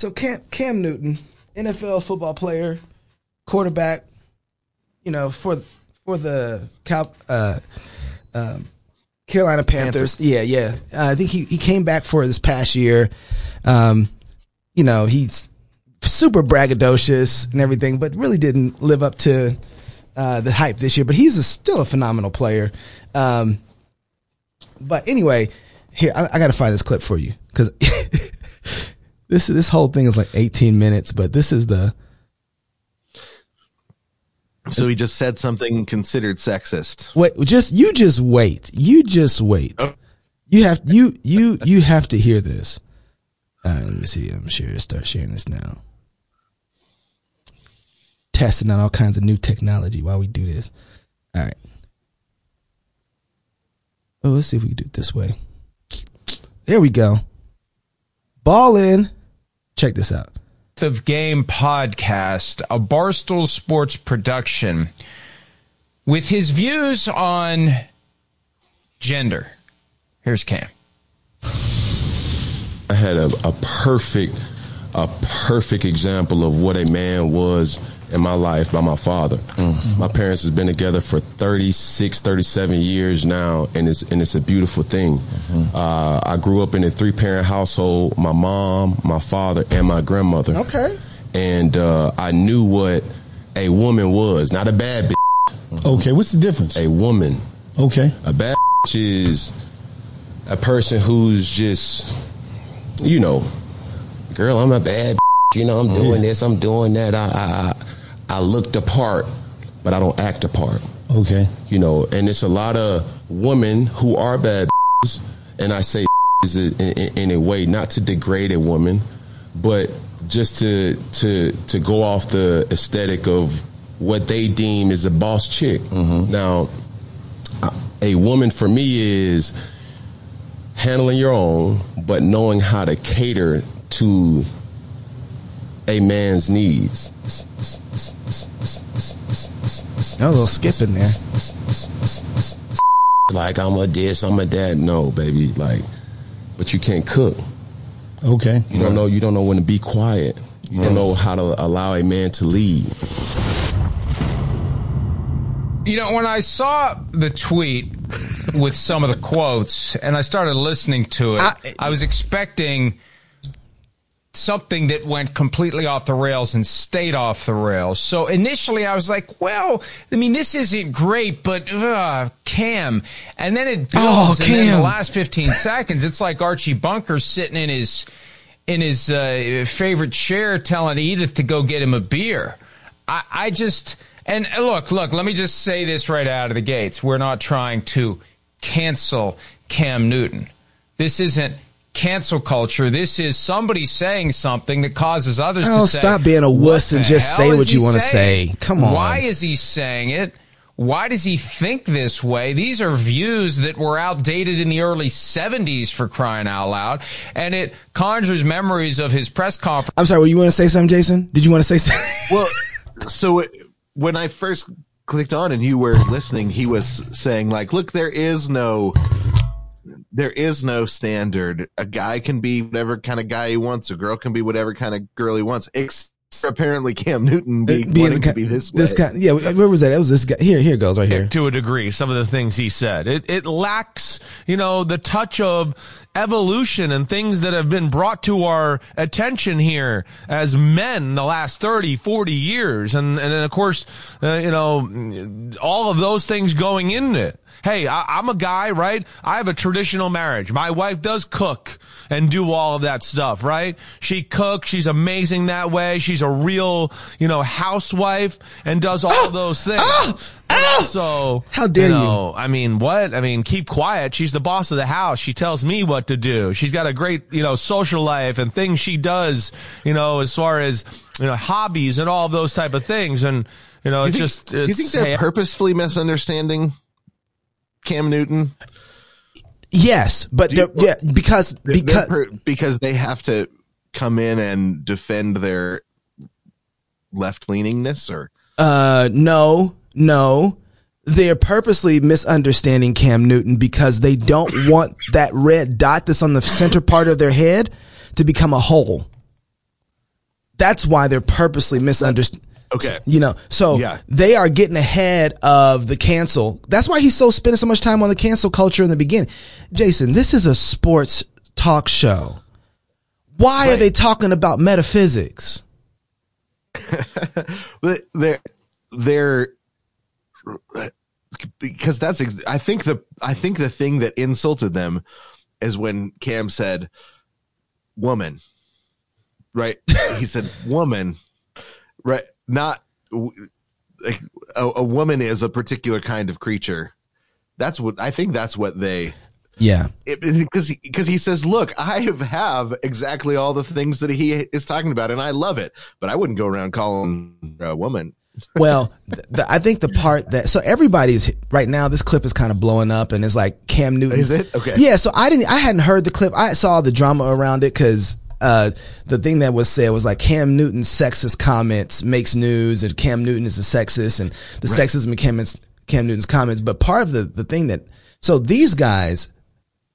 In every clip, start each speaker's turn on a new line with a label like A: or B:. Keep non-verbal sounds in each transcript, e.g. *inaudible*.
A: So Cam Cam Newton, NFL football player, quarterback, you know, for for the Cal, uh, um, Carolina Panthers. Yeah, yeah. Uh, I think he, he came back for this past year. Um, you know, he's super braggadocious and everything, but really didn't live up to uh, the hype this year. But he's a, still a phenomenal player. Um, but anyway, here I, I got to find this clip for you because *laughs* this this whole thing is like 18 minutes, but this is the
B: So he just said something considered sexist.
A: wait. Just you just wait. You just wait.
B: Oh.
A: You have you you you have to hear this. Right, let me see. I'm sure I start sharing this now. Testing out all kinds of new technology while we do this. All right. Oh, let's see if we can do it this way. There we go. Ball in. Check this out.
C: of Game podcast, a Barstool Sports production, with his views on gender. Here's Cam.
D: I had a, a perfect, a perfect example of what a man was in my life by my father. My parents has been together for 36, 37 years now, and it's and it's a beautiful thing. Uh, I grew up in a three parent household. My mom, my father, and my grandmother.
A: Okay.
D: And uh, I knew what a woman was, not a bad bitch,
E: Okay, what's the difference?
D: a woman.
E: Okay.
D: A bad bitch is a person who's just, you know, girl, I'm a bad bitch. You know, I'm doing this, I'm doing that. I, I, I, I look the part, but I don't act the part.
E: Okay.
D: You know, and it's a lot of women who are bad *laughs* and I say *laughs* is in, in, in a way not to degrade a woman, but just to to to go off the aesthetic of what they deem is a boss chick. Mm-hmm. Now, a woman for me is handling your own, but knowing how to cater to a man's needs.
A: That a little skip in there.
D: Like I'm a this, I'm a that. No, baby. Like, but you can't cook.
E: Okay.
D: You don't know. You don't know when to be quiet. You don't know how to allow a man to lead.
C: You know, when I saw the tweet with some of the quotes and I started listening to it, I,
A: I-
C: was expecting something that went completely off the rails and stayed off the rails. So initially I was like, well, I mean, this isn't great, but uh, Cam. And then it builds.
A: Oh,
C: and then the last 15 *laughs* seconds, it's like Archie Bunker sitting in his in his uh, favorite chair telling Edith to go get him a beer. I, I just and uh, look, look. Let me just say this right out of the gates: we're not trying to cancel Cam Newton. This isn't cancel culture. This is somebody saying something that causes others
A: Oh,
C: to say,
A: stop being a wuss and just say what you wanna say." Come on.
C: Why is he saying it? Why does he think this way? These are views that were outdated in the early 70s for crying out loud. And it conjures memories of his press conference.
A: I'm sorry. Were you want to say something, Jason? Did you want to say something? *laughs*
B: Well, so it- when I first clicked on and you were listening, he was saying like, look, there is no, there is no standard. A guy can be whatever kind of guy he wants. A girl can be whatever kind of girl he wants. Except apparently Cam Newton being,
A: Being
B: wanting
A: the
B: to be this way.
A: This kind, yeah. Where was that? It was this guy. Here, here goes, right here.
F: to a degree some of the things he said it it lacks you know the touch of evolution and things that have been brought to our attention here as men the last 30 40 years. And and then of course uh, you know all of those things going into it. Hey I, i'm a guy right? I have a traditional marriage. My wife does cook and do all of that stuff right? She cooks. She's amazing that way. She's a real you know housewife and does all of those things But also,
A: How dare you.
F: know, I mean, what? I mean, keep quiet. She's the boss of the house. She tells me what to do. She's got a great, you know, social life and things she does, you know, as far as, you know, hobbies and all of those type of things. And, you know,
B: Do
F: it's
B: think,
F: just,
B: do you
F: it's,
B: think they're
F: hey,
B: purposefully misunderstanding Cam Newton?
A: Yes, but
B: you-
A: they're- yeah, because because
B: per- because they have to come in and defend their left leaningness or
A: uh no no they're purposely misunderstanding Cam Newton because they don't want that red dot that's on the center part of their head to become a hole. That's why they're purposely misunderstanding.
B: Okay.
A: You know, so
B: Yeah.
A: they are getting ahead of the cancel. That's why he's so spending so much time on the cancel culture in the beginning. Jason, this is a sports talk show. Why are they talking about metaphysics? *laughs*
B: They're they're because that's ex- I think the I think the thing that insulted them is when Cam said woman right he said woman right not like a, a woman is a particular kind of creature that's what I think that's what they
A: Yeah.
B: because he, because he says, "Look, I have have exactly all the things that he is talking about, and I love it, but I wouldn't go around calling a woman."
A: Well, the, the, I think the part that so everybody's right now. This clip is kind of blowing up, and it's like Cam Newton.
B: Is it? Okay.
A: Yeah. So I didn't. I hadn't heard the clip. I saw the drama around it because uh, the thing that was said was like Cam Newton's sexist comments makes news, and Cam Newton is a sexist, and the sexism in Cam, Cam Newton's comments. But part of the the thing that so these guys.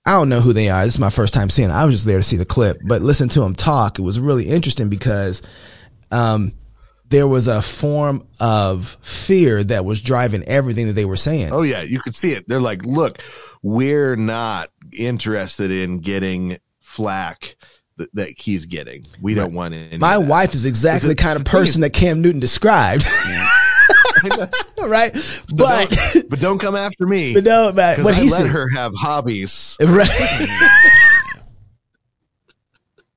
A: I don't know who they are. This is my first time seeing. It. I was just there to see the clip, but listen to them talk. It was really interesting because um, there was a form of fear that was driving everything that they were saying.
B: Oh yeah, you could see it. They're like, "Look, we're not interested in getting flack that, that he's getting. We don't want any."
A: My
B: of that."
A: wife is exactly the kind of person that Cam Newton described. *laughs* right?
B: but
A: But,
B: don't, but don't come after me.
A: but no, man,
B: 'cause
A: what
B: I
A: he
B: let
A: said.
B: her have hobbies.
A: Right. *laughs*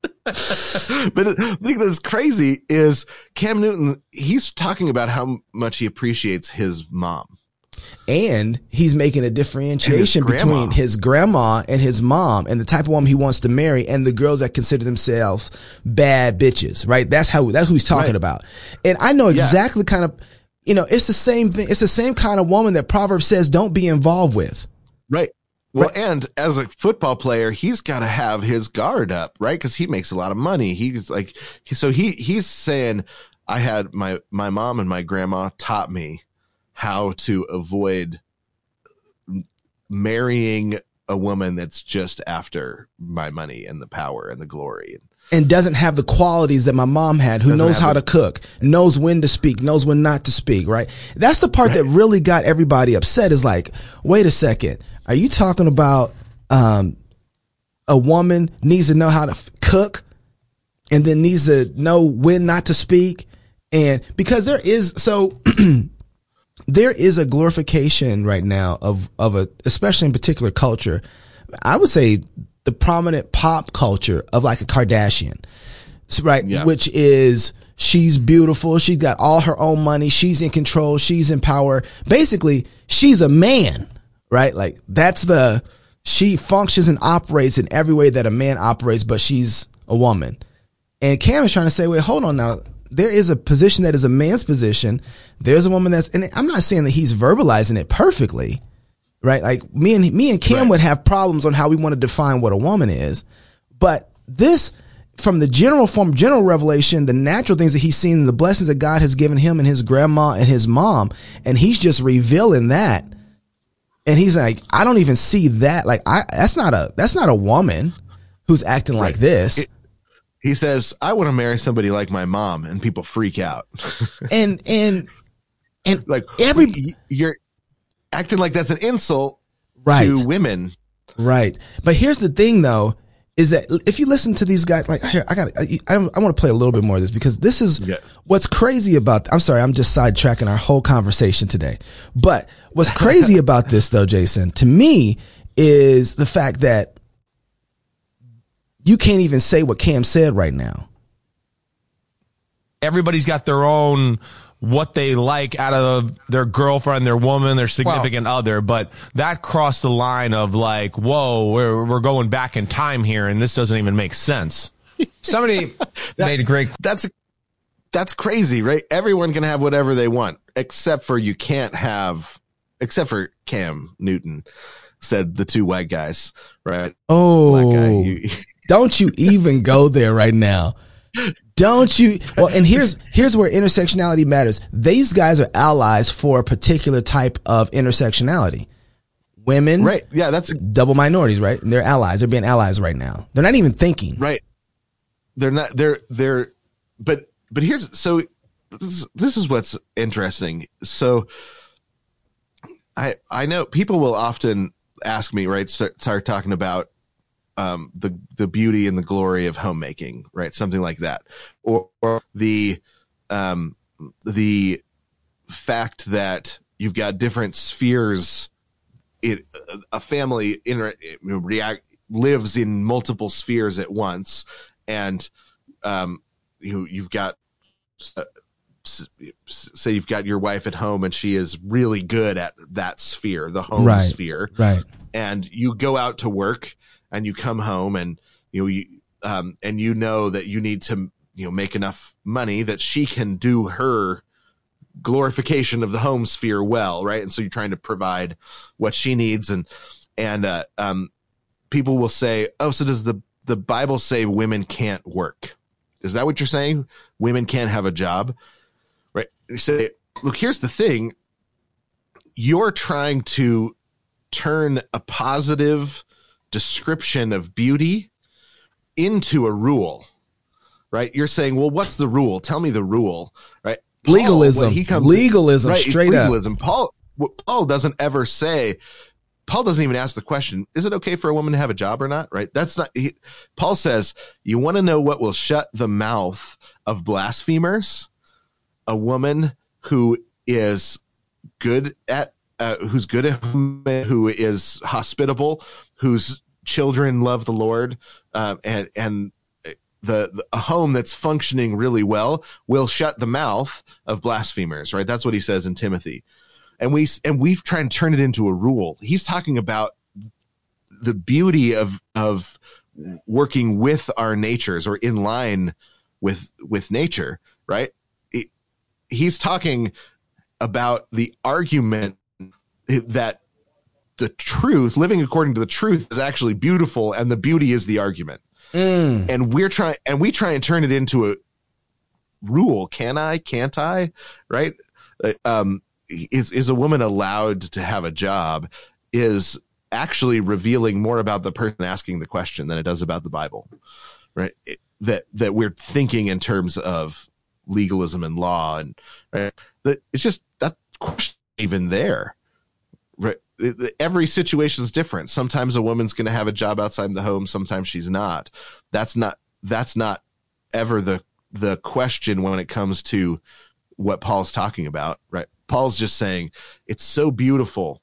A: *laughs*
B: but the thing that's crazy is Cam Newton. He's talking about how much he appreciates his mom.
A: and he's making a differentiation
B: his
A: between his grandma and his mom and the type of woman he wants to marry and the girls that consider themselves bad bitches, right? That's how, that's who he's talking
B: Right.
A: about. And I know
B: Yeah.
A: exactly kind of, you know, it's the same thing. It's the same kind of woman that Proverbs says don't be involved with.
B: Right. Well, and as a football player, he's got to have his guard up, right? Because he makes a lot of money. He's like, so he he's saying, I had my my mom and my grandma taught me how to avoid marrying a woman that's just after my money and the power and the glory.
A: and doesn't have the qualities that my mom had, who
B: Doesn't
A: knows how
B: the-
A: to cook, knows when to speak, knows when not to speak, right? That's the part that really got everybody upset is like, wait a second. Are you talking about, um, a woman needs to know how to f- cook and then needs to know when not to speak? And because there is, so *clears throat* there is a glorification right now of, of a, especially in particular culture. I would say the prominent pop culture of like a Kardashian, right?
B: Yeah.
A: Which is she's beautiful. She's got all her own money. She's in control. She's in power. Basically, she's a man, right? Like that's the, she functions and operates in every way that a man operates, but she's a woman. And Cam is trying to say, wait, hold on now. There is a position that is a man's position. There's a woman that's, and I'm not saying that he's verbalizing it perfectly, right? Like me and me and Cam
B: Right.
A: would have problems on how we want to define what a woman is, but this, from the general form, general revelation, the natural things that he's seen, the blessings that God has given him and his grandma and his mom, and he's just revealing that. And he's like, I don't even see that. Like, I that's not a that's not a woman who's acting like this.
B: It- He says, I want to marry somebody like my mom, and people freak out. *laughs*
A: and and and
B: like
A: every
B: you're acting like that's an insult
A: Right.
B: to women.
A: right. But here's the thing, though, is that if you listen to these guys, like here, I got, I, I, I want to play a little bit more of this because this is
B: Yeah.
A: what's crazy about. I'm sorry, I'm just sidetracking our whole conversation today. But what's crazy *laughs* about this, though, Jason, to me, is the fact that you can't even say what Cam said right now.
F: everybody's got their own what they like out of their girlfriend, their woman, their significant other, but that crossed the line of like, whoa, we're we're going back in time here, and this doesn't even make sense. *laughs*
C: Somebody made a great
B: That's that's crazy, right? Everyone can have whatever they want, except for you can't have, except for Cam Newton said the two white guys, right?
A: Oh,
B: Black guy. Oh, you- *laughs*
A: don't you even go there right now. Don't you? Well, and here's here's where intersectionality matters. These guys are allies for a particular type of intersectionality. Women,
B: right? Yeah, that's
A: double minorities, right? And they're allies. They're being allies right now. They're not even thinking.
B: right. They're not. They're they're. But but here's so this, this is what's interesting. So I I know people will often ask me right start, start talking about um, the the beauty and the glory of homemaking, right? Something like that, or, or the um, the fact that you've got different spheres. It a family in react lives in multiple spheres at once, and um, you you've got uh, say you've got your wife at home and she is really good at that sphere, the home
A: Right.
B: sphere,
A: Right.
B: and you go out to work and you come home and you know you um and you know that you need to you know make enough money that she can do her glorification of the home sphere well right? And so you're trying to provide what she needs. And and uh, um people will say oh so does the the bible say women can't work? Is that what you're saying? Women can't have a job? Right? You say look here's the thing. You're trying to turn a positive description of beauty into a rule right? You're saying well what's the rule? Tell me the rule right? Paul,
A: Legalism.
B: when he comes
A: Legalism,
B: right, it's
A: straight up.
B: paul paul doesn't ever say paul doesn't even ask the question is it okay for a woman to have a job or not right? That's not he, paul says you want to know what will shut the mouth of blasphemers? A woman who is good at uh, who's good at who is hospitable whose children love the lord uh, and and the, the a home that's functioning really well will shut the mouth of blasphemers right? That's what he says in timothy. And we and we've tried to turn it into a rule. He's talking about the beauty of of working with our natures or in line with with nature right? He's talking about the argument that the truth living according to the truth is actually beautiful and the beauty is the argument.
A: Mm.
B: and we're trying and we try and turn it into a rule. Can i? Can't i? Right? Uh, um is is a woman allowed to have a job is actually revealing more about the person asking the question than it does about the bible. Right? It- that that we're thinking in terms of legalism and law and right? That it's just that question even there. Right every situation is different. Sometimes a woman's going to have a job outside the home sometimes she's not. That's not that's not ever the the question when it comes to what paul's talking about right? Paul's just saying it's so beautiful.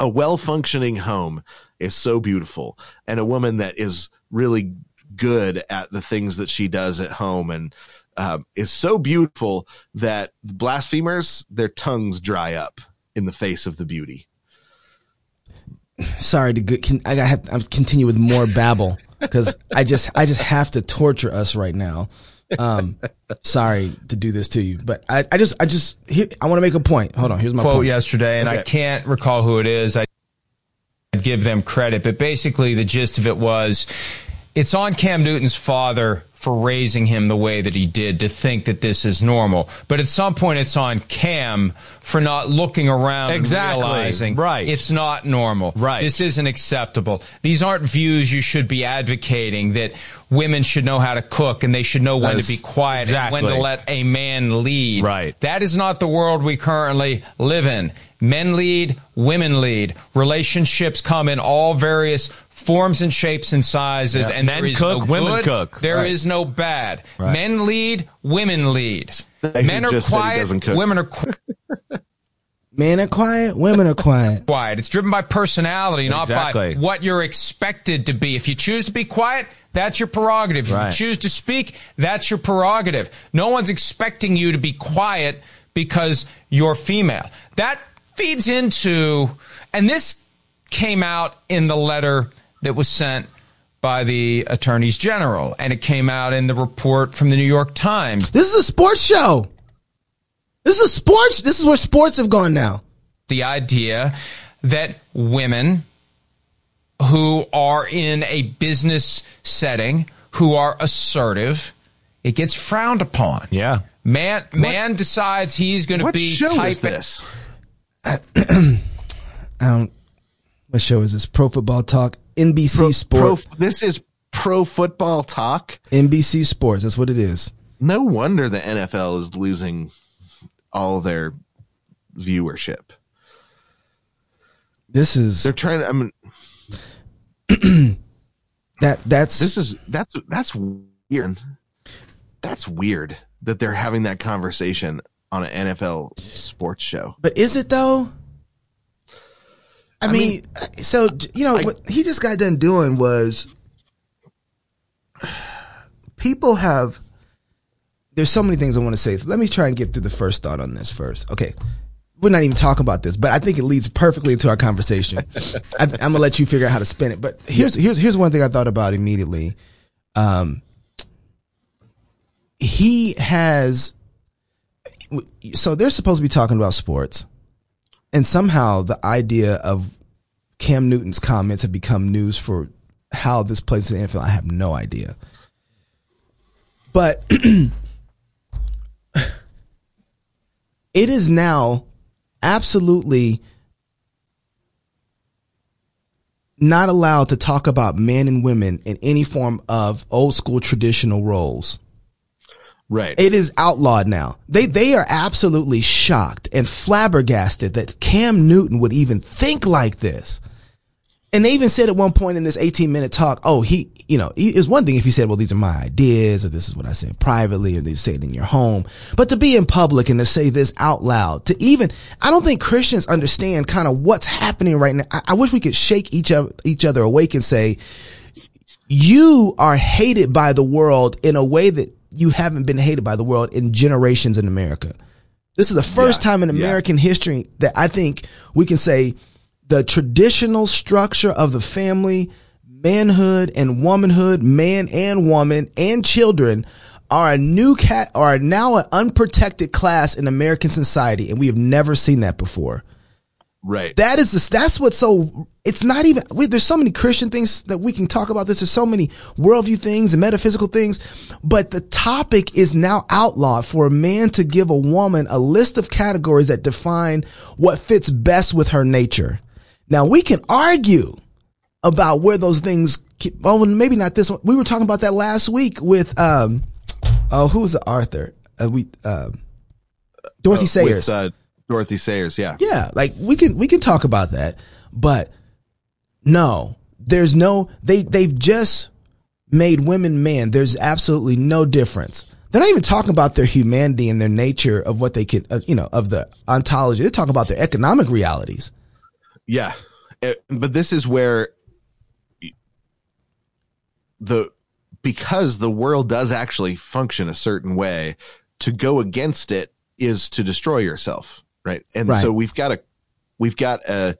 B: A well functioning home is so beautiful. And a woman that is really good at the things that she does at home and um, is so beautiful that blasphemers their tongues dry up in the face of the beauty
A: Sorry to go, I got have, I'm continue with more babble because I just I just have to torture us right now. Um, sorry to do this to you, but I, I just I just here, I want to make a point. Hold on, here's my
C: quote
A: point.
C: yesterday, and I can't recall who it is. I give them credit, but basically the gist of it was it's on Cam Newton's father for raising him the way that he did to think that this is normal. But at some point it's on Cam for not looking around
F: Exactly.
C: and realizing
F: Right.
C: it's not normal.
F: Right.
C: This isn't acceptable. These aren't views you should be advocating that women should know how to cook and they should know when to be quiet and when to let a man lead.
F: Right.
C: That is not the world we currently live in. Men lead, women lead. Relationships come in all various forms and shapes and sizes,
F: Yeah.
C: and
F: Men
C: there is
F: cook,
C: no
F: women
C: good,
F: cook.
C: There is
F: Right.
C: no bad.
F: Right.
C: Men lead, women lead.
B: who
C: Men are
B: just said he
C: quiet, women are qu- *laughs*
A: Men are quiet, women are quiet.
C: quiet. It's driven by personality, not
F: Exactly.
C: by what you're expected to be. If you choose to be quiet, that's your prerogative. If
F: Right.
C: you choose to speak, that's your prerogative. No one's expecting you to be quiet because you're female. That feeds into, and this came out in the letter that was sent by the attorneys general, and it came out in the report from the New York Times.
A: This is a sports show. This is a sports. This is where sports have gone now.
C: the idea that women who are in a business setting, who are assertive, it gets frowned upon.
F: Yeah.
C: Man, man decides he's going to
B: what
C: be
B: show
C: typing.
B: is this *clears throat*
A: I don't. What show is this? Pro Football Talk. NBC
B: pro,
A: Sport.
B: this is pro football talk
A: NBC Sports. That's what it is.
B: no wonder the NFL is losing all their viewership.
A: This is
B: They're trying to. I mean, *clears throat*
A: that that's
B: this is that's that's weird. That's weird that they're having that conversation on an NFL sports show.
A: But is it though? I, mean, so you know
B: I-
A: what he just got done doing was people have. There's so many things I want to say. Let me try and get through the first thought on this first. Okay, we're not even talking about this, but I think it leads perfectly into our conversation. *laughs* I, I'm gonna let you figure out how to spin it. But here's here's here's one thing I thought about immediately. Um, he has so they're supposed to be talking about sports and somehow the idea of Cam Newton's comments have become news for how this plays in the NFL. I have no idea. But *clears throat* it is now absolutely not allowed to talk about men and women in any form of old school traditional roles.
B: Right.
A: It is outlawed now. They they are absolutely shocked and flabbergasted that Cam Newton would even think like this. And they even said at one point in this 18 minute talk, oh, he, you know, it's one thing if he said, well, these are my ideas or this is what I said privately or they say it in your home. But to be in public and to say this out loud, to even, I don't think Christians understand kind of what's happening right now. I, I wish we could shake each of each other awake and say, you are hated by the world in a way that you haven't been hated by the world in generations in America. This is the first
B: Yeah,
A: time in
B: yeah.
A: American history that I think we can say the traditional structure of the family, manhood and womanhood, man and woman and children are a new cat are now an unprotected class in American society and we have never seen that before.
B: Right.
A: That is the, that's what's so, it's not even, we, there's so many Christian things that we can talk about this. There's so many worldview things and metaphysical things, but the topic is now outlawed for a man to give a woman a list of categories that define what fits best with her nature. Now we can argue about where those things, oh, maybe not this one. We were talking about that last week with, um, oh, who was it? Arthur? Uh, we, um, Dorothy Sayers.
B: With, uh, Dorothy Sayers, yeah.
A: Yeah, like we can we can talk about that, but no, there's no they they've just made women men. There's absolutely no difference. They're not even talking about their humanity and their nature of what they could, uh, you know, of the ontology. They're talking about their economic realities.
B: Yeah. Uh, But this is where the because the world does actually function a certain way, to go against it is to destroy yourself, right? And
A: Right.
B: so we've got a we've got a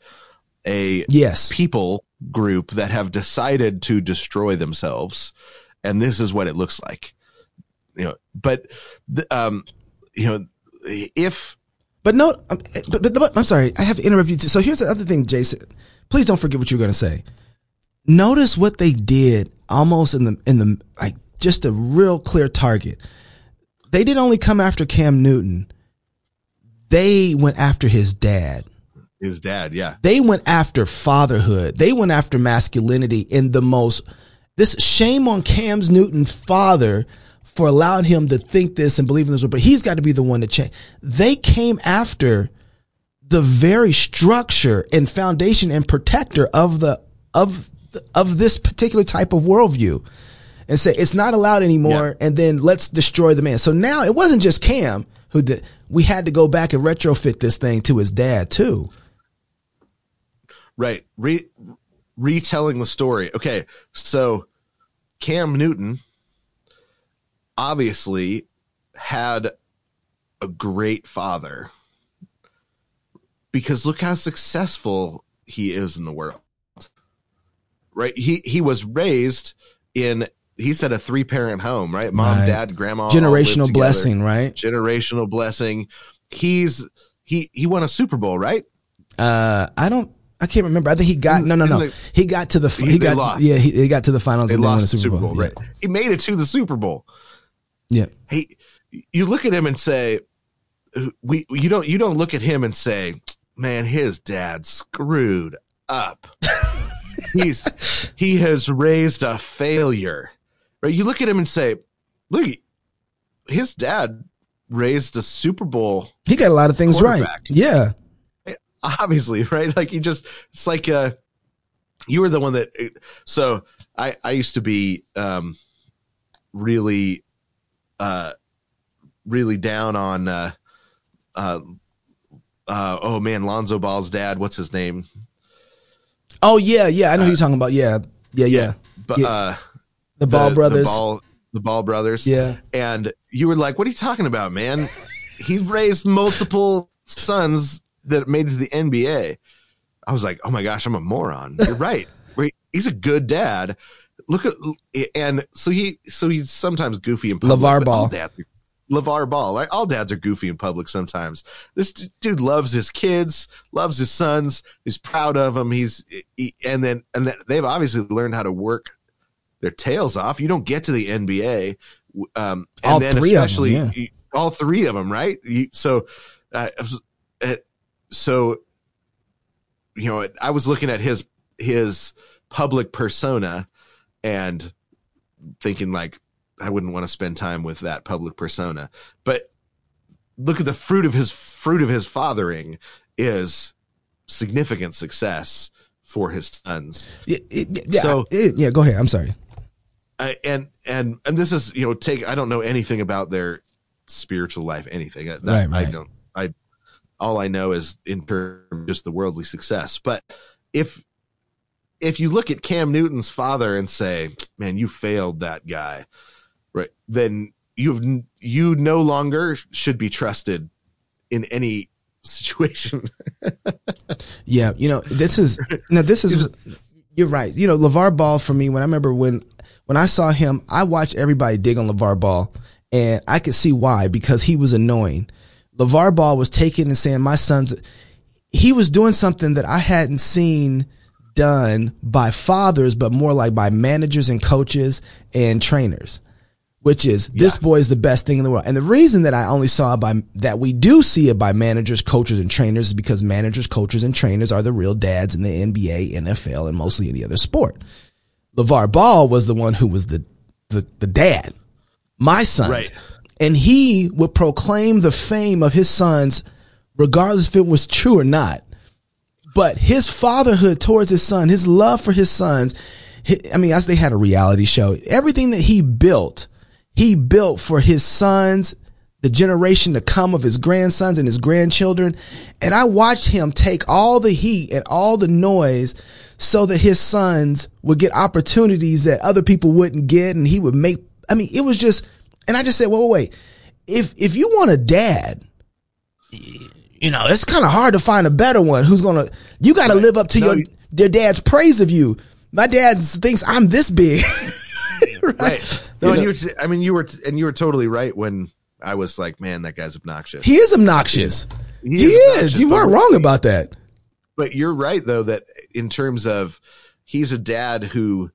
B: a
A: Yes,
B: people group that have decided to destroy themselves and this is what it looks like you know but the, um you know if
A: but no, um, but, but, but I'm sorry, I have to interrupt you. Too. So here's the other thing, Jason. Please don't forget what you're going to say. Notice what they did almost in the in the like just a real clear target. They didn't only come after Cam Newton. They went after his dad.
B: his dad yeah
A: They went after fatherhood. They went after masculinity in the most this shame on Cam's Newton father for allowing him to think this and believe in this, world, but he's got to be the one to change. They came after the very structure and foundation and protector of the of of this particular type of worldview and say it's not allowed anymore and then let's destroy the man. So now it wasn't just Cam who did we had to go back and retrofit this thing to his dad too.
B: right. Re- retelling the story. Okay. So cam newton obviously had a great father because look how successful he is in the world. Right? He he was raised in he said a three parent home right mom
A: Right.
B: dad grandma
A: Generational blessing, right?
B: generational blessing he's he he won a super bowl right
A: Uh, I don't. I can't remember. I think he got no, no, no.
B: Like-
A: he got to the.
B: He-
A: He, got.
B: lost.
A: Yeah, he, he got to the finals
B: they
A: and
B: lost
A: the Super Bowl.
B: right he made it to the super bowl
A: Yeah.
B: hey you look at him and say we you don't you don't look at him and say man his dad screwed up *laughs* he's he has raised a failure right you look at him and say look his dad raised a Super Bowl
A: He got a lot of things right. Yeah. *laughs*
B: obviously, right? Like you just, it's like, uh, you were the one that, so I, I used to be, um, really, uh, really down on, uh, uh, uh, oh man, Lonzo Ball's dad, what's his name?
A: Oh yeah, yeah. I know who you're talking about. Yeah. Yeah, yeah.
B: But,
A: Yeah.
B: uh,
A: The Ball
B: the-
A: brothers.
B: the ball, the ball brothers.
A: Yeah.
B: And you were like, what are you talking about, man? He's raised multiple sons that made it to the NBA. I was like, oh my gosh, I'm a moron. You're right. He's a good dad. Look at, and so he, so he's sometimes goofy in public.
A: LeVar Ball.
B: dads LeVar Ball, right? All dads are goofy in public sometimes. This dude loves his kids, loves his sons, he's proud of them. He's, he, and then, and then they've obviously learned how to work their tails off. You don't get to the NBA. Um, and
A: All
B: then
A: three of 'em,
B: especially
A: yeah.
B: all three of them, right? You, so, uh, uh, so, you know, I was looking at his, his public persona and thinking like, I wouldn't want to spend time with that public persona, but look at the fruit of his fruit of his fathering is significant success for his sons.
A: Yeah, yeah,
B: So-
A: yeah, go ahead. I'm sorry.
B: And and and this is you know take I don't know anything about their spiritual life anything. That-
A: Right,
B: I don't I all I know is in terms of just the worldly success. But if if you look at Cam Newton's father and say man you failed that guy right then you've you no longer should be trusted in any situation. *laughs*
A: Yeah, you know, this is now this is you're right. You know, LeVar Ball for me, when I remember when when I saw him, I watched everybody dig on LeVar Ball and I could see why, because he was annoying. LeVar Ball was taking and saying, My son's he was doing something that I hadn't seen done by fathers, but more like by managers and coaches and trainers which is this boy is the best thing in the world. And the reason that I only saw it by that we do see it by managers, coaches, and trainers is because managers, coaches, and trainers are the real dads in the NBA, NFL, and mostly any other sport. LeVar Ball was the one who was the the, the dad, my son.
B: Right.
A: And he would proclaim the fame of his sons, regardless if it was true or not but his fatherhood towards his son, his love for his sons, I mean, as they had a reality show, everything that he built, he built for his sons, the generation to come of his grandsons and his grandchildren. And I watched him take all the heat and all the noise so that his sons would get opportunities that other people wouldn't get. And he would make, I mean, it was just, and I just said, wait, wait, wait. If, if you want a dad, you know, it's kind of hard to find a better one who's gonna. You got to live up to
B: No,
A: your their dad's praise of you. My dad thinks I'm this big. *laughs* right?
B: right no
A: You
B: and
A: know,
B: you were, I mean you were and you were totally right when I was like man that guy's obnoxious
A: he is obnoxious. He,
B: He is
A: is.
B: obnoxious,
A: You weren't wrong about that.
B: But you're right though that in terms of he's a dad who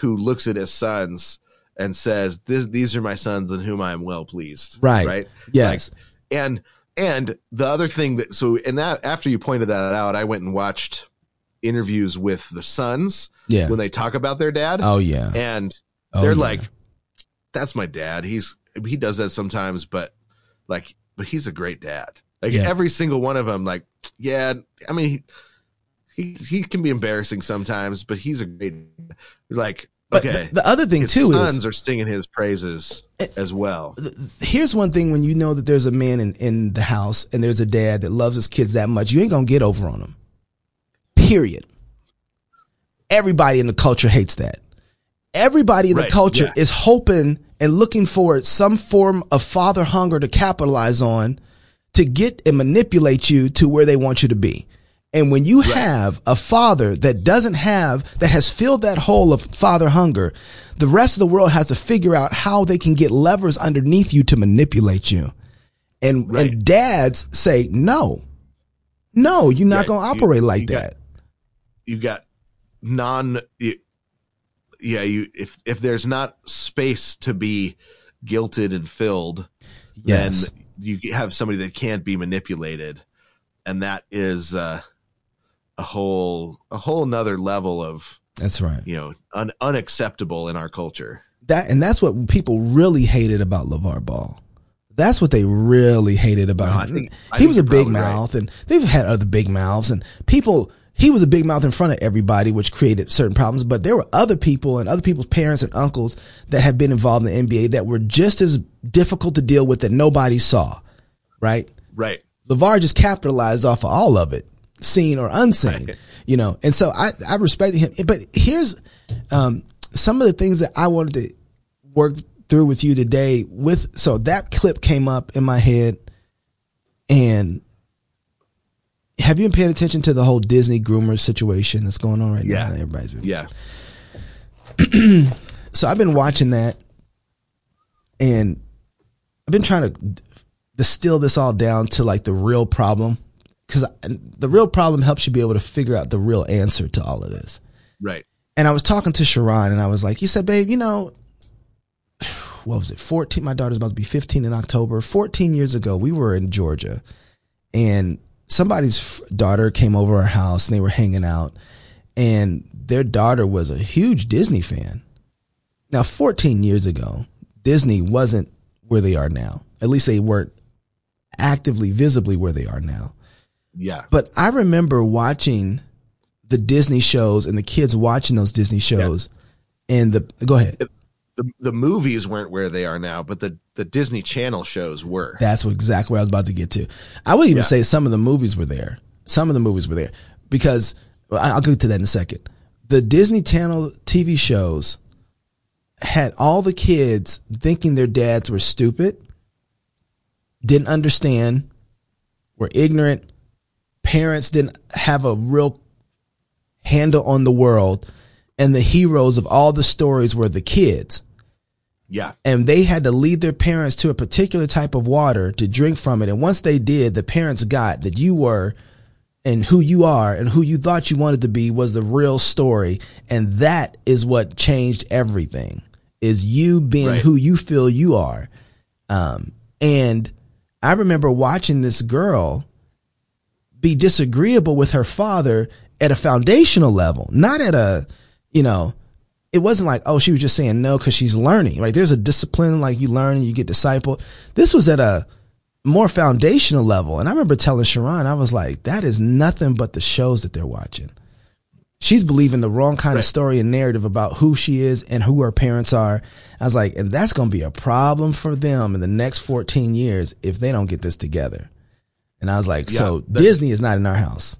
B: who looks at his sons and says this, these are my sons in whom i am well pleased
A: Right.
B: right
A: Yes.
B: Like, and and the other thing that so and that after you pointed that out i went and watched interviews with the sons
A: Yeah.
B: when they talk about their dad
A: Oh yeah.
B: and
A: Oh,
B: they're
A: yeah.
B: like that's my dad he's he does that sometimes but like but he's a great dad like
A: Yeah.
B: every single one of them like yeah i mean he, he can be embarrassing sometimes but he's a great like
A: But
B: okay
A: the, the other thing too is
B: his
A: too
B: sons
A: is
B: are singing his praises eh, as well
A: here's one thing when you know that there's a man in, in the house and there's a dad that loves his kids that much, you ain't gonna get over on him. Period. Everybody in the culture hates that. Everybody in the culture
B: yeah.
A: is hoping and looking for some form of father hunger to capitalize on to get and manipulate you to where they want you to be. And when you have a father that doesn't have, that has filled that hole of father hunger, the rest of the world has to figure out how they can get levers underneath you to manipulate you. And,
B: Right.
A: and dads say, no, no, you're not
B: Yeah,
A: going to
B: you-
A: operate like
B: you got-
A: that.
B: you got non you, yeah you if if there's not space to be guilted and filled
A: Yes.
B: You have somebody that can't be manipulated and that is uh a whole a whole nother level of
A: That's right.
B: you know un, unacceptable in our culture
A: that and that's what people really hated about LeVar Ball. That's what they really hated about
B: No,
A: him.
B: think-
A: he was a big
B: probably right.
A: mouth, and they've had other big mouths, and people. He was a big mouth in front of everybody, which created certain problems. But there were other people and other people's parents and uncles that have been involved in the NBA that were just as difficult to deal with that nobody saw. Right?
B: Right.
A: LeVar just capitalized off of all of it, seen or unseen, you know. And so I, I respected him. But here's um, some of the things that I wanted to work through with you today. With so that clip came up in my head, and have you been paying attention to the whole Disney groomer situation that's going on right
B: Yeah.
A: now? Everybody's been
B: Yeah. *clears throat*
A: so I've been watching that, and I've been trying to distill this all down to like the real problem, because the real problem helps you be able to figure out the real answer to all of this.
B: Right.
A: And I was talking to Sharon, and I was like, "You said, babe, you know, what was it? Fourteen. My daughter's about to be fifteen in October. Fourteen years ago, we were in Georgia, and somebody's daughter came over our house, and they were hanging out, and their daughter was a huge Disney fan. Now, fourteen years ago, Disney wasn't where they are now. At least they weren't actively, visibly where they are now.
B: Yeah.
A: But I remember watching the Disney shows and the kids watching those Disney shows. And the go ahead.
B: The the movies weren't where they are now, but the the Disney Channel shows were.
A: That's what exactly what I was about to get to. I would even
B: Yeah.
A: say some of the movies were there. Some of the movies were there because well, I'll get to that in a second. The Disney Channel TV shows had all the kids thinking their dads were stupid, didn't understand, were ignorant. Parents didn't have a real handle on the world, and the heroes of all the stories were the kids
B: Yeah.
A: and they had to lead their parents to a particular type of water to drink from it. And once they did, the parents got that you were and who you are and who you thought you wanted to be was the real story. And that is what changed everything is you being
B: Right.
A: who you feel you are. Um, and I remember watching this girl be disagreeable with her father at a foundational level, not at a, you know, it wasn't like, oh, she was just saying no because she's learning. Right? There's a discipline like you learn and you get discipled. This was at a more foundational level. And I remember telling Sharon, I was like, that is nothing but the shows that they're watching. She's believing the wrong kind of story and narrative about who she is and who her parents are. I was like, and that's going to be a problem for them in the next 14 years if they don't get this together. And I was like,
B: Yeah,
A: so Disney is not in our house.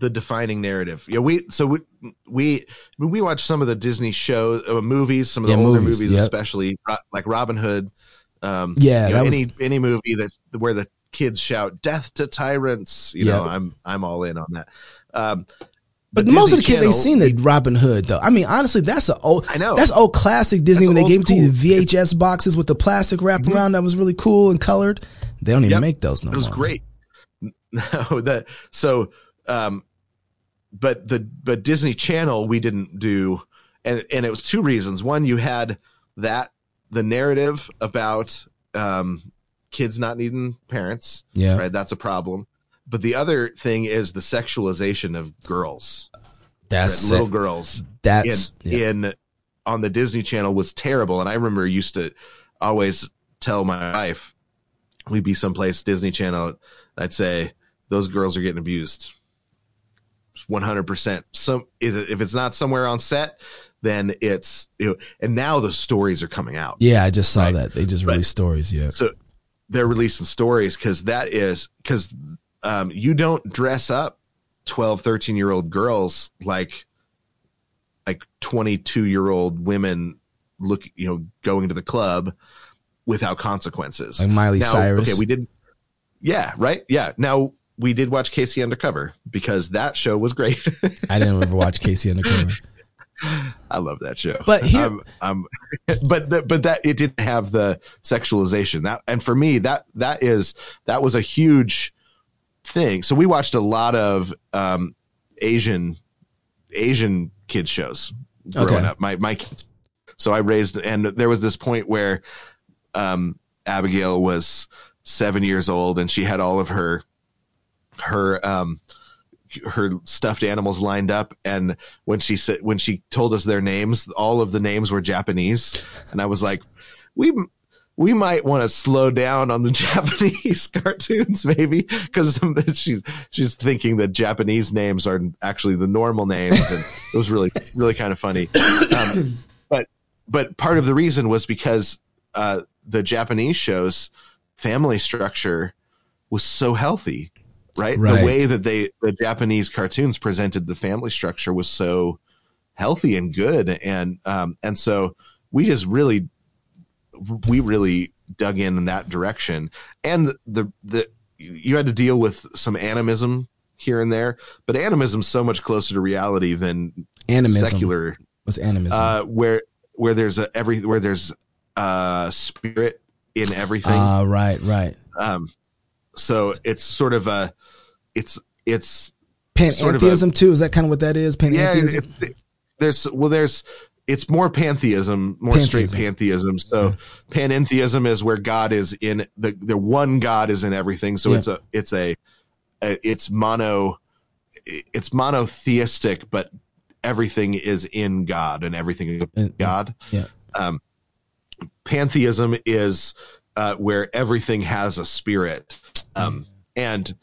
B: The defining narrative. Yeah, we so we we we watch some of the Disney shows, uh, movies, some of the
A: Yeah,
B: older
A: movies,
B: movies,
A: yep.
B: especially like Robin Hood. Um,
A: Yeah,
B: you know,
A: that was-
B: any any movie that where the kids shout "Death to tyrants," you know, I'm I'm all in on that. Um,
A: But most of the kids ain't seen the Robin Hood though. I mean, honestly, that's a old.
B: I know.
A: that's old classic Disney
B: That's
A: when they gave it to you the VHS boxes with the plastic wrap around that was really cool and colored. They don't even
B: Yep.
A: make those no
B: It was
A: more.
B: great. *laughs* No, that so, um, but the but Disney Channel we didn't do, and and it was two reasons. One, you had that the narrative about um, kids not needing parents,
A: Yeah.
B: right? That's a problem. But the other thing is the sexualization of girls,
A: That's
B: little
A: it.
B: girls
A: That's
B: in,
A: yeah.
B: in on the Disney Channel was terrible. And I remember used to always tell my wife, we'd be someplace Disney Channel, I'd say those girls are getting abused. One hundred percent. Some if if it's not somewhere on set, then it's you know. And now the stories are coming out.
A: yeah. I just saw
B: Right.
A: that they just
B: But-
A: released stories. Yeah,
B: So they're releasing stories because that is because um, you don't dress up 12, 13 year old girls like like 22 year old women look, you know, going to the club without consequences.
A: like Miley
B: Now,
A: Cyrus.
B: Okay, we didn't. Yeah, right. Yeah. Now we did watch K.C. Undercover because that show was great.
A: I didn't ever watch K.C. Undercover.
B: I love that show.
A: But here-
B: I'm, I'm but the, but that it didn't have the sexualization. That and for me that that is that was a huge thing. So we watched a lot of um Asian Asian kids shows growing
A: Okay.
B: up. My my kids. So I raised and there was this point where um Abigail was 7 years old and she had all of her her um her stuffed animals lined up. And when she said when she told us their names all of the names were japanese. And i was like we we might want to slow down on the *laughs* Japanese *laughs* cartoons, maybe, because she's she's thinking that Japanese names are actually the normal names, and it was really really kind of funny. Um, but but part of the reason was because uh, the Japanese shows family structure was so healthy, right?
A: Right.
B: The way that they the Japanese cartoons presented the family structure was so healthy and good, and um, and so we just really we really dug in in that direction and the the you had to deal with some animism here and there but animism's so much closer to reality than
A: Animism.
B: secular
A: was animism?
B: uh where where there's a every where there's uh spirit in everything
A: Ah, right, right.
B: um so it's sort of a it's it's sort of a-
A: Pantheism too. Is that kind of what that is?
B: yeah
A: Pantheism.
B: it's, there's well there's it's more pantheism more straight
A: Pantheism.
B: pantheism so panentheism is where god is in the the one god is in everything so
A: Yeah.
B: it's a it's a, a it's mono it's monotheistic but everything is in god and everything is
A: Uh,
B: god
A: yeah.
B: um pantheism is uh where everything has a spirit um and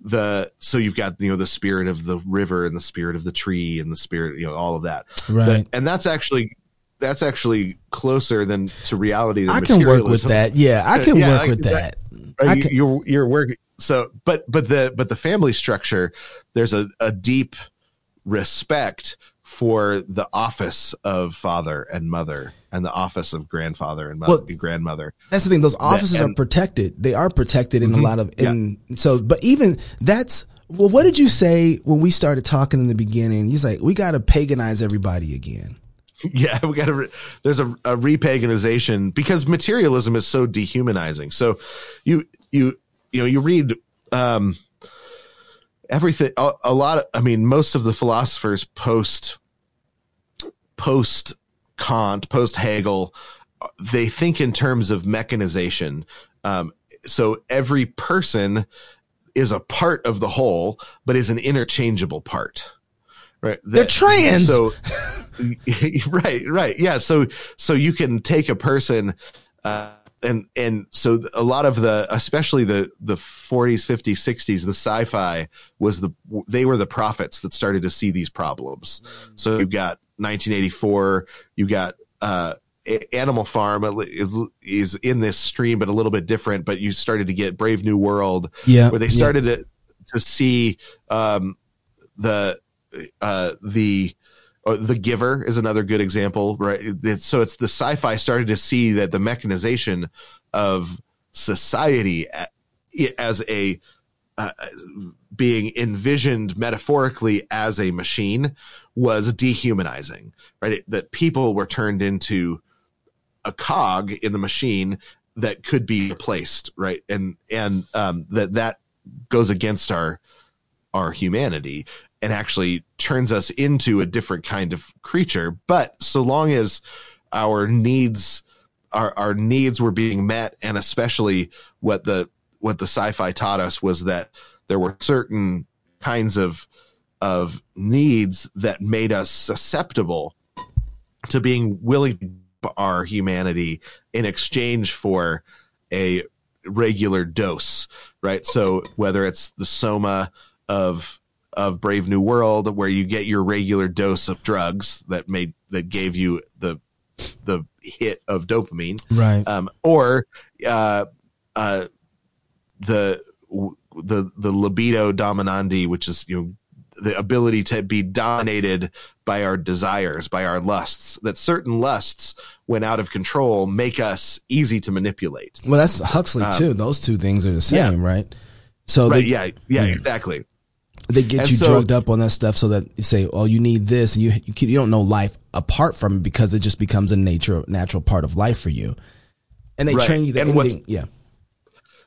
B: the so you've got you know the spirit of the river and the spirit of the tree and the spirit you know all of that
A: Right.
B: And that's actually that's actually closer than to reality than
A: I can work with that. Yeah, I can *laughs*
B: Yeah,
A: work
B: like
A: with
B: that-
A: that.
B: Right?
A: I
B: You-
A: can-
B: you're you're working so but but the but the family structure there's a, a deep respect for the office of father and mother and the office of grandfather and mother,
A: Well-
B: grandmother
A: That's the thing. Those offices are protected. They are protected in a lot of.
B: Yeah.
A: In so, but even that's well. What did you say when we started talking in the beginning? You was like, we got to paganize everybody again. *laughs*
B: yeah we got to re- there's a, a repaganization because materialism is so dehumanizing so you you you know you read um everything a, a lot of, i mean most of the philosophers post post kant post hegel they think in terms of mechanization. Um so every person is a part of the whole but is an interchangeable part right?
A: They're
B: That-
A: trans.
B: so *laughs* *laughs* right right. Yeah so so you can take a person uh and and so a lot of the especially the the 40s 50s 60s the sci-fi was the they were the prophets that started to see these problems. So you've got 1984 you got uh Animal Farm is in this stream, but a little bit different. But you started to get Brave New World,
A: Yeah,
B: where they
A: yeah.
B: started to to see um, the uh, the uh, the Giver is another good example, right? It's, so it's the sci-fi started to see that the mechanization of society as a uh, being envisioned metaphorically as a machine was dehumanizing, right? It, that people were turned into a cog in the machine that could be replaced, right? And and um, that that goes against our our humanity and actually turns us into a different kind of creature. But so long as our needs our our needs were being met, and especially what the what the sci-fi taught us was that there were certain kinds of of needs that made us susceptible to being willing our humanity in exchange for a regular dose, right? So whether it's the soma of of Brave New World, where you get your regular dose of drugs that made that gave you the the hit of dopamine,
A: Right.
B: um, or uh, uh, the the the libido dominandi, which is you know the ability to be dominated by our desires, by our lusts. That certain lusts, when out of control, make us easy to manipulate.
A: Well, that's Huxley too. Those two things are the
B: Um, yeah.
A: same, right? So
B: Right?
A: they,
B: Yeah. Yeah. Exactly.
A: they get
B: And
A: you
B: so-
A: drugged up on that stuff so that you say, "Oh, you need this," and you you, can, you don't know life apart from it because it just becomes a nature natural part of life for you. And they
B: Right.
A: train you that
B: And what's-
A: anything, yeah,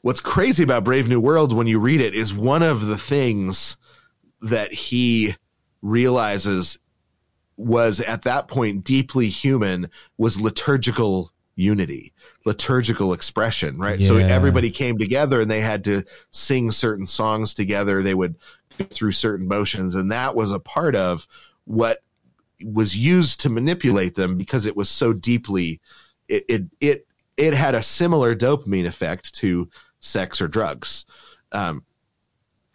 B: what's crazy about Brave New World when you read it is one of the things that he realizes was at that point deeply human was liturgical unity, liturgical expression, right? So everybody came together and they had to sing certain songs together. They would go through certain motions, and that was a part of what was used to manipulate them because it was so deeply it it it, it had a similar dopamine effect to sex or drugs. Um,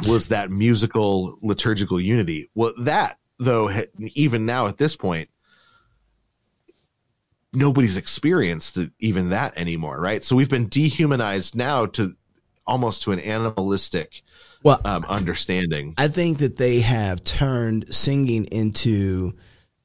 B: was that musical liturgical unity? Well, that though, even now at this point, nobody's experienced even that anymore, right? So we've been dehumanized now to almost to an animalistic
A: Well,
B: um, understanding.
A: I think that they have turned singing into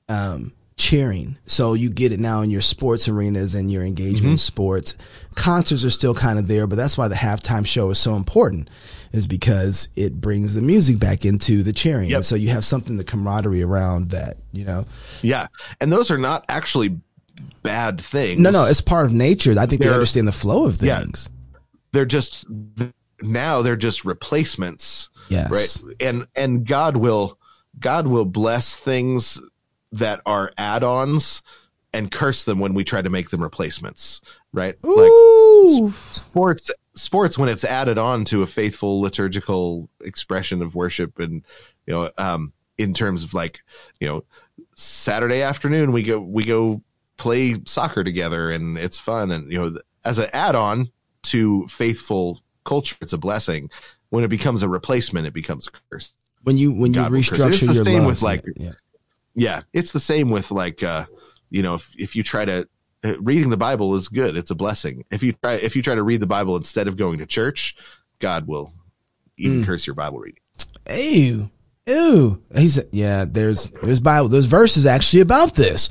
A: um, cheering. So you get it now in your sports arenas and your engagement in sports. Concerts are still kind of there, but that's why the halftime show is so important, is because it brings the music back into the cheering.
B: Yep.
A: And so you have something, the camaraderie around that, you know?
B: Yeah, and those are not actually bad things.
A: No, no, it's part of nature. I think they
B: They're-
A: understand the flow of
B: Yeah.
A: things.
B: they're just now they're just replacements
A: Yes.
B: right and and god will god will bless things that are add-ons and curse them when we try to make them replacements right? Like sports sports when it's added on to a faithful liturgical expression of worship and you know um in terms of like you know saturday afternoon we go we go play soccer together and it's fun and you know as an add-on to faithful culture it's a blessing. When it becomes a replacement it becomes a curse.
A: When you when you
B: God curse.
A: restructure
B: It's the
A: your
B: same
A: love,
B: with, like,
A: yeah.
B: Yeah it's the same with like uh you know if, if you try to uh, reading the bible is good it's a blessing if you try if you try to read the bible instead of going to church god will even curse your bible reading
A: Ew. Ew. He said, yeah, there's, there's Bible, there's verses actually about this.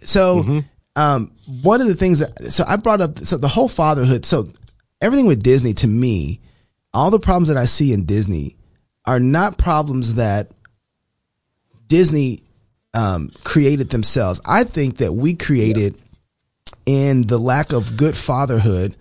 A: So, um, one of the things that, so I brought up, so the whole fatherhood, so everything with Disney to me, all the problems that I see in Disney are not problems that Disney, um, created themselves. I think that we created in the lack of good fatherhood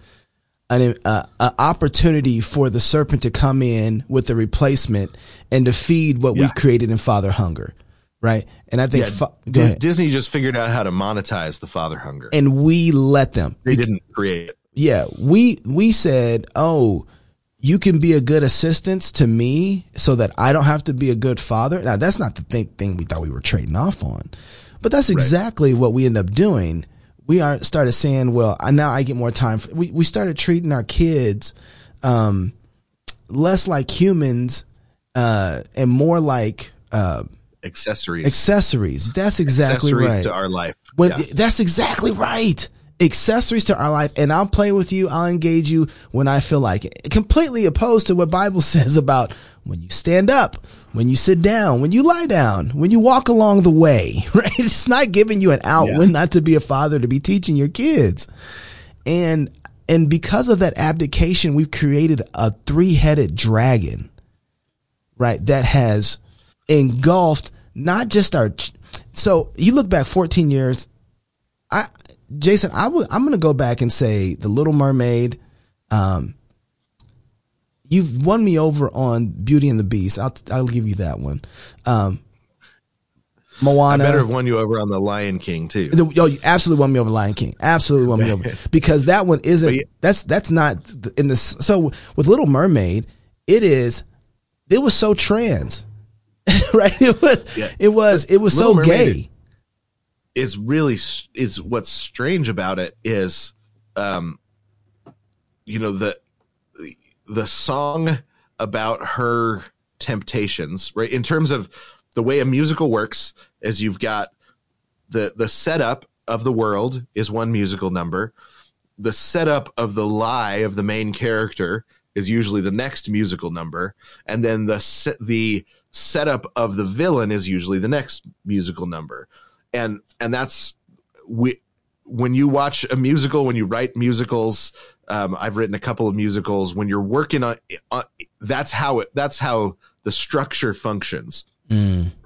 A: an uh, a opportunity for the serpent to come in with a replacement and to feed what
B: Yeah.
A: we've created in father hunger, right? And I think
B: Yeah,
A: fa- ahead.
B: disney just figured out how to monetize the father hunger
A: and we let them.
B: they didn't create it
A: Yeah, we we said, "Oh, you can be a good assistance to me so that I don't have to be a good father." Now, that's not the thing, thing we thought we were trading off on. But that's exactly what we end up doing. We are started saying, "Well, I, now I get more time." For, we we started treating our kids um less like humans uh and more like uh
B: accessories
A: accessories. That's exactly
B: accessories
A: right
B: to our life
A: when
B: Yeah.
A: that's exactly right accessories to our life and i'll play with you i'll engage you when i feel like it. Completely opposed to what bible *laughs* says about when you stand up when you sit down when you lie down when you walk along the way *laughs* right? It's not giving you an out
B: Yeah.
A: when not to be a father to be teaching your kids. And and because of that abdication we've created a three-headed dragon right that has engulfed not just our so you look back 14 years i jason i would i'm gonna go back and say the little mermaid um you've won me over on beauty and the beast i'll i'll give you that one um
B: i better have won you over on the lion king too
A: the, yo, you absolutely won me over Lion King. Absolutely won me over because that one isn't.
B: Yeah-
A: That's that's not in this. So with Little Mermaid, it is. It was so trans, *laughs* right? It was.
B: Yeah.
A: It was. It was so
B: Mermaid
A: gay.
B: is really is what's strange about it is um you know the the song about her temptations right? In terms of the way a musical works is you've got the the setup of the world is one musical number. The setup of the lie of the main character is usually the next musical number. And then the the setup of the villain is usually the next musical number and and that's we when you watch a musical when you write musicals um, i've written a couple of musicals when you're working on, on that's how it that's how the structure functions.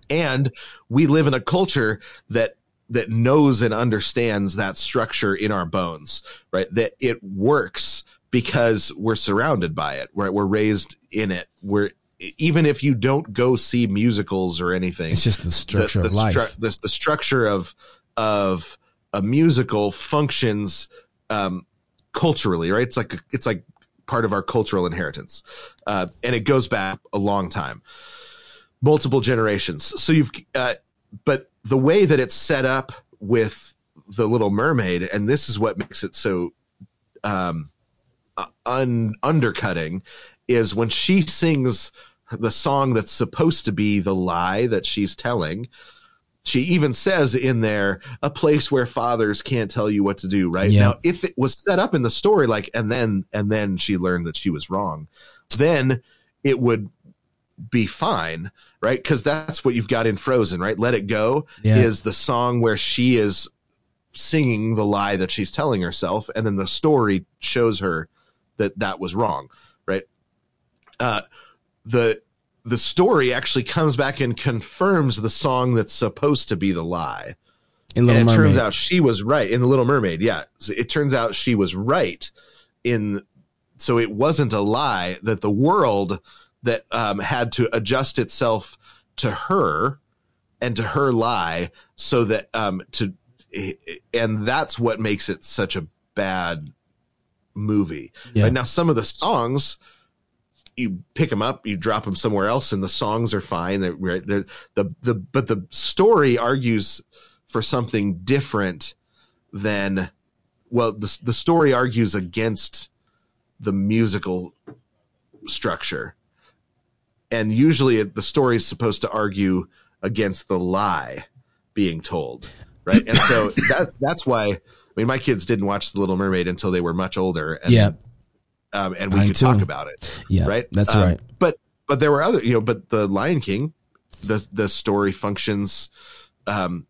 B: And we live in a culture that that knows and understands that structure in our bones right? That it works because we're surrounded by it right? We're raised in it. We're even if you don't go see musicals or anything
A: It's just the structure
B: the,
A: of
B: the
A: life.
B: stru- the, the structure of of a musical functions um, culturally, right? It's like it's like part of our cultural inheritance, uh, and it goes back a long time. multiple generations. So you've, uh, but the way that it's set up with the Little Mermaid, and this is what makes it so um, un- undercutting, is when she sings the song that's supposed to be the lie that she's telling. She even says in there, a place where fathers can't tell you what to do, right?
A: Yeah.
B: Now, if it was set up in the story, like, and then, and then she learned that she was wrong, then it would be fine, right? Because that's what you've got in Frozen, right? Let It Go
A: Yeah.
B: is the song where she is singing the lie that she's telling herself, and then the story shows her that that was wrong, right? Uh, the the story actually comes back and confirms the song that's supposed to be the lie.
A: In Little
B: and it
A: Mermaid.
B: turns out she was right in the Little Mermaid. Yeah, So it turns out she was right in. So it wasn't a lie that the world that um, had to adjust itself to her and to her lie, so that um, to, and that's what makes it such a bad movie.
A: Yeah.
B: Right now, some of the songs you pick them up, you drop them somewhere else, and the songs are fine. They're, the the but the story argues for something different than well, the the story argues against the musical structure, and usually it, the story is supposed to argue against the lie being told, right? And so *coughs* that that's why. I mean, my kids didn't watch The Little Mermaid until they were much older, and
A: Yeah.
B: Um, and we
A: Mine
B: could
A: too.
B: talk about it
A: Yeah.
B: right?
A: That's
B: Um,
A: right.
B: But but there were other, you know, but the Lion King, the the story functions um,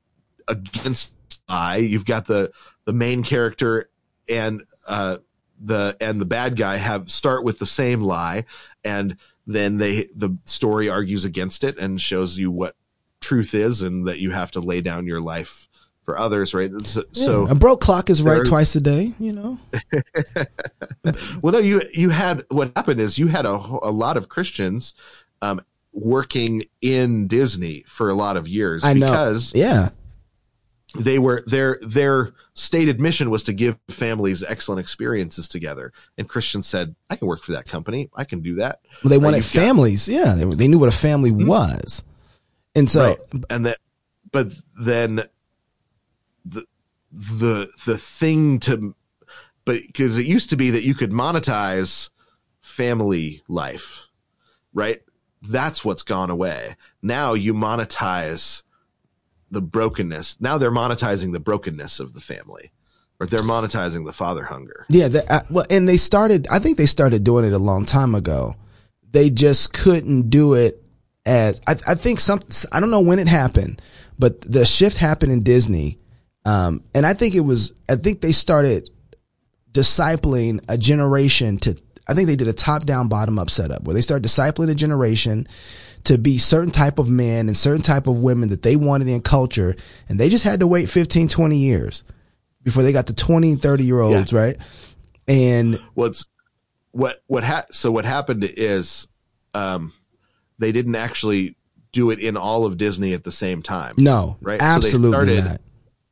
B: against I. You've got the the main character and uh, the and the bad guy have start with the same lie, and then they the story argues against it and shows you what truth is, and that you have to lay down your life for others, right? So, so
A: a broke clock is right twice a day, you know? *laughs*
B: Well, no, you you had what happened is you had a a lot of Christians um, working in Disney for a lot of years
A: I know.
B: because
A: Yeah.
B: they were their their stated mission was to give families excellent experiences together. And Christians said, "I can work for that company. I can do that."
A: Well, they wanted
B: you've got-
A: families. yeah. They, they knew what a family was. And so,
B: right. and that but then the the thing to but because it used to be that you could monetize family life right that's what's gone away now you monetize the brokenness now they're monetizing the brokenness of the family or they're monetizing the father hunger
A: Yeah, uh, well, and they started. I think they started doing it a long time ago. They just couldn't do it as. I, I think some. I don't know when it happened, but the shift happened in Disney, um, and I think it was. I think they started discipling a generation to. I think they did a top down, bottom up setup where they started discipling a generation to be certain type of men and certain type of women that they wanted in culture, and they just had to wait 15, 20 years before they got the 20 and 30 year olds, right? And
B: what's what what ha- so what happened is um they didn't actually do it in all of Disney at the same time.
A: no,
B: Right. So they
A: absolutely
B: started-
A: not.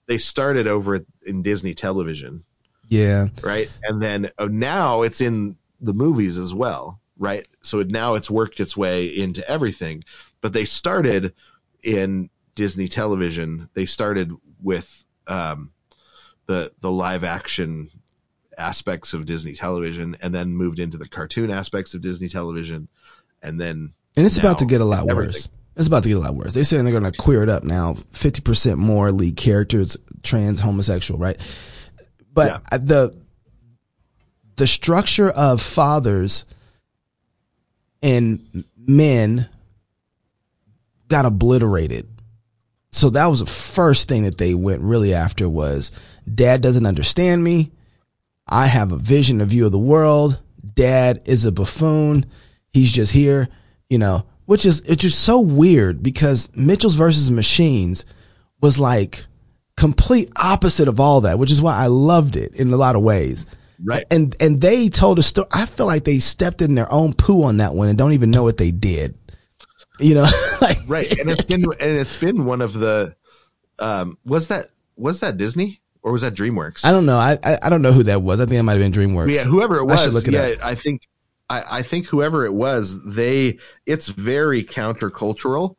B: They started over in Disney television,
A: Yeah.
B: right? And then uh, now it's in the movies as well, right? So it, now it's worked its way into everything. But they started in Disney television. They started with um the the live action aspects of Disney television and then moved into the cartoon aspects of Disney television and then
A: And it's about to get a lot
B: everything.
A: worse. It's about to get a lot worse. They're saying they're going to queer it up now. 50% more lead characters, trans, homosexual, right? But
B: Yeah.
A: The, the structure of fathers and men got obliterated. So that was the first thing that they went really after was dad doesn't understand me. I have a vision, a view of the world. Dad is a buffoon. He's just here, you know, which is, it's just so weird because Mitchells versus Machines was like complete opposite of all that, which is why I loved it in a lot of ways.
B: Right.
A: And, and they told a story. I feel like they stepped in their own poo on that one and don't even know what they did. You know, *laughs* like,
B: right and it's been and it's been one of the um was that was that Disney or was that DreamWorks?
A: I don't know. I, I I don't know who that was. I think it might have been DreamWorks.
B: yeah, whoever it
A: I
B: was.
A: should look it
B: yeah,
A: up.
B: I think I, I think whoever it was, they it's very countercultural.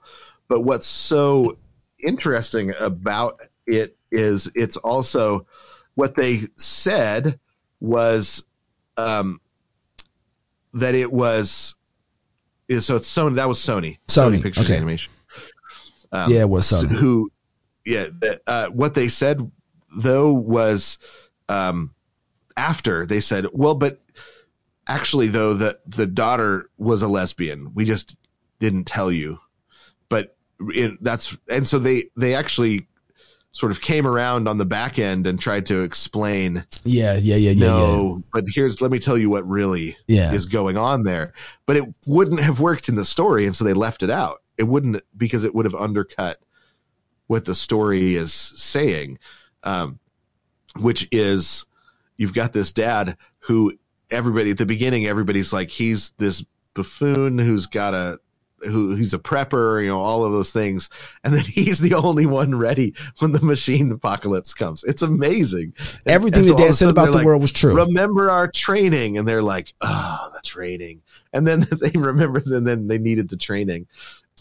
B: But what's so interesting about it is it's also what they said was um, that it was so it's Sony that was Sony
A: Sony,
B: Pictures
A: okay.
B: Animation. Um,
A: Yeah, it was Sony.
B: Who, yeah, uh, what they said though was um, after they said, well, but actually though the the daughter was a lesbian. We just didn't tell you, but it, that's and so they they actually sort of came around on the back end and tried to explain.
A: Yeah, yeah, yeah, yeah,
B: no but here's let me tell you what really
A: Yeah.
B: is going on there. But it wouldn't have worked in the story and so they left it out. It wouldn't because it would have undercut what the story is saying um, which is you've got this dad who everybody at the beginning everybody's like he's this buffoon who's got a who he's a prepper you know all of those things. And then *laughs* he's the only one ready when the machine apocalypse comes. It's amazing.
A: Everything
B: and
A: the
B: so of
A: dad said about the
B: like,
A: world was true.
B: remember our training. And they're like oh the training. And then *laughs* they remember and then they needed the training.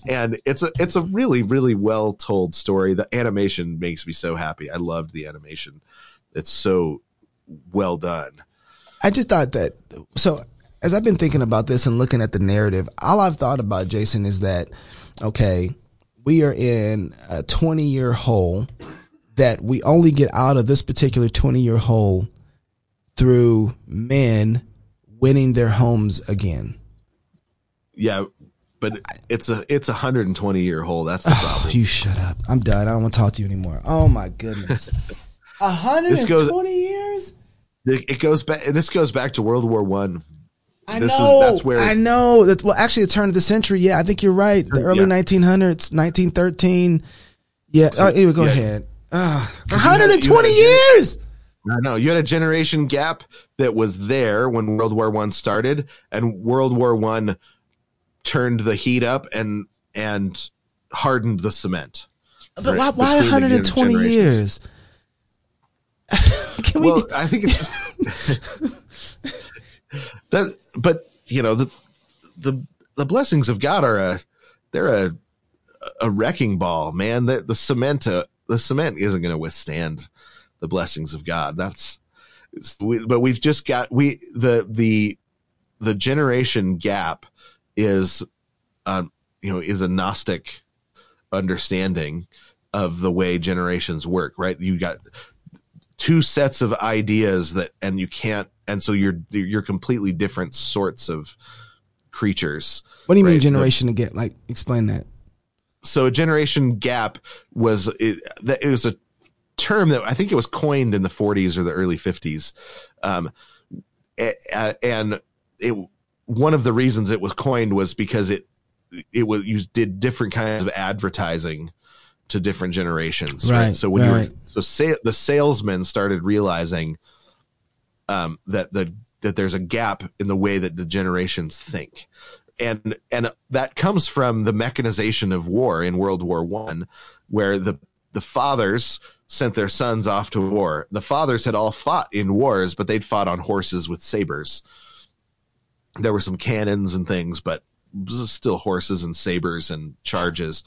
B: And it's a it's a really really well told story. The animation makes me so happy. I loved the animation. It's so well done
A: I just thought that so as I've been thinking about this and looking at the narrative, all I've thought about Jason is that okay, we are in a 20 year hole that we only get out of this particular 20 year hole through men winning their homes again.
B: yeah but it's a it's a 120 year hole that's the oh, problem
A: Oh, you shut up. I'm done. I don't want to talk to you anymore. Oh my goodness. *laughs* 120
B: goes-
A: years?
B: It goes back this goes back to world war one
A: I
B: This is-
A: know.
B: that's where-
A: I know. That well, actually, the turn of the century. Yeah, I think you're right. The early
B: Yeah.
A: 1900s, 1913. Yeah. oh, anyway, go
B: yeah.
A: ahead. Uh,
B: you had-
A: 120
B: you had-
A: years.
B: I know you had a generation gap that was there when World War One started, and World War One turned the heat up and and hardened the cement.
A: But why, why
B: between the
A: 120
B: generations.
A: years? *laughs* Can we?
B: Well, I think it's just *laughs* that, but you know the the the blessings of God are a they're a a wrecking ball, man. The the cement uh, the cement isn't going to withstand the blessings of God. That's we, but we've just got we the the the generation gap is um you know is a gnostic understanding of the way generations work right you got two sets of ideas that and you can't and so you're you're completely different sorts of creatures
A: what do you mean
B: right, the-
A: generation to get? Like, explain that.
B: so a generation gap was it, that it was a term that I think it was coined in the 40s or the early 50s, um, and it one of the reasons it was coined was because it it was you did different kinds of advertising to different generations, right?
A: Right,
B: So when you
A: right.
B: were so say, the salesmen started realizing um, that the that there's a gap in the way that the generations think and and that comes from the mechanization of war in World War One, where the the fathers sent their sons off to war. The fathers had all fought in wars, but they'd fought on horses with sabers. There were some cannons and things, but still horses and sabers and charges.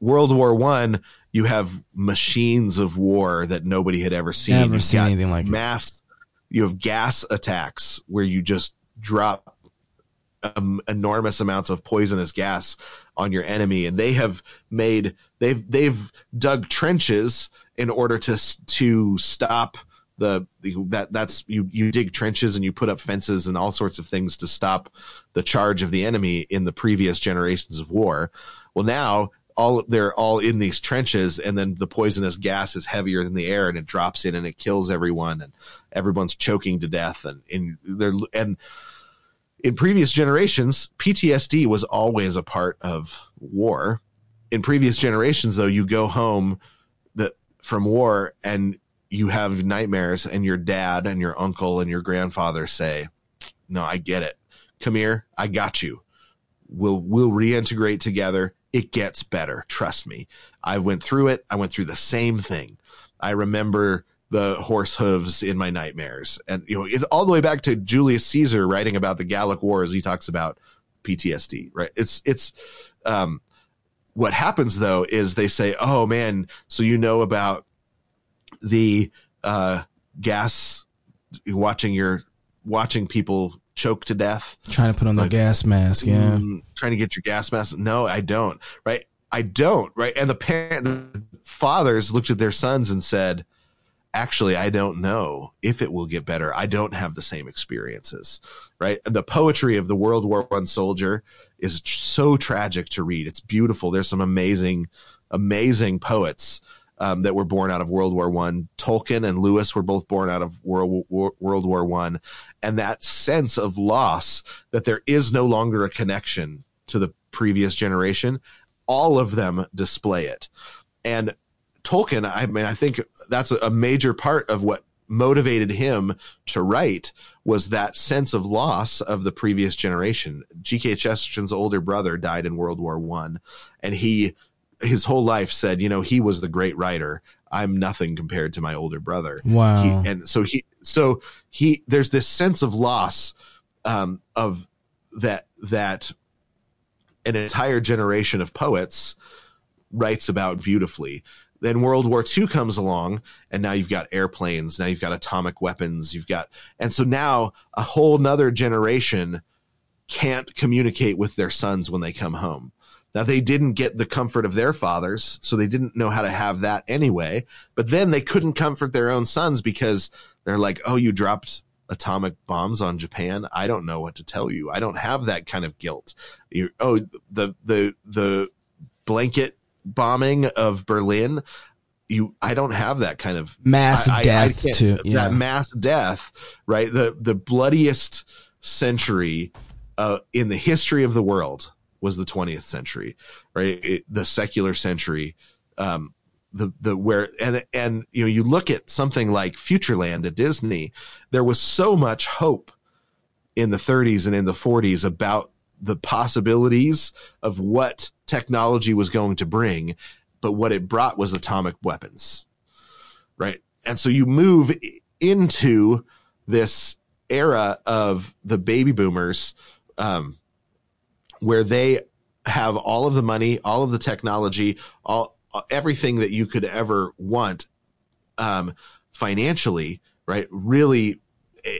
B: World War One, you have machines of war that nobody had ever seen.
A: Never
B: You've
A: seen anything like it.
B: mass. You have gas attacks where you just drop um, enormous amounts of poisonous gas on your enemy, and they have made they've they've dug trenches in order to to stop the, the that that's you you dig trenches and you put up fences and all sorts of things to stop the charge of the enemy in the previous generations of war. Well, now all they're all in these trenches, and then the poisonous gas is heavier than the air, and it drops in and it kills everyone, and everyone's choking to death, and and they're and in previous generations, PTSD was always a part of war. In previous generations, though, you go home from war and you have nightmares, and your dad and your uncle and your grandfather say, "No, I get it. Come here, I got you. We'll we'll reintegrate together. It gets better. Trust me. I went through it. I went through the same thing. I remember the horse hooves in my nightmares. And, you know, it's all the way back to Julius Caesar writing about the Gallic Wars. He talks about PTSD, right? It's, it's, um, what happens though is they say, Oh man, so you know about the, uh, gas watching your, watching people choke to death.
A: Trying to put on the gas mask. Yeah.
B: Mm, trying to get your gas mask. No, I don't. Right. I don't. Right. And the parent, the fathers looked at their sons and said, actually, I don't know if it will get better. I don't have the same experiences. Right. And the poetry of the World War One soldier is so tragic to read. It's beautiful. There's some amazing, amazing poets. Um, that were born out of World War One. Tolkien and Lewis were both born out of World War, World War One, and that sense of loss that there is no longer a connection to the previous generation. All of them display it, and Tolkien. I mean, I think that's a major part of what motivated him to write was that sense of loss of the previous generation. G.K. Chesterton's older brother died in World War One, and he his whole life said, you know, he was the great writer. I'm nothing compared to my older brother.
A: Wow.
B: He, and so he, so he, there's this sense of loss, um, of that, that an entire generation of poets writes about beautifully. Then World War II comes along and now you've got airplanes. Now you've got atomic weapons. You've got, and so now a whole nother generation can't communicate with their sons when they come home. Now they didn't get the comfort of their fathers, so they didn't know how to have that anyway. But then they couldn't comfort their own sons because they're like, "Oh, you dropped atomic bombs on Japan. I don't know what to tell you. I don't have that kind of guilt." You, oh, the the the blanket bombing of Berlin. You, I don't have that kind of
A: Mass
B: I- I- I
A: death
B: can't-
A: too. Yeah.
B: That mass death, right? The the bloodiest century uh, in the history of the world was the 20th century, right? It- the secular century. Um, the the where and and you know you look at something like Futureland at Disney, there was so much hope in the 30s and in the 40s about the possibilities of what technology was going to bring, but what it brought was atomic weapons, right? And so you move into this era of the baby boomers, um, where they have all of the money, all of the technology, all everything that you could ever want, um, financially, right? Really, eh,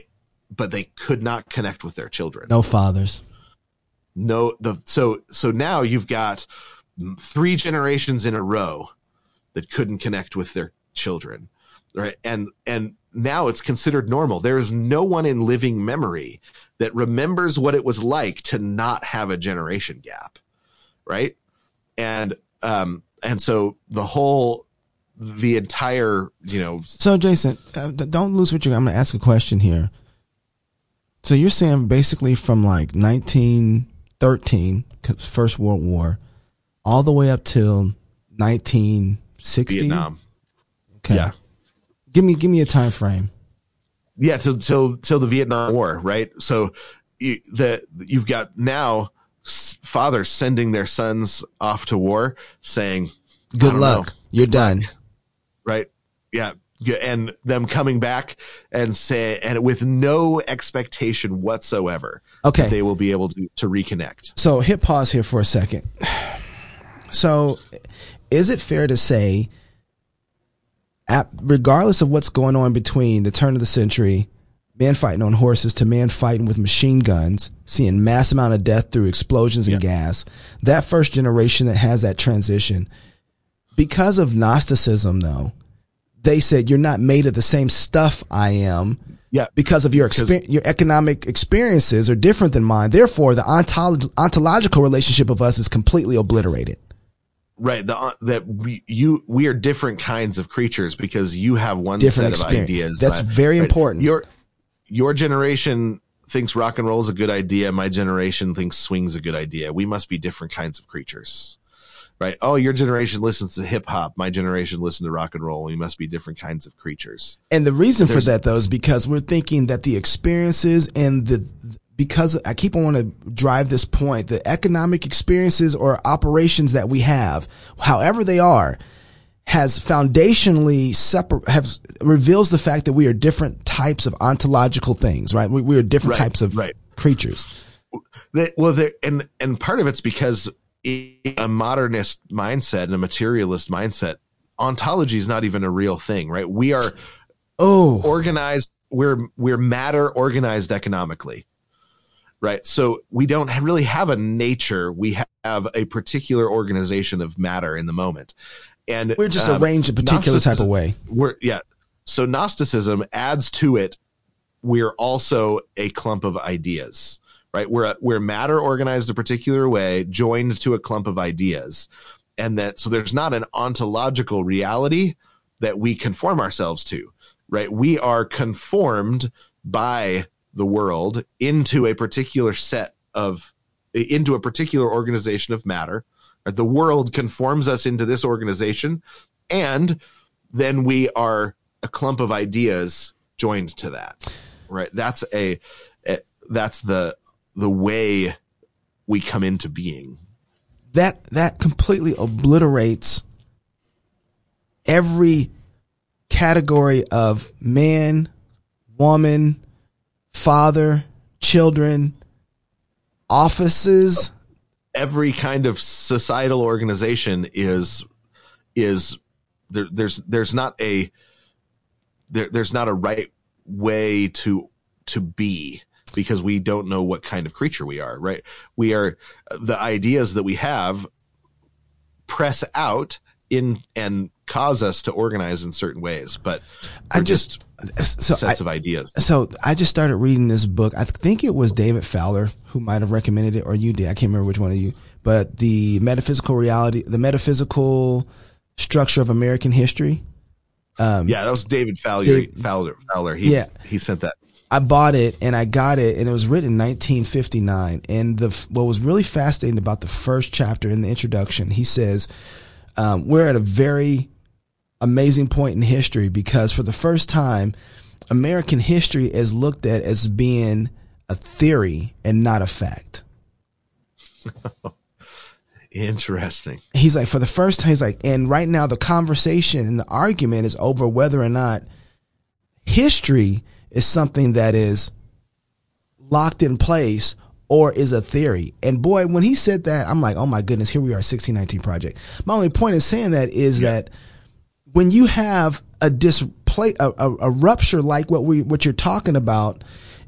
B: but they could not connect with their children
A: no fathers.
B: no the so so now you've got three generations in a row that couldn't connect with their children right and and now it's considered normal there is no one in living memory that remembers what it was like to not have a generation gap right and um and so the whole the entire you know
A: So, Jason, uh, don't lose what you're. I'm going to ask a question here. So you're saying basically from like 1913, First World War, all the way up till 1960.
B: vietnam
A: Okay.
B: yeah
A: Give me give me a time frame.
B: yeah till till till the Vietnam War, right? So you, the you've got now fathers sending their sons off to war, saying,
A: Good luck.
B: know,"
A: You're done.
B: right? Yeah, and them coming back and say and with no expectation whatsoever,
A: Okay.
B: that they will be able to to reconnect.
A: So hit pause here for a second. *sighs* So, is it fair to say, regardless of what's going on between the turn of the century, man fighting on horses to man fighting with machine guns, seeing mass amount of death through explosions and gas, that first generation that has that transition, because of Gnosticism, though, they said you're not made of the same stuff I am
B: Yeah,
A: because of your exper- your economic experiences are different than mine. Therefore, the ontolo- ontological relationship of us is completely obliterated.
B: Right. The uh, that we you we are different kinds of creatures because you have one
A: Different
B: set of
A: experience.
B: ideas.
A: That's
B: that-
A: very important.
B: Your your generation thinks rock and roll is a good idea. My generation thinks swing's a good idea. We must be different kinds of creatures. Right. Oh, your generation listens to hip hop. My generation listens to rock and roll. We must be different kinds of creatures.
A: And the reason for that, though, is because we're thinking that the experiences and the because I keep on want to drive this point, the economic experiences or operations that we have, however they are, has foundationally separate has reveals the fact that we are different types of ontological things, right? We, we are different
B: Right,
A: types of
B: right.
A: creatures.
B: They, well, and and part of it's because in a modernist mindset and a materialist mindset, ontology is not even a real thing, right? We are
A: Oh,
B: organized. We're we're matter organized economically, right? So we don't really have a nature. We have a particular organization of matter in the moment, and
A: we're just
B: um,
A: arranged a particular type of way.
B: We're yeah. So Gnosticism adds to it. We're also a clump of ideas, right? We're we're matter organized a particular way, joined to a clump of ideas, and that so there's not an ontological reality that we conform ourselves to, right? We are conformed by the world into a particular set of into a particular organization of matter. The world conforms us into this organization, and then we are a clump of ideas joined to that. Right? That's a, a that's the the way we come into being.
A: That that completely obliterates every category of man, woman, father, children, offices.
B: every kind of societal organization is is there, there's there's not a there, there's not a right way to to be because we don't know what kind of creature we are right we are the ideas that we have press out in and cause us to organize in certain ways but
A: I
B: we're
A: just so I,
B: sets of ideas
A: so I just started reading this book. I think it was David Fowler who might have recommended it, or you did. I can't remember which one of you. But the metaphysical reality, the metaphysical structure of American history.
B: Um, yeah that was david fowler
A: Dave-
B: fowler fowler he,
A: Yeah.
B: he sent that
A: I bought it and I got it, and it was written in 1959. And the what was really fascinating about the first chapter in the introduction, he says, um, "We're at a very amazing point in history because for the first time, American history is looked at as being a theory and not a fact." *laughs*
B: interesting
A: He's like, for the first time, he's like, and right now the conversation and the argument is over whether or not history is something that is locked in place or is a theory. And boy, when he said that, I'm like, oh my goodness, here we are, 1619 project. My only point in saying that is that when you have a display, a, a, a rupture like what we, what you're talking about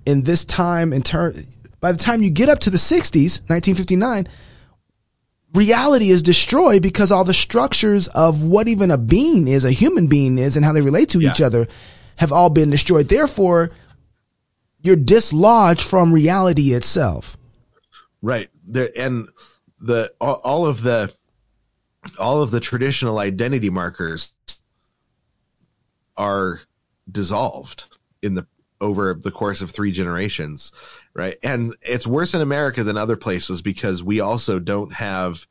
A: in this time in turn, by the time you get up to the 60s, 1959, reality is destroyed because all the structures of what even a being is, a human being is, and how they relate to each other have all been destroyed. Therefore, you're dislodged from reality itself.
B: Right. There and the all, all of the all of the traditional identity markers are dissolved in the over the course of three generations, right? And it's worse in America than other places because we also don't have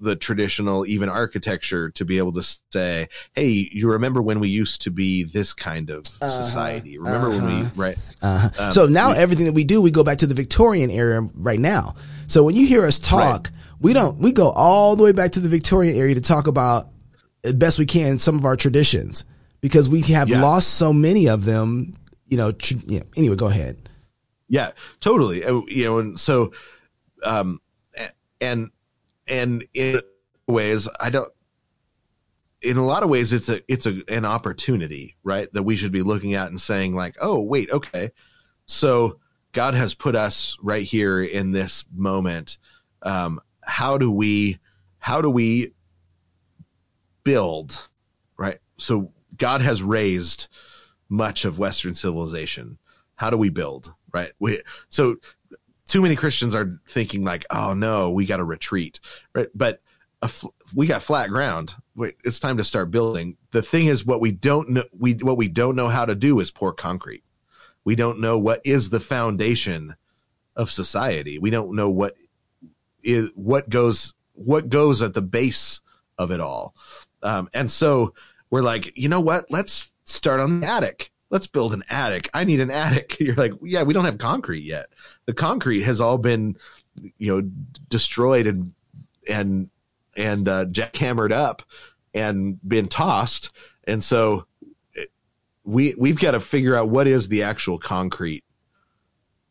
B: the traditional even architecture to be able to say, "Hey, you remember when we used to be this kind of society? Remember when we right?"
A: Uh-huh. so now everything that we do, we go back to the Victorian era right now. So when you hear us talk, we don't, we go all the way back to the Victorian era to talk about as best we can some of our traditions because we have
B: Yeah.
A: lost so many of them, you know, tr- know anyway, go ahead.
B: Yeah, totally. You know, and so, um, and and in ways, I don't. In a lot of ways, it's a it's a an opportunity, right? That we should be looking at and saying, like, oh, wait, okay, so God has put us right here in this moment. Um, how do we how do we build, right? So God has raised much of Western civilization. How do we build, right? We so too many Christians are thinking like, oh no, we got to retreat, right? But fl- we got flat ground. It's time to start building. The thing is, what we don't know, we what we don't know how to do is pour concrete. We don't know what is the foundation of society. We don't know what is what goes what goes at the base of it all. Um, and so we're like, you know what? Let's start on the attic. Let's build an attic. I need an attic. *laughs* You're like, yeah, we don't have concrete yet. The concrete has all been, you know, destroyed and and and uh, jackhammered up and been tossed. And so it- we we've got to figure out what is the actual concrete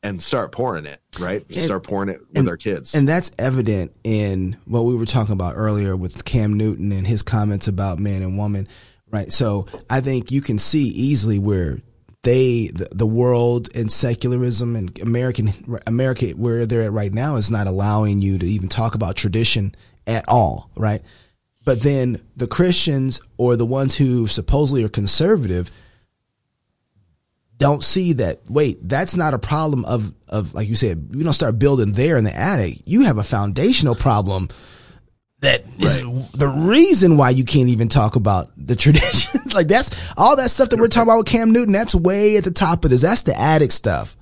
B: and start pouring it, right? start pouring it with
A: and-
B: our kids.
A: And that's evident in what we were talking about earlier with Cam Newton and his comments about man and woman, right? So I think you can see easily where they, the, the world and secularism and American, America, where they're at right now is not allowing you to even talk about tradition at all, right? But then the Christians or the ones who supposedly are conservative don't see that wait that's not a problem of of like you said you don't start building there in the attic you have a foundational problem that is the reason why you can't even talk about the *laughs* traditions. Like that's all that stuff that we're talking about with cam newton that's way at the top of this. That's the attic stuff.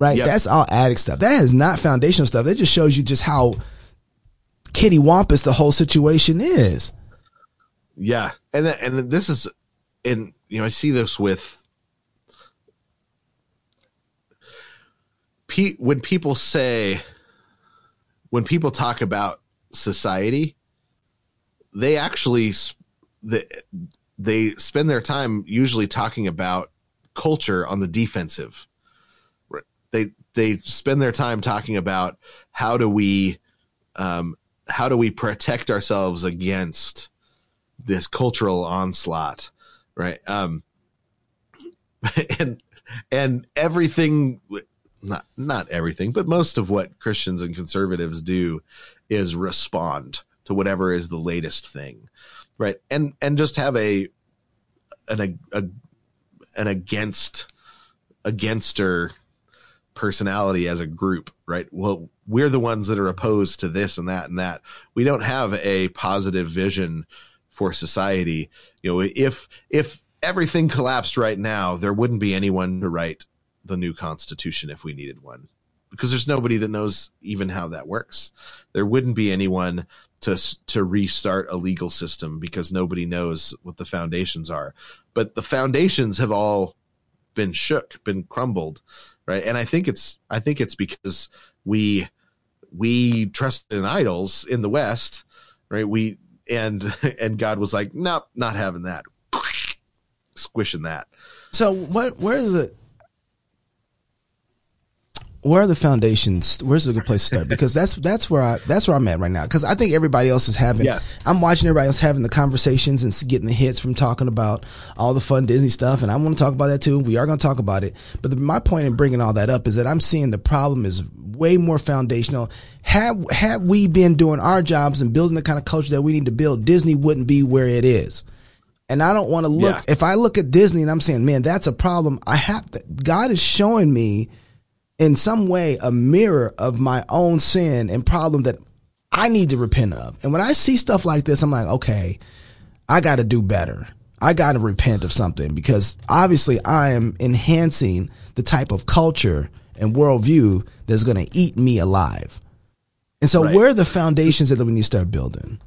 A: Right?
B: Yep.
A: that's all attic stuff. That is not foundational stuff. That just shows you just how kitty wampus the whole situation is.
B: Yeah, and th- and this is, and you know, I see this with pe- when people say, when people talk about society, they actually they, they spend their time usually talking about culture on the defensive. They they spend their time talking about how do we um, how do we protect ourselves against this cultural onslaught, right? Um, *laughs* and and everything, not not everything, but most of what Christians and conservatives do is respond to whatever is the latest thing, right? And and just have a an a, an against againster personality as a group, right? Well, we're the ones that are opposed to this and that and that. We don't have a positive vision for society. You know, if if everything collapsed right now, there wouldn't be anyone to write the new constitution if we needed one. Because there's nobody that knows even how that works. There wouldn't be anyone to to restart a legal system because nobody knows what the foundations are. But the foundations have all been shook, been crumbled, right? And I think it's I think it's because we we trust in idols in the West, right? We and *laughs* and God was like, nope, not having that, *laughs* squishing that.
A: So what? Where is it? Where are the foundations? Where's a good place to start? Because that's that's where I that's where I'm at right now. Because I think everybody else is having.
B: Yeah.
A: I'm watching everybody else having the conversations and getting the hits from talking about all the fun Disney stuff, and I want to talk about that too. We are going to talk about it. But the, my point in bringing all that up is that I'm seeing the problem is way more foundational. Had had we been doing our jobs and building the kind of culture that we need to build, Disney wouldn't be where it is. And I don't want to look,
B: Yeah.
A: if I look at Disney and I'm saying, man, that's a problem. I have to, God is showing me in some way a mirror of my own sin and problem that I need to repent of. And when I see stuff like this, I'm like, okay, I got to do better. I got to repent of something because obviously I am enhancing the type of culture and worldview that's going to eat me alive. And so
B: Right.
A: where are the foundations that we need to start building?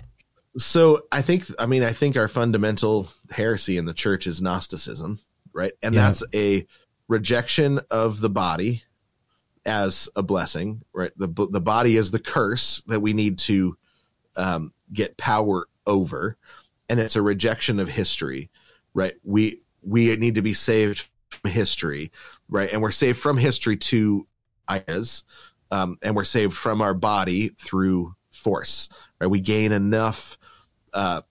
B: So I think, I mean, I think our fundamental heresy in the church is Gnosticism, right? And
A: Yeah.
B: that's a rejection of the body as a blessing, right? The the body is the curse that we need to um, get power over, and it's a rejection of history, right? We we need to be saved from history, right? And we're saved from history to ideas, um, and we're saved from our body through force, right? We gain enough, uh,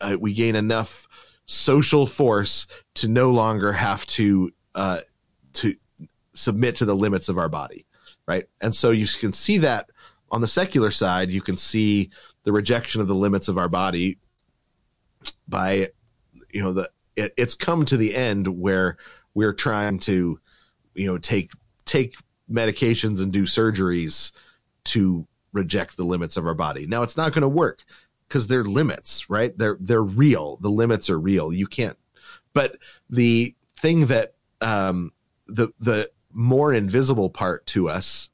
B: uh, we gain enough social force to no longer have to uh, to submit to the limits of our body, right? And so you can see that on the secular side, you can see the rejection of the limits of our body by, you know, the it, it's come to the end where we're trying to, you know, take take medications and do surgeries to reject the limits of our body. Now it's not going to work because they're limits, right? They're they're real. The limits are real. You can't. But the thing that um, the the more invisible part to us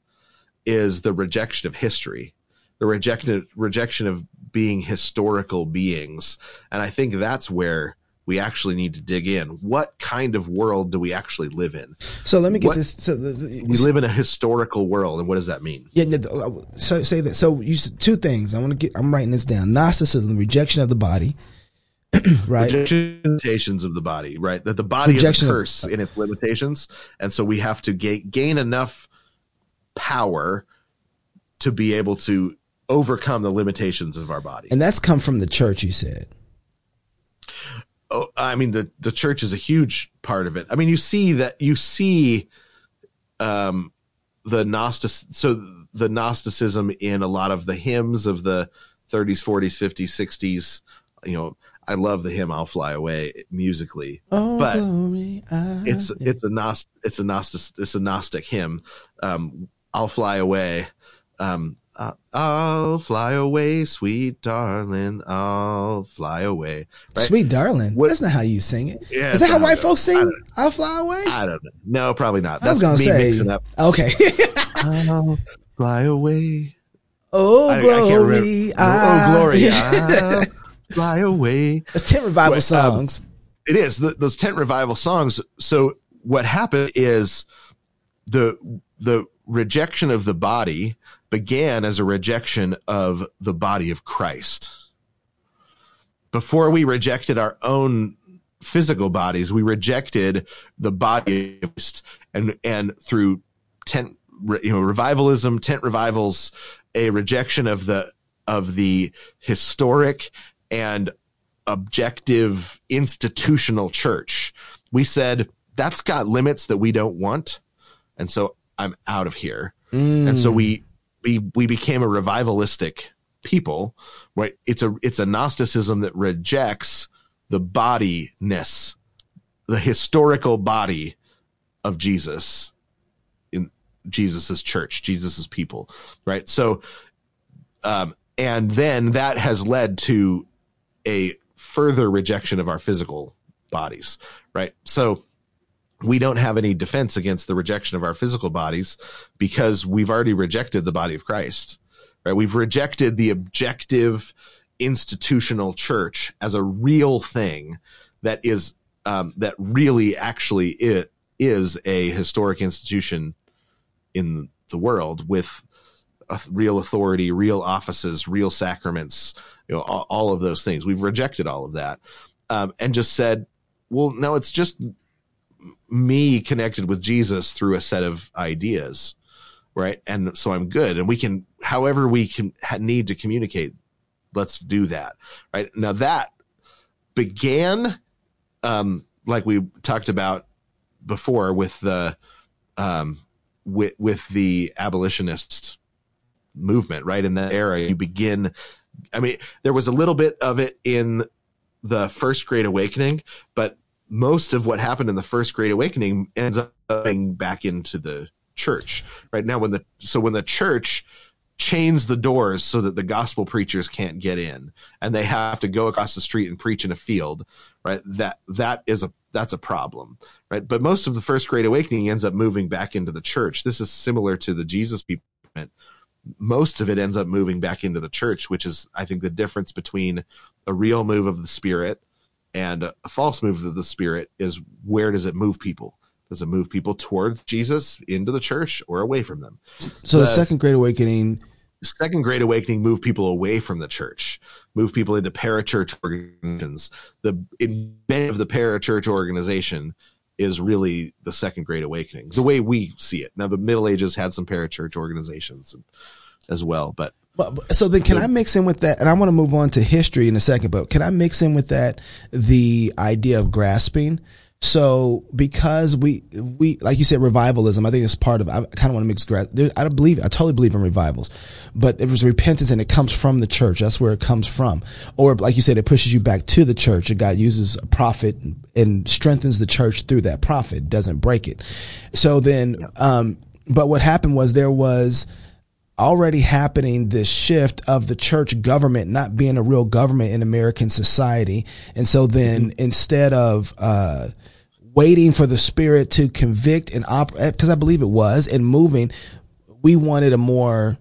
B: is the rejection of history, the rejection rejection of being historical beings, and I think that's where we actually need to dig in. What kind of world do we actually live in?
A: So let me get
B: What-
A: this. So
B: We live in a historical world, and what does that mean?
A: Yeah, uh, so say that. So you two things. I want to get. I'm writing this down. Gnosticism, rejection of the body, *clears throat* right?
B: limitations of the body, right? That the body
A: Rejection
B: is a curse in its limitations, and so we have to ga- gain enough power to be able to overcome the limitations of our body.
A: And that's come from the church. You said.
B: oh, I mean, the the church is a huge part of it. I mean, you see that you see, um, the gnostic so the gnosticism in a lot of the hymns of the 30s, 40s, 50s, 60s. You know, I love the hymn "I'll Fly Away" musically.
A: Oh,
B: But
A: glory, I-
B: it's it's a gnost it's a gnostic it's a gnostic hymn um i'll fly away um uh, i'll fly away sweet darling i'll fly away right?
A: sweet darling.
B: What-
A: That's not how you sing it.
B: Yeah,
A: Is that how white folks sing? I'll fly away.
B: i don't know no probably not
A: I was
B: that's
A: gonna
B: me
A: say.
B: mixing up
A: Okay. *laughs*
B: i'll fly away
A: oh
B: I- I
A: glory,
B: oh glory *laughs*
A: I-
B: fly away
A: That's tent revival
B: um,
A: songs.
B: It is the, those tent revival songs. So what happened is the the rejection of the body began as a rejection of the body of Christ. Before we rejected our own physical bodies, we rejected the body of Christ, and and through tent you know revivalism, tent revivals, a rejection of the of the historic and objective institutional church. We said that's got limits that we don't want. And so I'm out of here. And so we we we became a revivalistic people, right? It's a it's a Gnosticism that rejects the bodiness, the historical body of Jesus in Jesus's church, Jesus's people, right? So um and then that has led to a further rejection of our physical bodies, right? So we don't have any defense against the rejection of our physical bodies because we've already rejected the body of Christ, right? We've rejected the objective institutional church as a real thing that is, um, that really actually it is a historic institution in the world with real authority, real offices, real sacraments, you know, all, all of those things. We've rejected all of that, um, and just said, well, no, it's just me connected with Jesus through a set of ideas, right? And so I'm good, and we can, however, we can need to communicate. Let's do that, right? Now that began, um, like we talked about before, with the, um, with with the abolitionist movement, right? In that era, you begin. I mean, there was a little bit of it in the first Great Awakening, but most of what happened in the first Great Awakening ends up going back into the church. Right now, when the so when the church chains the doors so that the gospel preachers can't get in, and they have to go across the street and preach in a field, right? That that is a that's a problem, right? But most of the first Great Awakening ends up moving back into the church. This is similar to the Jesus people. Most of it ends up moving back into the church, which is, I think, the difference between a real move of the spirit and a false move of the spirit is where does it move people? Does it move people towards Jesus into the church or away from them?
A: So the
B: the-
A: second Great Awakening.
B: Second Great Awakening moved people away from the church, moved people into parachurch organizations. The invention of the parachurch organization is really the Second Great Awakening, the way we see it. Now, the Middle Ages had some parachurch organizations as well, but
A: so then, can I mix in with that? And I want to move on to history in a second, but can I mix in with that the idea of grasping? So because we we like you said revivalism, I think it's part of. I kind of want to mix. There, I don't believe. I totally believe in revivals, but it was repentance and it comes from the church. That's where it comes from. Or like you said, it pushes you back to the church. And God uses a prophet and strengthens the church through that prophet. Doesn't break it. So then, um, but what happened was there was already happening this shift of the church government not being a real government in American society. And so then instead of, uh, waiting for the spirit to convict and operate, because I believe it was and moving, we wanted a more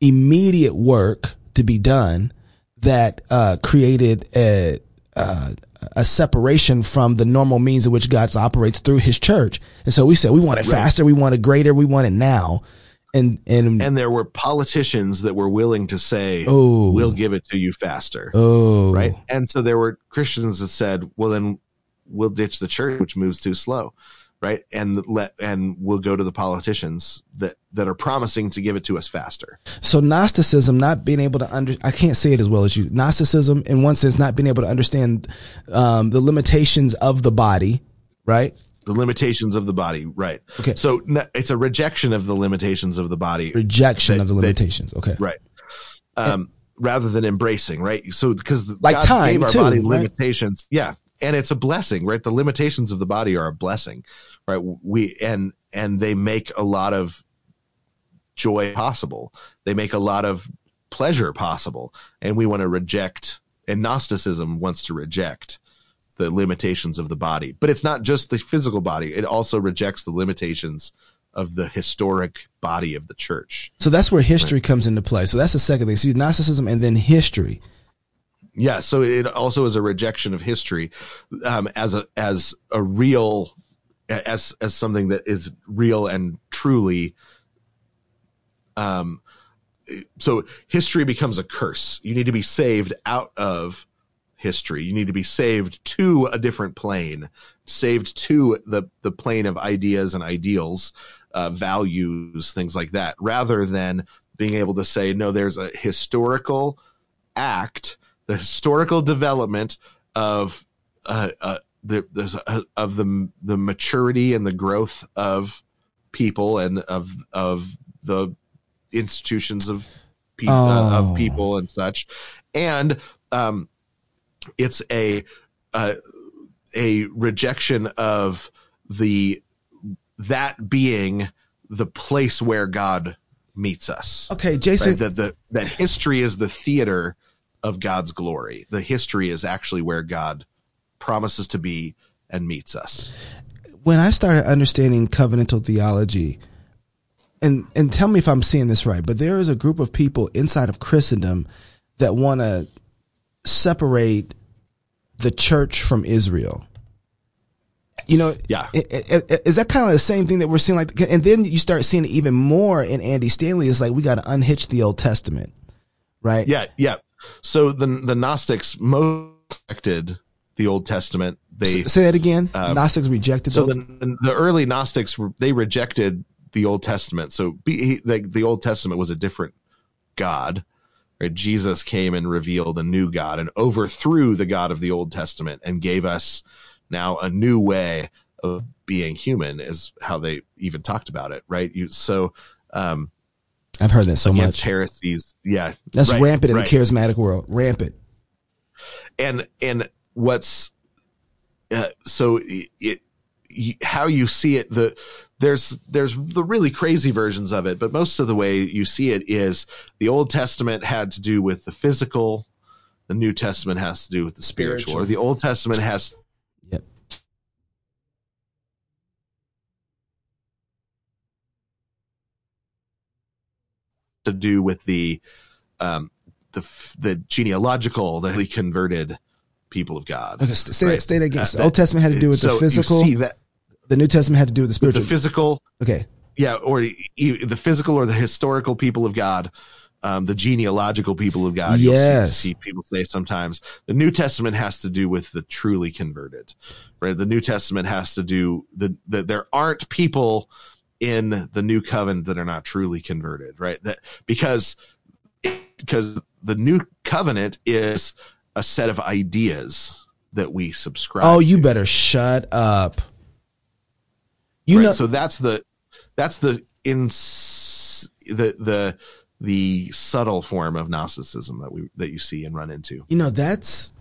A: immediate work to be done that, uh, created a, uh, a separation from the normal means in which God operates through His church. And so we said we want it faster, we want it greater, we want it now. And and,
B: And there were politicians that were willing to say,
A: Oh.
B: we'll give it to you faster.
A: oh
B: Right. And so there were Christians that said, well, then we'll ditch the church, which moves too slow. Right. And let, and we'll go to the politicians that, that are promising to give it to us faster.
A: So Gnosticism, not being able to under, I can't say it as well as you. Gnosticism, in one sense, not being able to understand um, the limitations of the body, right?
B: The limitations of the body. Right.
A: Okay.
B: So it's a rejection of the limitations of the body.
A: Rejection
B: That-
A: of the
B: that-
A: limitations. Okay.
B: Right. Um, rather than embracing, right? So because
A: Like
B: God
A: time,
B: gave our
A: too,
B: body
A: right?
B: limitations, yeah, and it's a blessing, right? The limitations of the body are a blessing, right? We and and they make a lot of joy possible. They make a lot of pleasure possible, and we want to reject. And Gnosticism wants to reject the limitations of the body, but it's not just the physical body; it also rejects the limitations of the historic body of the church.
A: So that's where history comes into play. So that's the second thing. So Gnosticism and then history.
B: Yeah, so it also is a rejection of history um, as a as a real as as something that is real and truly. Um, so history becomes a curse. You need to be saved out of history. You need to be saved to a different plane, saved to the the plane of ideas and ideals, uh, values, things like that, rather than being able to say no. There's a historical act, the historical development of uh, uh, the, there's a, of the the maturity and the growth of people and of of the institutions of pe- uh,
A: Oh.
B: of people and such, and um, it's a uh, a rejection of the that being the place where God meets us
A: Okay, Jason.
B: right? That the that history is the theater of God's glory. The history is actually where God promises to be and meets us.
A: when I started understanding covenantal theology, and and tell me if I'm seeing this right, but there is a group of people inside of Christendom that want to separate the church from Israel. You know,
B: Yeah.
A: is that kind of the same thing that we're seeing? Like, and then you start seeing it even more in Andy Stanley. It's like we got to unhitch the Old Testament, right?
B: Yeah, yeah. So the the Gnostics most rejected the Old Testament. They
A: Say that again. Uh, Gnostics rejected.
B: so
A: the,
B: the the early Gnostics they rejected the Old Testament. So be, he, the the Old Testament was a different God. Right? Jesus came and revealed a new God and overthrew the God of the Old Testament and gave us now a new way of being human. Is how they even talked about it. Right? You so. Um,
A: I've heard that so much.
B: heresies, yeah,
A: That's
B: right,
A: rampant in
B: right.
A: the charismatic world. Rampant.
B: and and what's uh, so it, it how you see it the there's there's the really crazy versions of it but most of the way you see it is the old testament had to do with the physical the new testament has to do with the spiritual,
A: Spiritual.
B: or the old testament has
A: Yep.
B: to do with the um the the genealogical the converted people of god
A: Okay, st- say that.
B: Right.
A: Stay that again.
B: Uh,
A: Old Testament had to do with
B: so
A: the
B: you
A: physical.
B: see that
A: The New Testament had to do with the spiritual.
B: the physical
A: okay.
B: yeah or the physical or the historical people of god um, the genealogical people of god you'll
A: Yes.
B: see, see people say sometimes the new testament has to do with the truly converted right the new testament has to do the, the there aren't people in the new covenant that are not truly converted right that because because the new covenant is a set of ideas that we subscribe
A: Oh, you
B: to.
A: better shut up. You
B: Right,
A: know,
B: so that's the that's the ins the the the subtle form of Gnosticism that we that you see and run into.
A: you know that's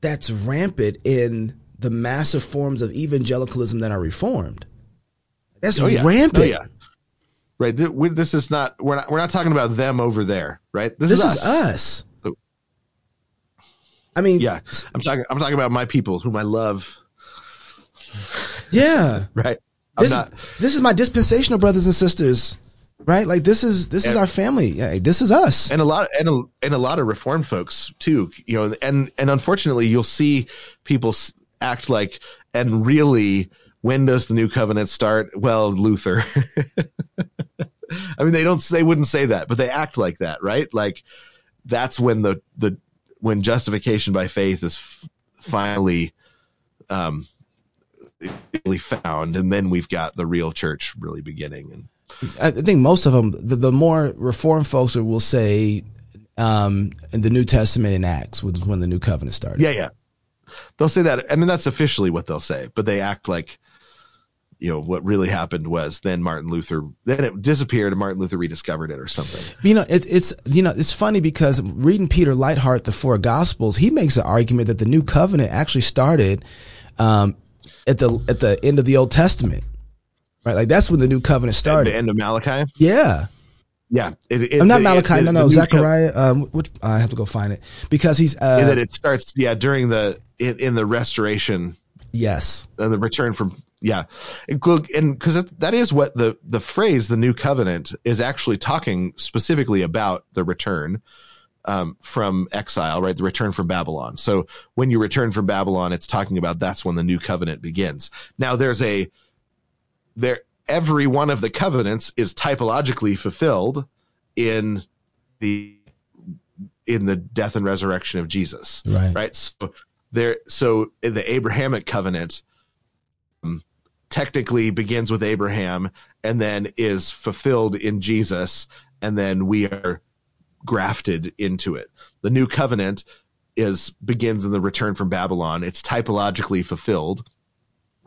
A: that's rampant in the massive forms of evangelicalism that are reformed. That's
B: Oh, yeah.
A: rampant.
B: Oh, yeah. Right. This is not we're not we're not talking about them over there. Right. This,
A: This
B: is,
A: is
B: us.
A: us. I mean,
B: Yeah. I'm talking I'm talking about my people whom I love.
A: yeah. *laughs*
B: Right. I'm
A: This,
B: not.
A: this is my dispensational brothers and sisters, right? Like this is this is our family. Yeah, this is us.
B: and a lot and a, and a lot of reform folks too you know and and unfortunately you'll see people act like and really when does the new covenant start well luther *laughs* i mean they don't they wouldn't say that but they act like that right like that's when the the when justification by faith is f- finally um really found and then we've got the real church really beginning and
A: I think most of them, the, the more reformed folks will say, um, in the New Testament in Acts, which is when the new covenant started.
B: Yeah, yeah. They'll say that. I mean, that's officially what they'll say, but they act like, you know, what really happened was then Martin Luther, then it disappeared and Martin Luther rediscovered it or something.
A: You know, it, it's you know, it's funny because reading Peter Leithart, the Four Gospels, he makes an argument that the new covenant actually started um, at the at the end of the Old Testament, right? Like that's when the new covenant
B: At
A: started.
B: the end of Malachi.
A: yeah,
B: Yeah. It, it,
A: I'm not
B: it-
A: Malachi. no, no,
B: new co-
A: Zechariah. Um, which I have to go find it because he's uh,
B: that it starts, yeah, during the, in, in the restoration
A: yes,
B: and the return from, yeah. And because that is what the, the phrase, the new covenant is actually talking specifically about the return. Um, from exile, right? The return from Babylon. So when you return from Babylon, it's talking about that's when the new covenant begins. Now there's a, there, every one of the covenants is typologically fulfilled in the, in the death and resurrection of Jesus.
A: right,
B: Right. So there, so the Abrahamic covenant, um, technically begins with Abraham and then is fulfilled in Jesus. And then we are grafted into it. The new covenant is begins in the return from Babylon. It's typologically fulfilled,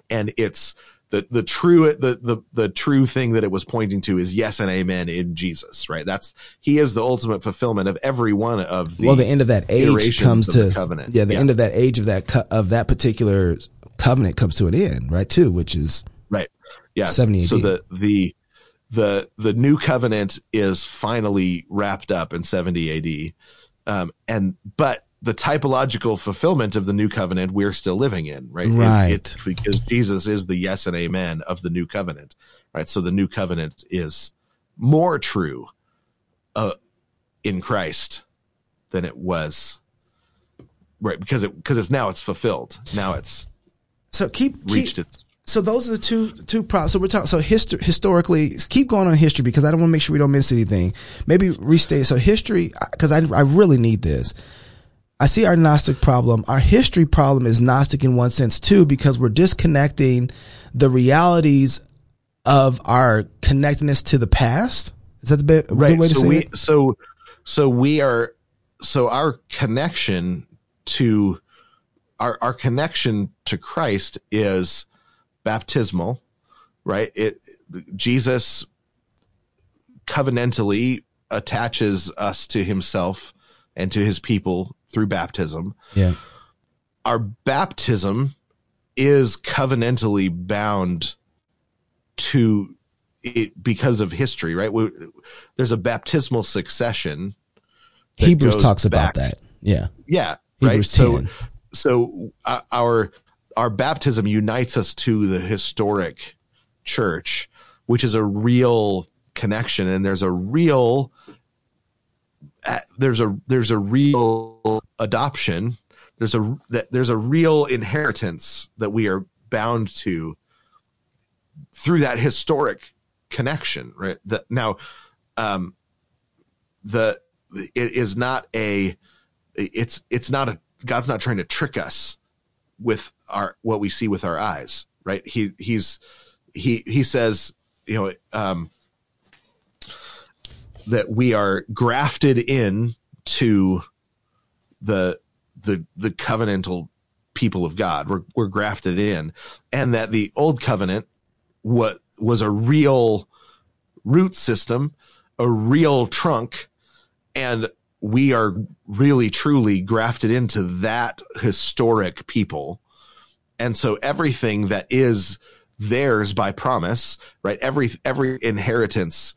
B: and it's the the true the the the true thing that it was pointing to is yes and amen in Jesus. Right? That's he is the ultimate fulfillment of every one of the
A: well, the end of that age comes to
B: covenant.
A: Yeah, the
B: Yeah.
A: end of that age of that co- of that particular covenant comes to an end, right? Too, which is
B: right. Yeah.
A: 70
B: So the the the the new covenant is finally wrapped up in 70 AD. Um, and but the typological fulfillment of the new covenant we're still living in, right? It-
A: Right.
B: because Jesus is the yes and amen of the new covenant, right? So the new covenant is more true uh, in Christ than it was, right? Because it because it's now it's fulfilled. Now it's
A: so keep, keep
B: reached its
A: so those are the two two problems. So we're talking. So histor- historically, keep going on history because I don't want to make sure we don't miss anything. Maybe restate. So history, because I I really need this. I see our Gnostic problem. Our history problem is Gnostic in one sense too, because we're disconnecting the realities of our connectedness to the past. Is that the be-
B: right
A: good way to
B: so
A: say
B: we
A: it?
B: so so we are so our connection to our our connection to christ is baptismal right it jesus covenantally attaches us to himself and to his people through baptism
A: Yeah.
B: our baptism is covenantally bound to it because of history, right? We, there's a baptismal succession.
A: Hebrews talks about that. Yeah.
B: Yeah,
A: Hebrews
B: right.
A: 10.
B: So, so uh, our our baptism unites us to the historic church, which is a real connection, and there's a real there's a there's a real adoption. There's a there's a real inheritance that we are bound to through that historic connection, right? Now, um, the it is not a it's it's not a God's not trying to trick us with our what we see with our eyes, right? He he's he he says, you know, um, that we are grafted in to the the the covenantal people of God. We're we're grafted in, and that the old covenant what was a real root system, a real trunk, and we are really truly grafted into that historic people. And so everything that is theirs by promise, right? Every every inheritance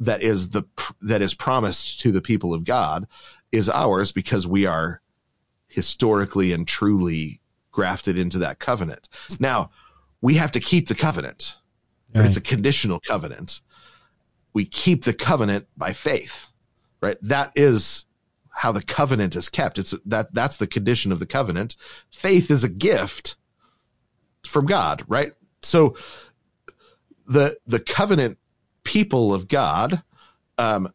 B: that is the that is promised to the people of God is ours because we are historically and truly grafted into that covenant. Now, we have to keep the covenant. But It's a conditional covenant. we keep the covenant by faith, right? That is how the covenant is kept. It's that that's the condition of the covenant. Faith is a gift from God, right? So the the covenant people of God um,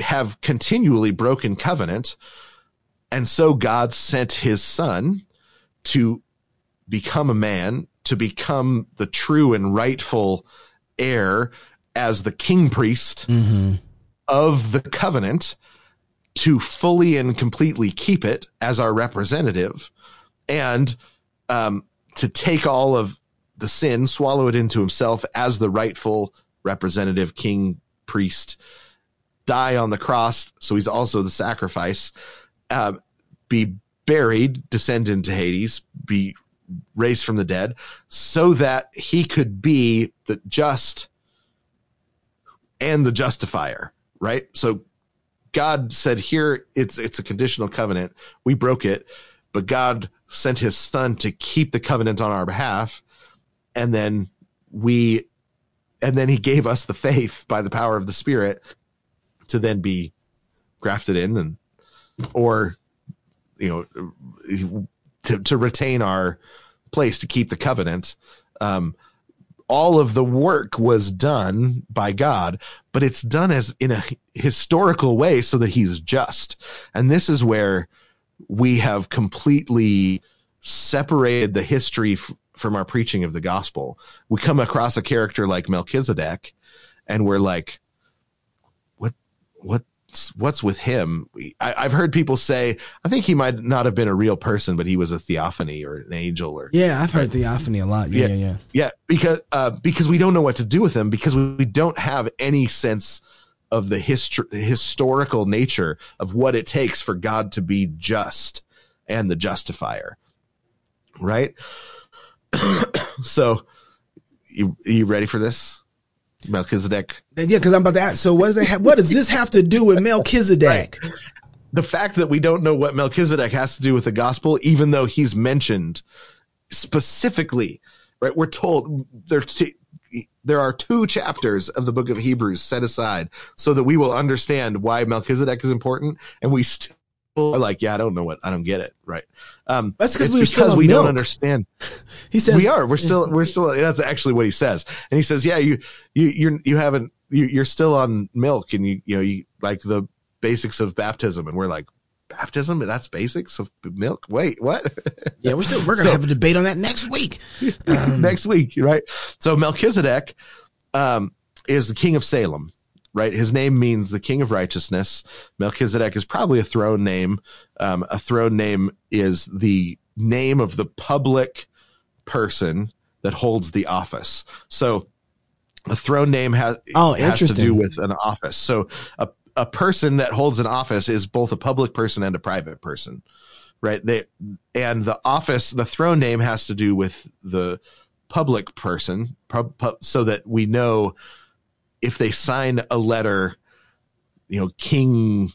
B: have continually broken covenant, and so God sent His Son to become a man, to become the true and rightful heir as the king priest of the covenant, to fully and completely keep it as our representative, and um, to take all of the sin, swallow it into himself as the rightful representative king priest, die on the cross. So he's also the sacrifice, uh, be buried, descend into Hades, be raised from the dead, so that he could be the just and the justifier, right? So God said, here it's it's a conditional covenant. We broke it, but God sent his son to keep the covenant on our behalf. And then we and then he gave us the faith by the power of the spirit to then be grafted in and or you know to to retain our place to keep the covenant um all of the work was done by God, but it's done as in a historical way so that he's just. And this is where we have completely separated the history f- from our preaching of the gospel. We come across a character like Melchizedek and we're like, what, what's, what's with him? I, I've heard people say, I think he might not have been a real person, but he was a theophany or an angel or
A: Yeah, I've heard theophany a lot. Yeah, yeah, yeah.
B: yeah, because uh, because we don't know what to do with him because we don't have any sense of the histor- historical nature of what it takes for God to be just and the justifier, right? *coughs* so, you you ready for this, Melchizedek?
A: Yeah, because I'm about to ask. So what does that have, what does this have to do with Melchizedek?
B: the fact that we don't know what Melchizedek has to do with the gospel, even though he's mentioned specifically, right? We're told there, t- there are two chapters of the book of Hebrews set aside so that we will understand why Melchizedek is important. And we still are like, yeah, I don't know what, I don't get it. Right. Um,
A: That's we were still
B: because we
A: milk.
B: don't understand. *laughs*
A: He says
B: we are, we're still, we're still, that's actually what he says. And he says, yeah, you, you, you're, you haven't, you, you're still on milk and you, you know, you like the basics of baptism. And we're like, baptism? That's basics of milk? Wait, what? *laughs*
A: Yeah, we're still we're gonna
B: So-
A: have a debate on that next week. *laughs*
B: next week, right? So Melchizedek um, is the king of Salem, right? His name means the king of righteousness. Melchizedek is probably a throne name. Um, a throne name is the name of the public person that holds the office. So a throne name has,
A: Oh,
B: has to do with an office. So a, a person that holds an office is both a public person and a private person right they and the office the throne name has to do with the public person pub, pub, so that we know if they sign a letter you know king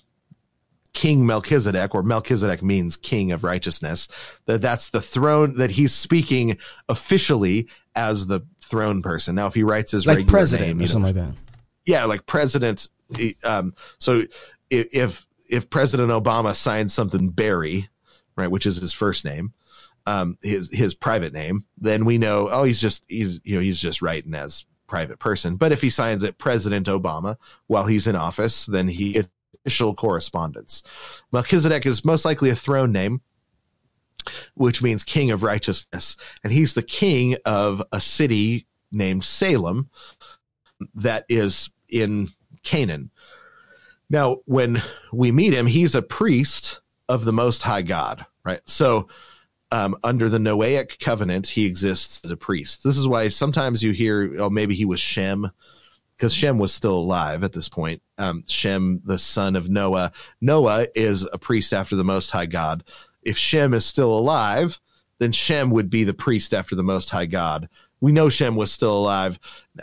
B: king melchizedek or melchizedek means king of righteousness that that's the throne that he's speaking officially as the throne person now if he writes his
A: Like
B: regular
A: president
B: name,
A: or
B: you know,
A: something like that.
B: yeah, like president. Um, so if if President Obama signs something Barry, right, which is his first name, um, his his private name, then we know oh he's just he's you know he's just writing as private person. But if he signs it President Obama while he's in office, then he official correspondence. Melchizedek is most likely a throne name. Which means king of righteousness. And he's the king of a city named Salem that is in Canaan. Now, when we meet him, he's a priest of the Most High God, right? So, um, under the Noahic covenant, he exists as a priest. This is why sometimes you hear, oh, maybe he was Shem, because Shem was still alive at this point. Um, Shem, the son of Noah. Noah is a priest after the Most High God. If Shem is still alive, then Shem would be the priest after the Most High God. We know Shem was still alive.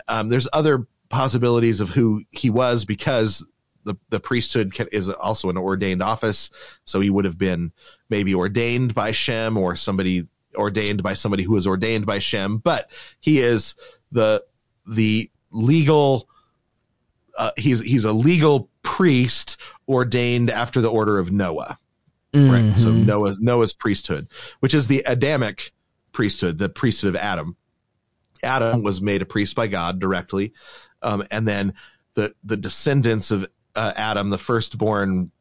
B: Um, there's other possibilities of who he was because the, the priesthood is also an ordained office. So he would have been maybe ordained by Shem or somebody ordained by somebody who was ordained by Shem, but he is the, the legal, uh, he's he's a legal priest ordained after the order of Noah. Right. So Noah Noah's priesthood, which is the Adamic priesthood, the priesthood of Adam. Adam was made a priest by God directly, um, and then the the descendants of uh, Adam, the firstborn,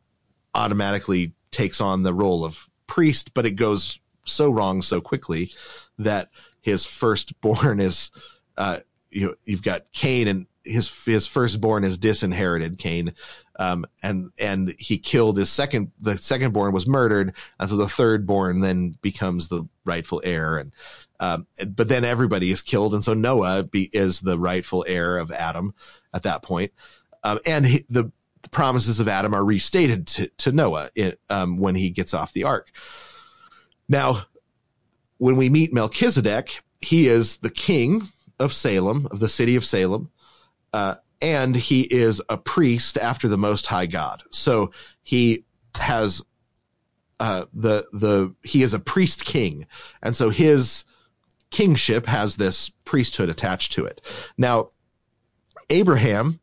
B: automatically takes on the role of priest, but it goes so wrong so quickly that his firstborn is uh, you you've got Cain and his his firstborn is disinherited Cain. Um, and and he killed his second the secondborn was murdered. And so the thirdborn then becomes the rightful heir. And um, but then everybody is killed. And so Noah be, is the rightful heir of Adam at that point. Um, and he, the, the promises of Adam are restated to, to Noah um, when he gets off the ark now when we meet Melchizedek he is the king of Salem of the city of Salem uh, and he is a priest after the Most High God. So he has uh, the the he is a priest king, and so his kingship has this priesthood attached to it. Now, Abraham,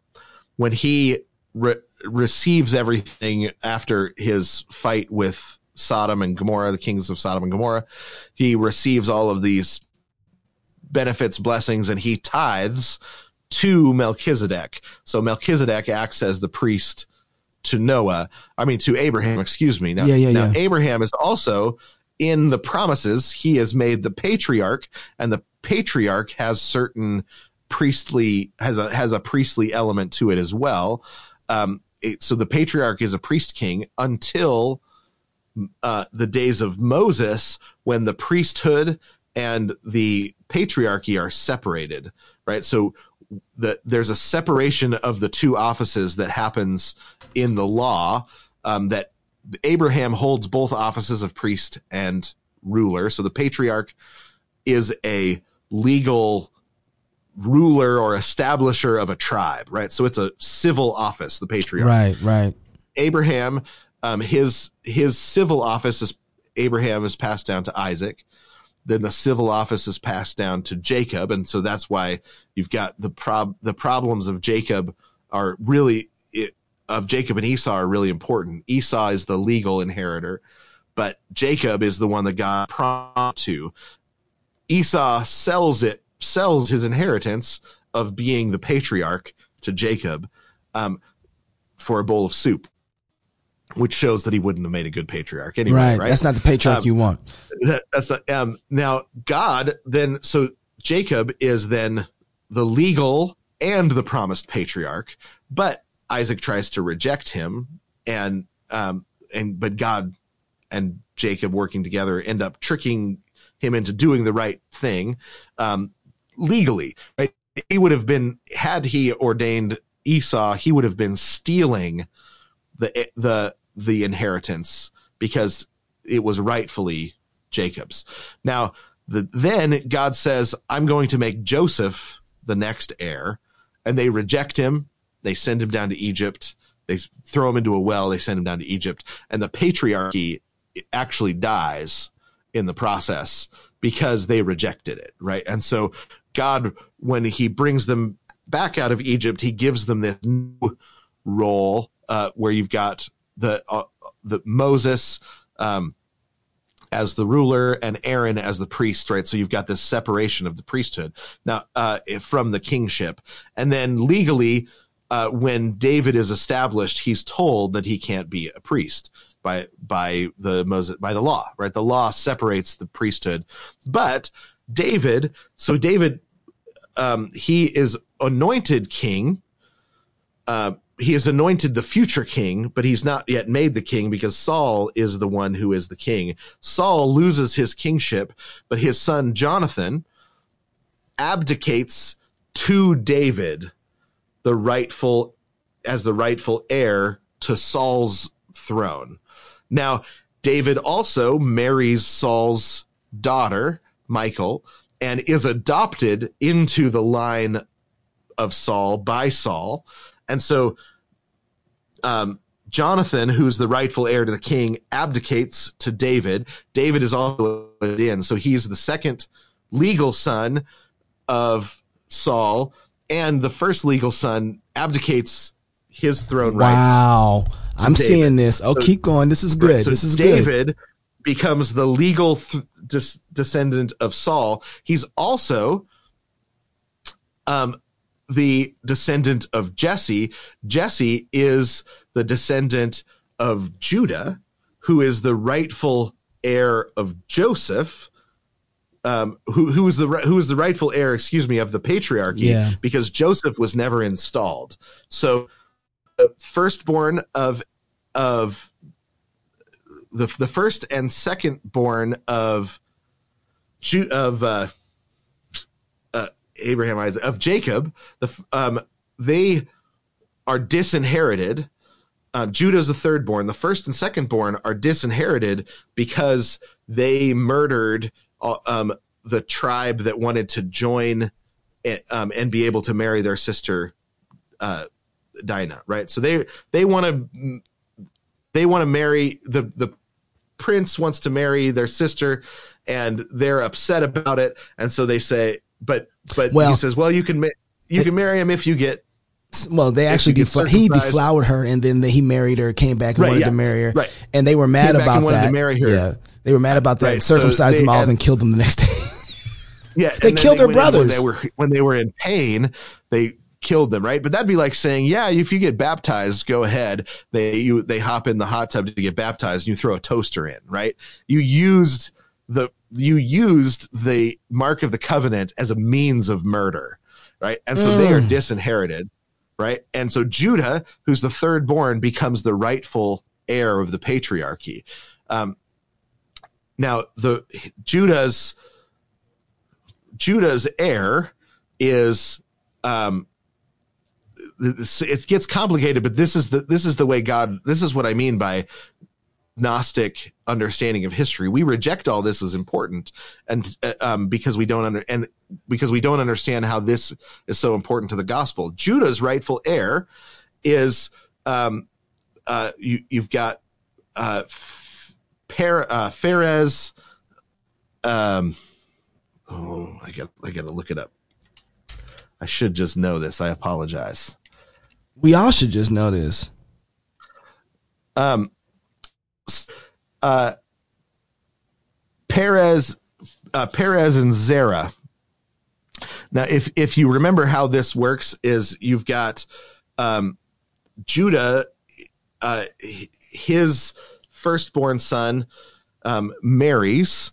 B: when he re- receives everything after his fight with Sodom and Gomorrah, the kings of Sodom and Gomorrah, he receives all of these benefits, blessings, and he tithes to Melchizedek. So Melchizedek acts as the priest to Noah. I mean, to Abraham, excuse me. Now,
A: Yeah, yeah,
B: now
A: yeah.
B: Abraham is also in the promises. He is made the patriarch and the patriarch has certain priestly, has a, has a priestly element to it as well. Um, it, so the patriarch is a priest king until uh, the days of Moses when the priesthood and the patriarchy are separated, right? So the, there's a separation of the two offices that happens in the law um, that Abraham holds both offices of priest and ruler. So the patriarch is a legal ruler or establisher of a tribe, right? So it's a civil office, the patriarch.
A: Right, right.
B: Abraham, um, his his civil office is Abraham is passed down to Isaac. Then the civil office is passed down to Jacob, and so that's why you've got the prob the problems of Jacob are really it, of Jacob and Esau are really important. Esau is the legal inheritor, but Jacob is the one that God promised to. Esau sells it, sells his inheritance of being the patriarch to Jacob um, for a bowl of soup, which shows that he wouldn't have made a good patriarch anyway.
A: Right.
B: Right.
A: That's not the patriarch
B: Um,
A: you want.
B: That, *laughs* that's the um. Now God then so Jacob is then the legal and the promised patriarch, but Isaac tries to reject him, and um and but God and Jacob working together end up tricking him into doing the right thing, um, legally. Right? He would have been had he ordained Esau, he would have been stealing the the the inheritance because it was rightfully Jacob's. Now, the, then God says, "I'm going to make Joseph the next heir," and they reject him. They send him down to Egypt. They throw him into a well. They send him down to Egypt, and the patriarchy actually dies in the process because they rejected it, right? And so God, when He brings them back out of Egypt, He gives them this new role uh, where you've got the uh, the Moses um, as the ruler and Aaron as the priest, right? So you've got this separation of the priesthood now uh, from the kingship, and then legally, uh, when David is established, he's told that he can't be a priest by by the Moses by the law, right? The law separates the priesthood, but David, so David, um, he is anointed king. Uh, he is anointed the future king, but he's not yet made the king because Saul is the one who is the king. Saul loses his kingship, but his son Jonathan abdicates to David the rightful as the rightful heir to Saul's throne. Now, David also marries Saul's daughter, Michal, and is adopted into the line of Saul by Saul. And so um, Jonathan, who's the rightful heir to the king, abdicates to David. David is also in, so he's the second legal son of Saul, and the first legal son abdicates his throne rights.
A: Wow. I'm
B: David.
A: seeing this. Oh, keep going. This is good.
B: So
A: this is good.
B: David becomes the legal th- des- descendant of Saul. He's also um, the descendant of Jesse. Jesse is the descendant of Judah, who is the rightful heir of Joseph. Um, who who is the who is the rightful heir? Excuse me, of the patriarchy,
A: Yeah.
B: because Joseph was never installed. So, the firstborn of of the the first and second born of of uh, uh, Abraham Isaac of Jacob, the um, they are disinherited. Uh, Judah's the third born. The first and second born are disinherited because they murdered uh, um, the tribe that wanted to join eh, um, and be able to marry their sister uh, Dinah. Right. So they they want to they want to marry the the prince wants to marry their sister and they're upset about it and so they say but but
A: Well-
B: he says well you can ma- you can marry him if you get
A: Well, they actually defla- he deflowered her, and then he married her, came back and
B: Right,
A: wanted
B: yeah.
A: to marry her,
B: Right.
A: and they were mad
B: Came
A: about that.
B: to marry her.
A: Yeah, they were mad about that.
B: Right,
A: and circumcised
B: they
A: them all
B: had-
A: and killed them the next day.
B: yeah *laughs*
A: They killed their
B: went in
A: brothers.
B: when they were when they were in pain they killed them right? But that'd be like saying yeah if you get baptized go ahead. They you they hop in the hot tub to get baptized and you throw a toaster in right? You used the you used the mark of the covenant as a means of murder right? And so they are
A: Mm.
B: disinherited right? And so judah who's the third born becomes the rightful heir of the patriarchy. Um now the judah's Judah's heir is um it gets complicated but this is the this is the way God this is what I mean by gnostic understanding of history we reject all this as important and uh, um because we don't under and because we don't understand how this is so important to the gospel Judah's rightful heir is um uh you you've got uh uh Perez um Oh, I got I got to look it up. I should just know this. I apologize.
A: We all should just know this.
B: Um, uh, Perez, uh, Perez and Zerah. Now, if if you remember how this works, is you've got um, Judah, uh, his firstborn son um, marries,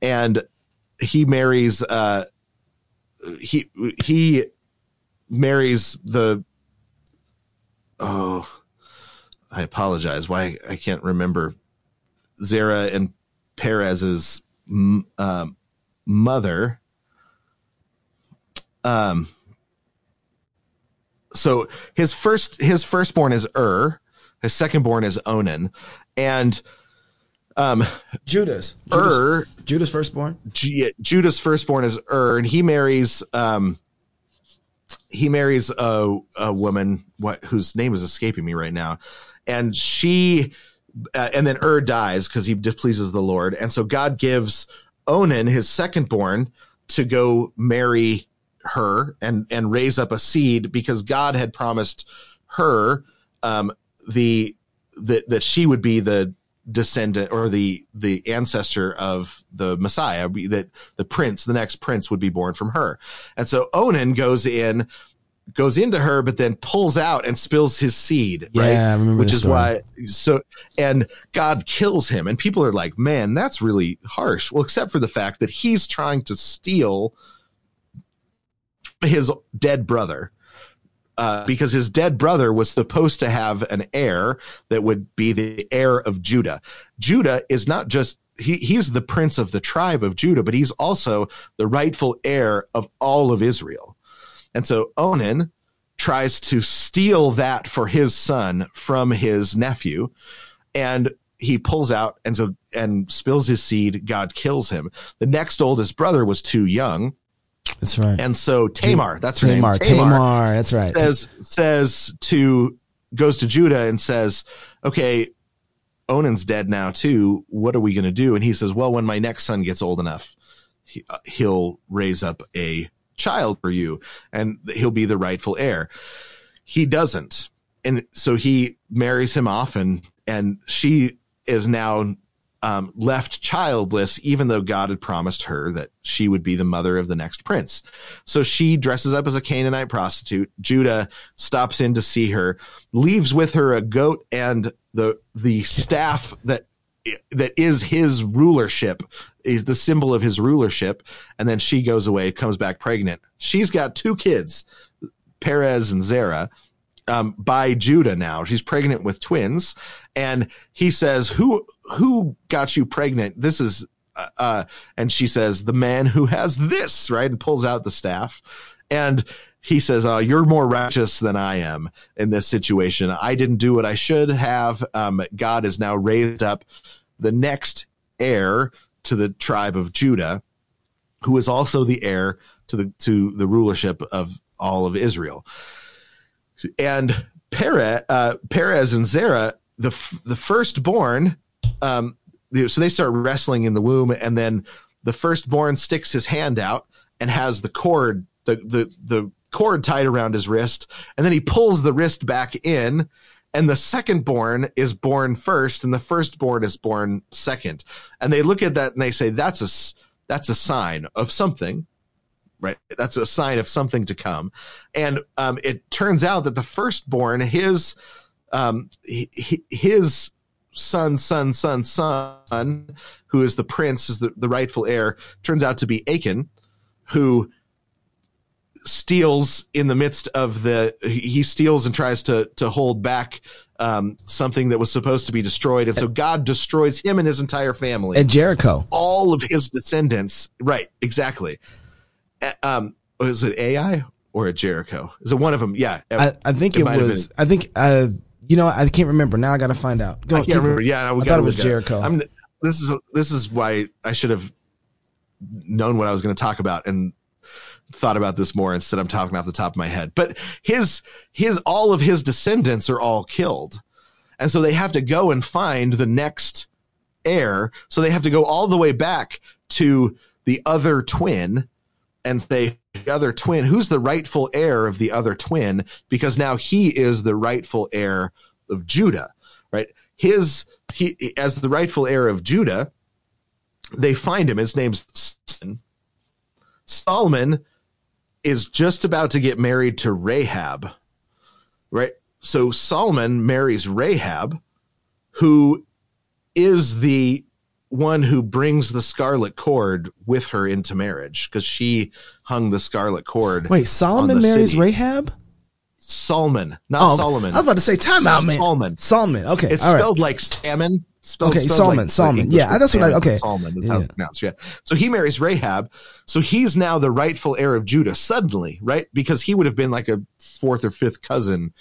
B: and he marries uh, he he marries the oh I apologize. Why I can't remember Zerah and Perez's um, mother. Um. So his first his firstborn is Ur, his secondborn is Onan, and um
A: Judas, Judas,
B: Ur
A: Judas firstborn.
B: Ju- Judah's firstborn is Ur, and he marries um he marries a a woman what whose name is escaping me right now, and she uh, and then Ur dies because he displeases the Lord, and so God gives Onan his secondborn to go marry her and and raise up a seed because God had promised her um the that that she would be the descendant or the the ancestor of the Messiah, that the prince, the next prince would be born from her. And so Onan goes in, goes into her, but then pulls out and spills his seed,
A: Yeah,
B: right?
A: I remember
B: Which is
A: story.
B: why so and God kills him. And people are like, man, that's really harsh. Well, except for the fact that he's trying to steal his dead brother uh, because his dead brother was supposed to have an heir that would be the heir of Judah. Judah is not just he he's the prince of the tribe of Judah, but he's also the rightful heir of all of Israel. And so Onan tries to steal that for his son from his nephew, and he pulls out and so and spills his seed. God kills him. The next oldest brother was too young,
A: That's right.
B: and so Tamar, that's her
A: Tamar,
B: name.
A: Tamar, that's right.
B: says says to goes to Judah and says, "Okay, Onan's dead now too. What are we going to do?" And he says, "Well, when my next son gets old enough, he, uh, he'll raise up a child for you and he'll be the rightful heir. He doesn't. And so he marries him off and, and she is now um, left childless, even though God had promised her that she would be the mother of the next prince. So she dresses up as a Canaanite prostitute. Judah stops in to see her, leaves with her a goat and the the staff that that is his rulership is the symbol of his rulership and then she goes away comes back pregnant she's got two kids perez and zerah um, by judah now she's pregnant with twins and he says who who got you pregnant this is uh, uh and she says the man who has this right and pulls out the staff and he says, uh, you're more righteous than I am in this situation. I didn't do what I should have. Um, God has now raised up the next heir to the tribe of Judah, who is also the heir to the, to the rulership of all of Israel. And Perez, uh, Perez and Zerah, the, the firstborn, um, so they start wrestling in the womb and then the firstborn sticks his hand out and has the cord, the, the, the cord tied around his wrist, and then he pulls the wrist back in, and the secondborn is born first, and the firstborn is born second. And they look at that and they say, that's a, that's a sign of something, right? That's a sign of something to come. And, um, it turns out that the firstborn, his, um, his son, son, son, son, who is the prince, is the, the rightful heir, turns out to be Achan, who steals in the midst of the he steals and tries to to hold back um, something that was supposed to be destroyed, and so God destroys him and his entire family
A: and Jericho,
B: all of his descendants. Right, exactly. Um, was it Ai or a Jericho? Is it one of them? Yeah,
A: I, I think it, it was. I think uh, you know, I can't remember. Now I got to find out.
B: Go, I can't remember. Yeah,
A: I thought it was Jericho.
B: I'm, this is this is why I should have known what I was going to talk about and thought about this more instead I'm talking off the top of my head. But his his all of his descendants are all killed. And so they have to go and find the next heir. So they have to go all the way back to the other twin and say the other twin, who's the rightful heir of the other twin? Because now he is the rightful heir of Judah, right? His, he, as the rightful heir of Judah, they find him. His name's Solomon. Solomon is just about to get married to Rahab, right? So Solomon marries Rahab, who is the one who brings the scarlet cord with her into marriage because she hung the scarlet cord.
A: Wait, Solomon marries city. Rahab?
B: Solomon, not oh, Solomon.
A: I was about to say time out, man.
B: Solomon.
A: Solomon. Okay.
B: It's spelled like salmon, Spelled,
A: okay,
B: spelled
A: Solomon,
B: like,
A: Solomon. yeah, that's what I, okay.
B: Solomon, that's yeah. how it's pronounced. Yeah. So he marries Rahab. So he's now the rightful heir of Judah suddenly, right? Because he would have been like a fourth or fifth cousin,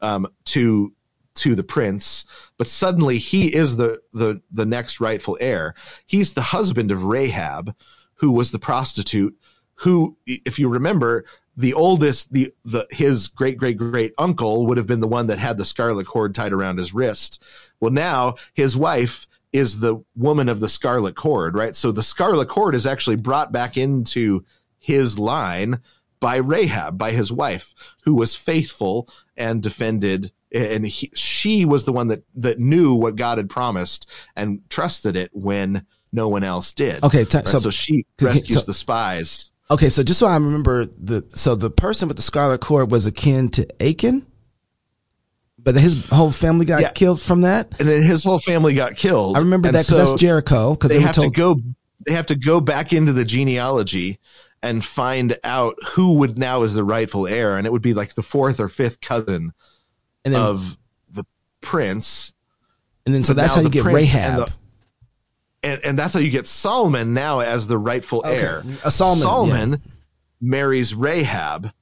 B: um, to, to the prince, but suddenly he is the, the, the next rightful heir. He's the husband of Rahab, who was the prostitute, who, if you remember, the oldest, the, the, his great, great, great uncle would have been the one that had the scarlet cord tied around his wrist. Well, now his wife is the woman of the scarlet cord, right? So the scarlet cord is actually brought back into his line by Rahab, by his wife, who was faithful and defended. And he, she was the one that, that knew what God had promised and trusted it when no one else did.
A: Okay.
B: T- right? so, so, she *laughs* rescues so, the spies.
A: Okay, so just so I remember the so the person with the scarlet cord was akin to Achan, but his whole family got yeah. killed from that.
B: And then his whole family got killed.
A: I remember that because so that's Jericho. Because
B: they,
A: they
B: have
A: told-
B: to go. They have to go back into the genealogy and find out who would now is the rightful heir, and it would be like the fourth or fifth cousin then, of the prince.
A: And then so that's how you get Rahab
B: and, and that's how you get Solomon now as the rightful okay. heir.
A: A Solomon,
B: Solomon yeah. marries Rahab,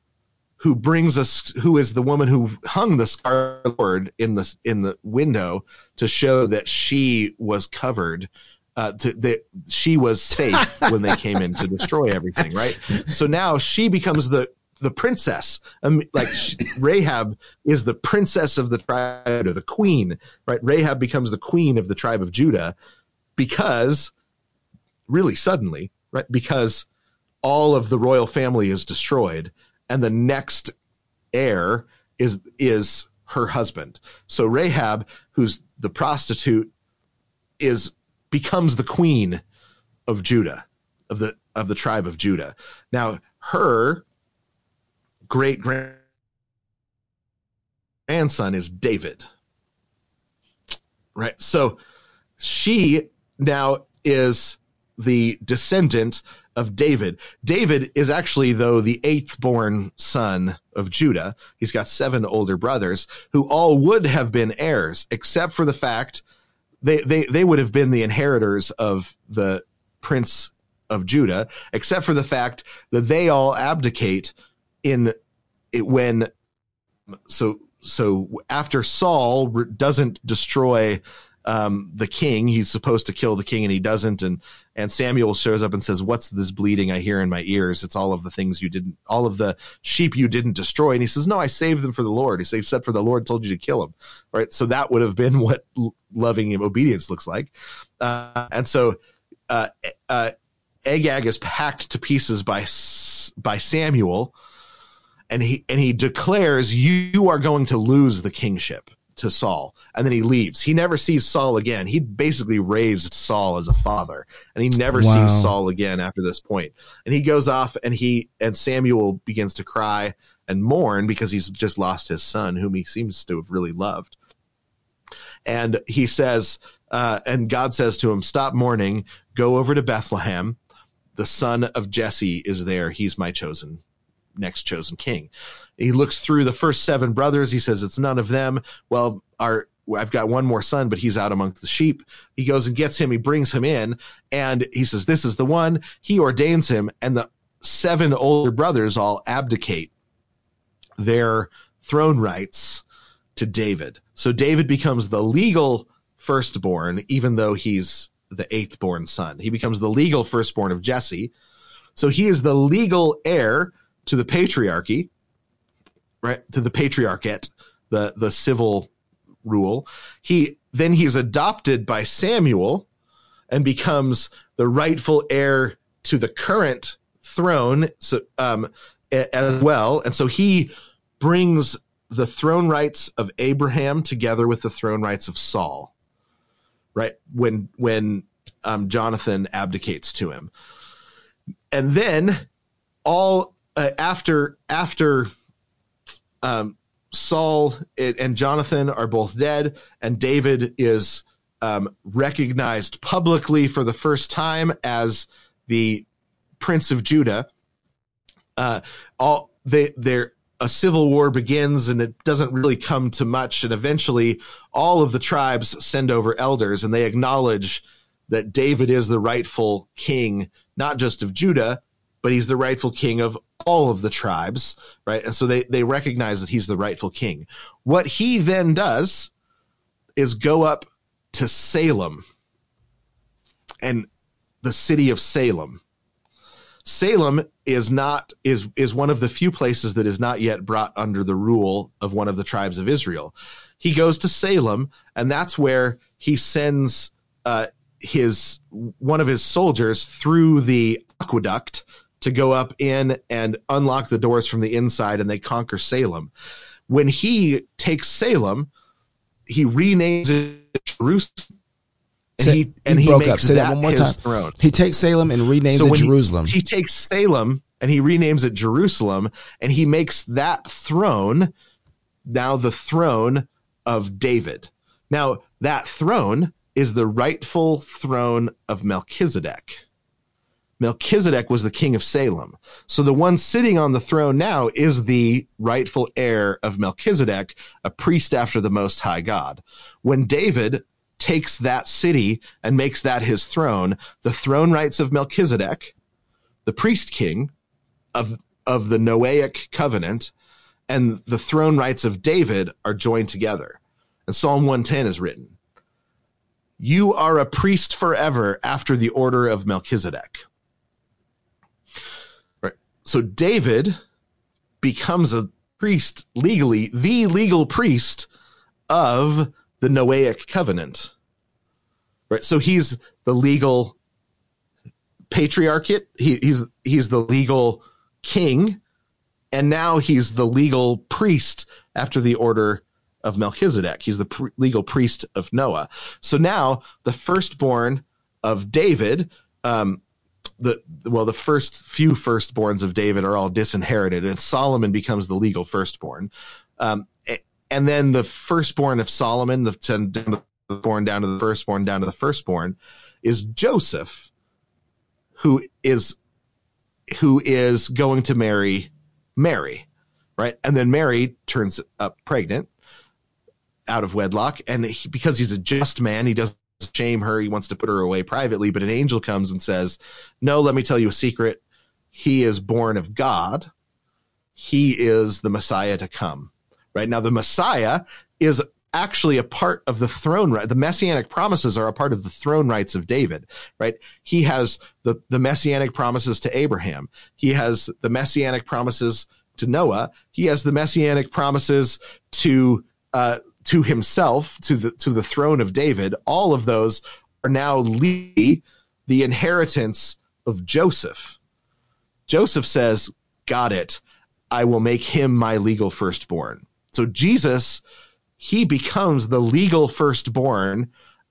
B: who brings us, who is the woman who hung the scarlet in the in the window to show that she was covered. Uh, to that she was safe *laughs* when they came in to destroy everything, right? So now she becomes the the princess. Um, like she, Rahab is the princess of the tribe, or the queen, right? Rahab becomes the queen of the tribe of Judah, because really suddenly, right? Because all of the royal family is destroyed, and the next heir is is her husband. So Rahab, who's the prostitute, is becomes the queen of Judah, of the of the tribe of Judah. Now, her great grandson is David. Right? So she now is the descendant of David. David is actually, though, the eighth born son of Judah. He's got seven older brothers who all would have been heirs, except for the fact they, they, they would have been the inheritors of the prince of Judah, except for the fact that they all abdicate in it when, so, so after Saul doesn't destroy um, the king. He's supposed to kill the king and he doesn't. And, and Samuel shows up and says, what's this bleeding I hear in my ears? It's all of the things you didn't, all of the sheep you didn't destroy. And he says, no, I saved them for the Lord. He says, except for the Lord told you to kill them. Right. So that would have been *laughs* what loving obedience looks like. Uh, and so, uh, uh, Agag is packed to pieces by, by Samuel and he, and he declares, you are going to lose the kingship to Saul and then he leaves. He never sees Saul again. He basically raised Saul as a father and he never wow. sees Saul again after this point. And he goes off and he and Samuel begins to cry and mourn because he's just lost his son whom he seems to have really loved. And he says uh, and God says to him, "Stop mourning. Go over to Bethlehem. The son of Jesse is there. He's my chosen next chosen king. He looks through the first seven brothers. He says, it's none of them. Well, our, I've got one more son, but he's out amongst the sheep. He goes and gets him. He brings him in and he says, this is the one. He ordains him and the seven older brothers all abdicate their throne rights to David. So David becomes the legal firstborn, even though he's the eighth born son. He becomes the legal firstborn of Jesse. So he is the legal heir to the patriarchy, right? To the patriarchate, the, the civil rule. He, then he's adopted by Samuel and becomes the rightful heir to the current throne. So, um, as well. And so he brings the throne rights of Abraham together with the throne rights of Saul, right? When, when, um, Jonathan abdicates to him. And then all uh, after after um, Saul and Jonathan are both dead, and David is um, recognized publicly for the first time as the Prince of Judah. Uh, all they they're a civil war begins and it doesn't really come to much and eventually all of the tribes send over elders and they acknowledge that David is the rightful king not just of Judah but he's the rightful king of all of the tribes, right? And so they, they recognize that he's the rightful king. What he then does is go up to Salem and the city of Salem. Salem is not is is one of the few places that is not yet brought under the rule of one of the tribes of Israel. He goes to Salem, and that's where he sends uh, his one of his soldiers through the aqueduct to go up in and unlock the doors from the inside and they conquer Salem. When he takes Salem, he renames it Jerusalem.
A: And Say, he and he broke up. Say that, that one more time. Throne. He takes Salem and renames so it Jerusalem.
B: He, he takes Salem and he renames it Jerusalem, and he makes that throne now the throne of David. Now that throne is the rightful throne of Melchizedek. Melchizedek was the king of Salem. So the one sitting on the throne now is the rightful heir of Melchizedek, a priest after the Most High God. When David takes that city and makes that his throne, the throne rights of Melchizedek, the priest king of, of the Noahic covenant, and the throne rights of David are joined together. And Psalm 110 is written, You are a priest forever after the order of Melchizedek so David becomes a priest legally, the legal priest of the Noahic covenant. Right. So he's the legal patriarchate. He, he's he's the legal king, and now he's the legal priest after the order of Melchizedek. He's the pr- legal priest of Noah. So now the firstborn of David, um, the well, the first few firstborns of David are all disinherited, and Solomon becomes the legal firstborn. Um, and then the firstborn of Solomon, the ten, down to the born down to the firstborn, down to the firstborn, is Joseph, who is who is going to marry Mary, right? And then Mary turns up pregnant out of wedlock, and he, because he's a just man, he doesn't shame her. He wants to put her away privately, but an angel comes and says, "No, let me tell you a secret. He is born of God. He is the Messiah to come." Right now, the Messiah is actually a part of the throne right the messianic promises are a part of the throne rights of david right he has the the messianic promises to abraham he has the messianic promises to noah he has the messianic promises to uh to himself to the to the throne of david all of those are now Lee, the inheritance of joseph. Joseph says got it. I will make him my legal firstborn. So jesus he becomes the legal firstborn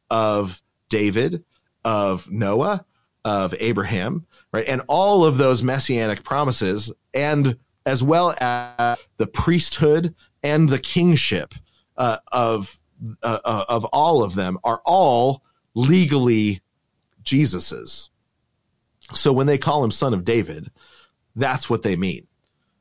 B: of David, of Noah, of Abraham, right? And all of those messianic promises, and as well as the priesthood and the kingship uh, of uh, uh, of all of them, are all legally Jesus's. So when they call him son of David, that's what they mean,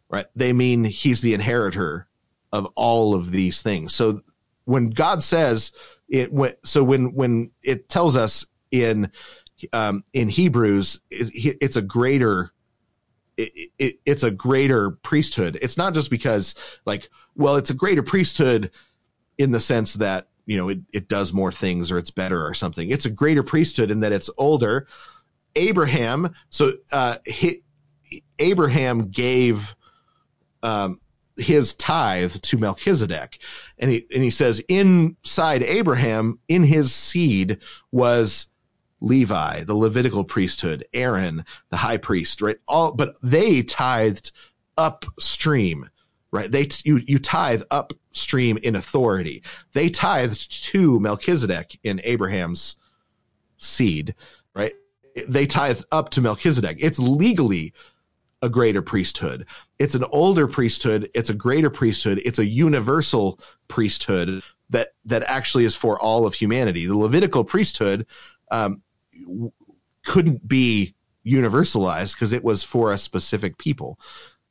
B: right? They mean he's the inheritor of all of these things. So when God says it, so when when it tells us in um, in Hebrews, it's a greater. It, it, it's a greater priesthood. It's not just because, like, well, it's a greater priesthood in the sense that you know it, it does more things or it's better or something. It's a greater priesthood in that it's older. Abraham, so uh, he, Abraham gave um, his tithe to Melchizedek. And he, and he says inside Abraham, in his seed was Levi, the Levitical priesthood, Aaron, the high priest, right? All, but they tithed upstream, right? They, you, you tithe upstream in authority. They tithed to Melchizedek in Abraham's seed, right? They tithed up to Melchizedek. It's legally a greater priesthood. It's an older priesthood. It's a greater priesthood. It's a universal priesthood that that actually is for all of humanity. The Levitical priesthood um, couldn't be universalized because it was for a specific people.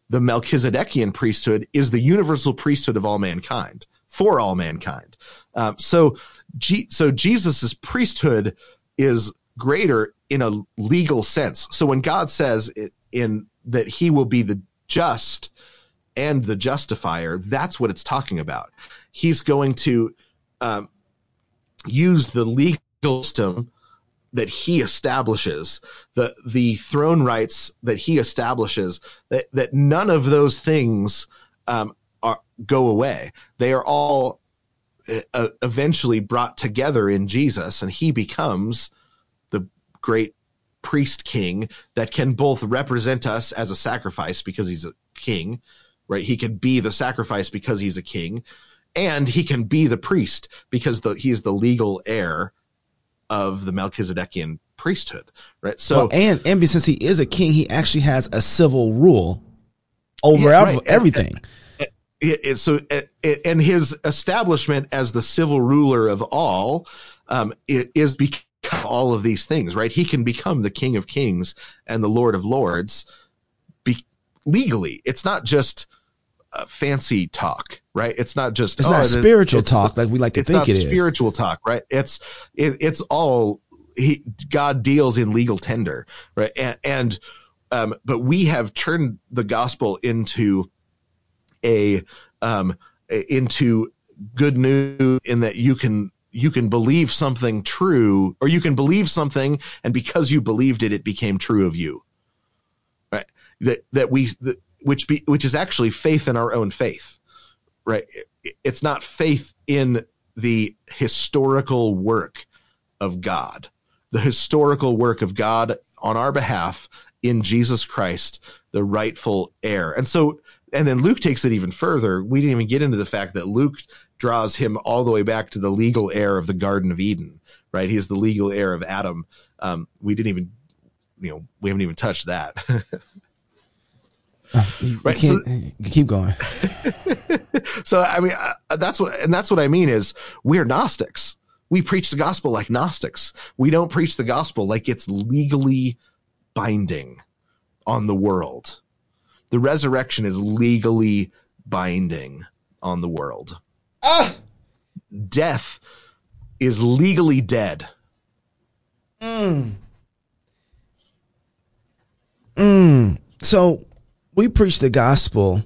B: The Melchizedekian priesthood is the universal priesthood of all mankind for all mankind. Um, so, G- so Jesus's priesthood is greater in a legal sense. So when God says it, in that he will be the just and the justifier, that's what it's talking about. He's going to um, use the legal system that he establishes, the the throne rights that he establishes, that that none of those things um, are go away. They are all uh, eventually brought together in Jesus, and he becomes the great priest king that can both represent us as a sacrifice because he's a king, right? He can be the sacrifice because he's a king, and he can be the priest because the, he's the legal heir of the Melchizedekian priesthood, right? So,
A: well, and and since he is a king, he actually has a civil rule over yeah, right. everything.
B: And, and, and so, and his establishment as the civil ruler of all um, is because all of these things, right? He can become the King of Kings and the Lord of Lords be- legally. It's not just uh, fancy talk, right? It's not just
A: it's oh, not spiritual it's, talk like we like to think it
B: is. Spiritual talk, right? It's it, it's all he God deals in legal tender, right? And, and um, but we have turned the gospel into a um into good news in that you can you can believe something true or you can believe something and because you believed it it became true of you right that that we that, which be which is actually faith in our own faith right it's not faith in the historical work of god the historical work of god on our behalf in Jesus Christ, the rightful heir. And so, and then Luke takes it even further. We didn't even get into the fact that Luke draws him all the way back to the legal heir of the Garden of Eden, right? He's the legal heir of Adam. Um, we didn't even, you know, we haven't even touched that. *laughs*
A: Uh, you,
B: Right,
A: can't, uh, you keep going. *laughs*
B: so I mean, uh, uh, that's what, and that's what I mean is we're Gnostics. We preach the gospel like Gnostics. We don't preach the gospel like it's legally binding on the world. The resurrection is legally binding on the world. Ah! Death is legally dead. Hmm. Hmm.
A: So we preach the gospel.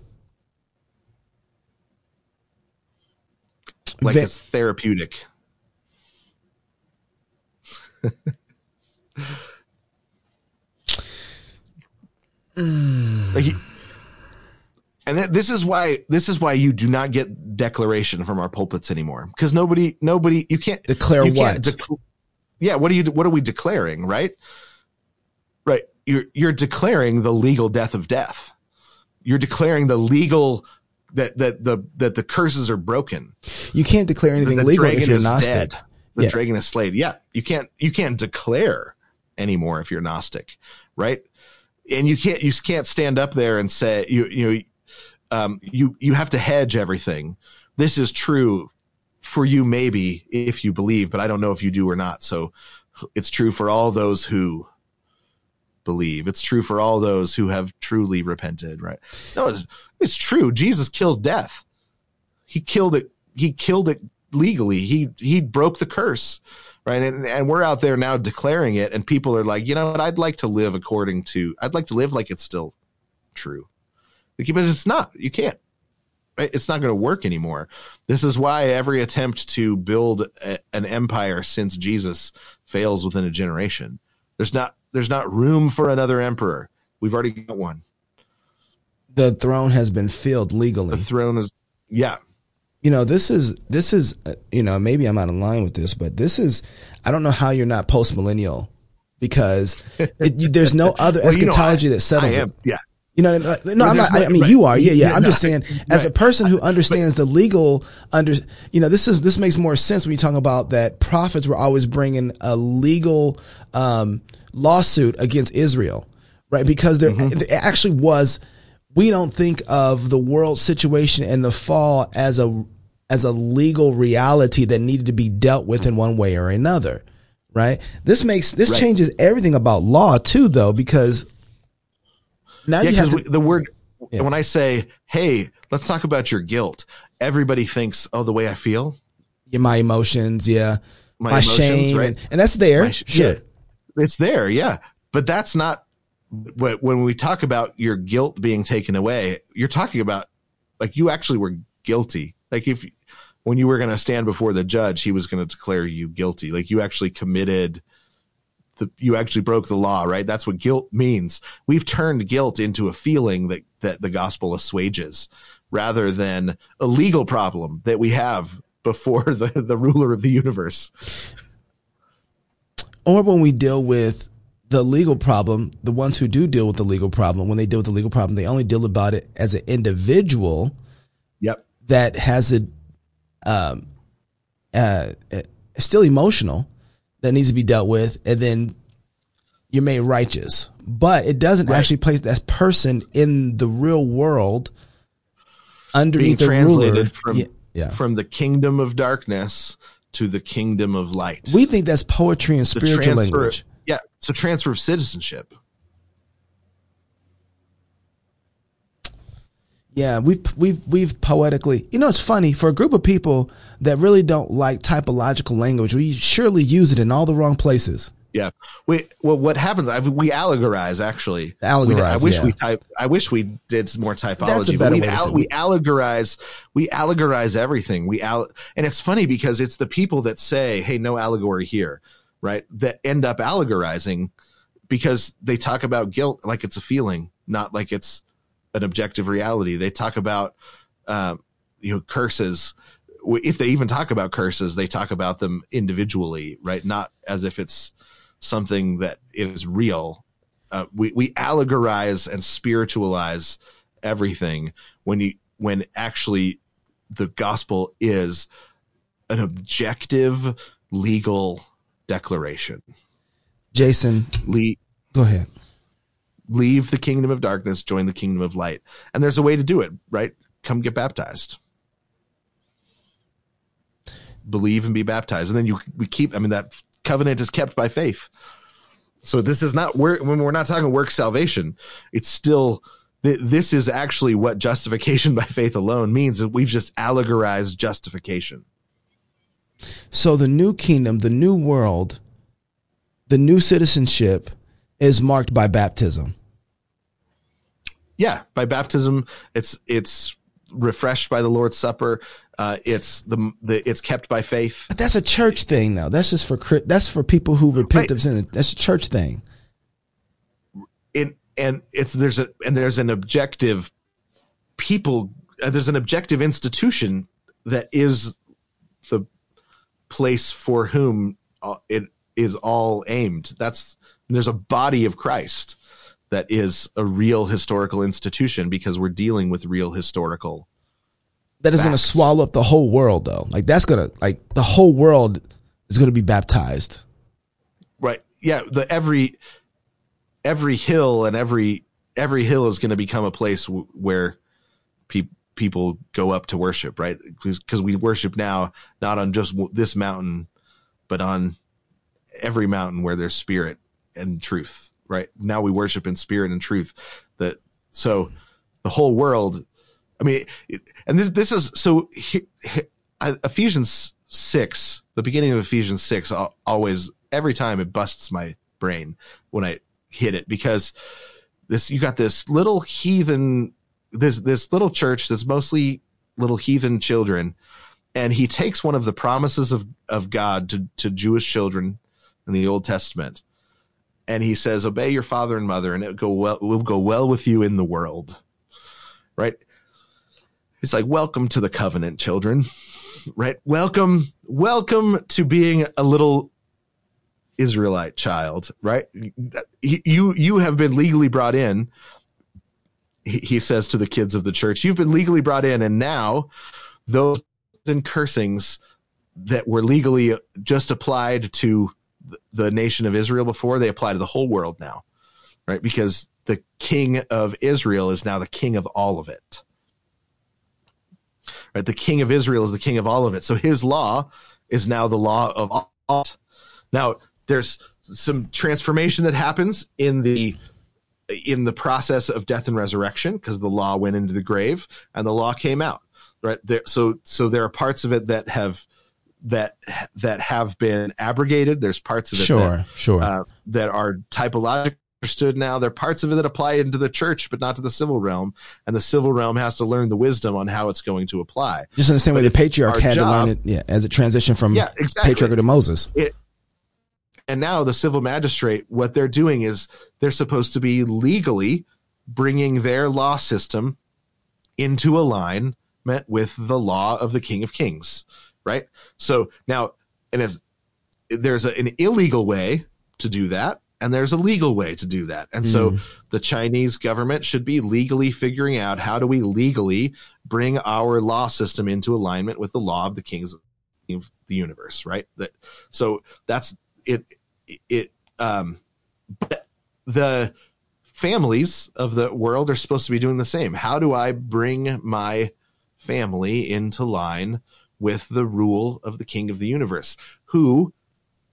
B: Like it's therapeutic. *sighs* Like he- and th- this is why this is why you do not get declaration from our pulpits anymore because nobody nobody you can't
A: Declare
B: you can't
A: what?
B: dec- yeah what are you what are we declaring right right you're you're declaring the legal death of death you're declaring the legal that that the that the curses are broken
A: You can't declare anything
B: the
A: legal if you're Gnostic.
B: dead. The
A: Yeah.
B: dragon is slayed. Yeah, you can't you can't declare anymore if you're Gnostic, right? And you can't you can't stand up there and say you you know um, you you have to hedge everything. This is true for you maybe if you believe, but I don't know if you do or not. So it's true for all those who believe. It's true for all those who have truly repented, right? No, it's, it's true. Jesus killed death. He killed it. He killed it legally. He he broke the curse, right? And and we're out there now declaring it, and people are like, you know what? I'd like to live according to. I'd like to live like it's still true, because it's not. You can't. Right? It's not going to work anymore. This is why every attempt to build a, an empire since Jesus fails within a generation. There's not there's not room for another emperor. We've already got one.
A: The throne has been filled legally.
B: The throne is yeah.
A: you know this is this is you know maybe i'm out of line with this but this is i don't know how you're not post millennial because *laughs* it, you, there's no other
B: Well, you know,
A: eschatology
B: I-
A: that settles
B: I am,
A: it
B: yeah.
A: you know, what I mean? no, I'm not. I, I mean,
B: right.
A: you are. Yeah, yeah.
B: Yeah,
A: I'm
B: no,
A: just saying, as a person who understands the legal under, you know, this is this makes more sense when you talk about that prophets were always bringing a legal um, lawsuit against Israel, right? Because there,
B: Mm-hmm.
A: there actually was. We don't think of the world situation and the fall as a as a legal reality that needed to be dealt with in one way or another, right? This makes this
B: Right.
A: changes everything about law too, though, because now
B: Yeah,
A: you have to.
B: the word when I say, "Hey, let's talk about your guilt," everybody thinks, "Oh, the way I feel."
A: Yeah, my emotions, yeah,
B: My
A: my,
B: emotions,
A: shame,
B: right.
A: and, and that's there.
B: My
A: sure,
B: yeah. It's there, yeah, but that's not wh- when we talk about your guilt being taken away. You're talking about like you actually were guilty. Like if when you were going to stand before the judge, he was going to declare you guilty. Like you actually committed the you actually broke the law, right? That's what guilt means. We've turned guilt into a feeling that that the gospel assuages rather than a legal problem that we have before *laughs* the the ruler of the universe.
A: Or when we deal with the legal problem, the ones who do deal with the legal problem, when they deal with the legal problem, they only deal about it as an individual
B: Yep.
A: that has a, um, uh, uh, still emotional that needs to be dealt with, and then you're made righteous. But it doesn't
B: Right.
A: actually place that person in the real world
B: being
A: underneath the
B: translated
A: ruler.
B: from
A: yeah.
B: from the kingdom of darkness to the kingdom of light.
A: we think that's poetry and spiritual
B: transfer,
A: language.
B: yeah, it's a transfer of citizenship.
A: Yeah, we've we've we've poetically. You know, it's funny for a group of people that really don't like typological language. We surely use it in all the wrong places.
B: Yeah, we well, what happens? I, we allegorize actually.
A: Allegorize,
B: We- I wish
A: yeah.
B: we type. I wish we did some more typology.
A: That's a
B: but
A: better
B: we
A: way
B: we allegorize. We allegorize everything. We al- and it's funny because it's the people that say, "Hey, no allegory here," right? That end up allegorizing because they talk about guilt like it's a feeling, not like it's an objective reality. They talk about, um, you know, curses. If they even talk about curses, they talk about them individually, right? Not as if it's something that is real. Uh, we we allegorize and spiritualize everything when you when actually the gospel is an objective legal declaration.
A: Jason,
B: Le-
A: go ahead.
B: leave the kingdom of darkness, join the kingdom of light. And there's a way to do it, right? Come get baptized. Believe and be baptized. And then you we keep I mean that covenant is kept by faith. So this is not work when we're not talking work salvation, it's still th- this is actually what justification *laughs* by faith alone means. that We've just allegorized justification.
A: So the new kingdom, the new world, the new citizenship is marked by baptism.
B: yeah by baptism it's it's refreshed by the lord's supper uh it's the the it's kept by faith
A: But that's a church thing, though. That's just for that's for people who repent
B: Right.
A: of sin. That's a church thing.
B: it and it's there's a and there's an objective people uh, there's an objective institution that is the place for whom uh, it is all aimed that's there's a body of christ that is a real historical institution because we're dealing with real historical
A: That is going to swallow up the whole world, though. Like that's gonna like the whole world is going to be baptized.
B: right. Yeah the every every hill and every every hill is going to become a place w- where pe- people go up to worship right? Because we worship now not on just w- this mountain but on every mountain where there's spirit and truth right? Now we worship in spirit and truth. That so the whole world i mean and this this is so he, he, ephesians 6 the beginning of ephesians 6 always every time it busts my brain when i hit it because this you got this little heathen this this little church that's mostly little heathen children and he takes one of the promises of of god to to jewish children in the old testament and he says obey your father and mother and it go well will go well with you in the world. Right it's like welcome to the covenant children. Right? Welcome welcome to being a little israelite child right? You you have been legally brought in he, says to the kids of the church you've been legally brought in and now those and cursings that were legally just applied to the nation of Israel before they apply to the whole world now right? Because the king of Israel is now the king of all of it right? The king of Israel is the king of all of it. So his law is now the law of all. Now there's some transformation that happens in the in the process of death and resurrection because the law went into the grave and the law came out right? There so so there are parts of it that have that that have been abrogated. There's parts of it
A: Sure,
B: that,
A: sure.
B: uh, that are typologically understood now. There are parts of it that apply into the church but not to the civil realm. And the civil realm has to learn the wisdom on how it's going to apply.
A: Just in the same way the patriarch had to learn it, yeah, as it transitioned from
B: Yeah, exactly.
A: patriarch to Moses.
B: it and now the civil magistrate what they're doing is they're supposed to be legally bringing their law system into alignment with the law of the king of kings right? So now and if there's a, an illegal way to do that and there's a legal way to do that. And so the chinese government should be legally figuring out how do we legally bring our law system into alignment with the law of the kings of the universe right? That so that's it it um but the families of the world are supposed to be doing the same. How do i bring my family into line with the rule of the king of the universe who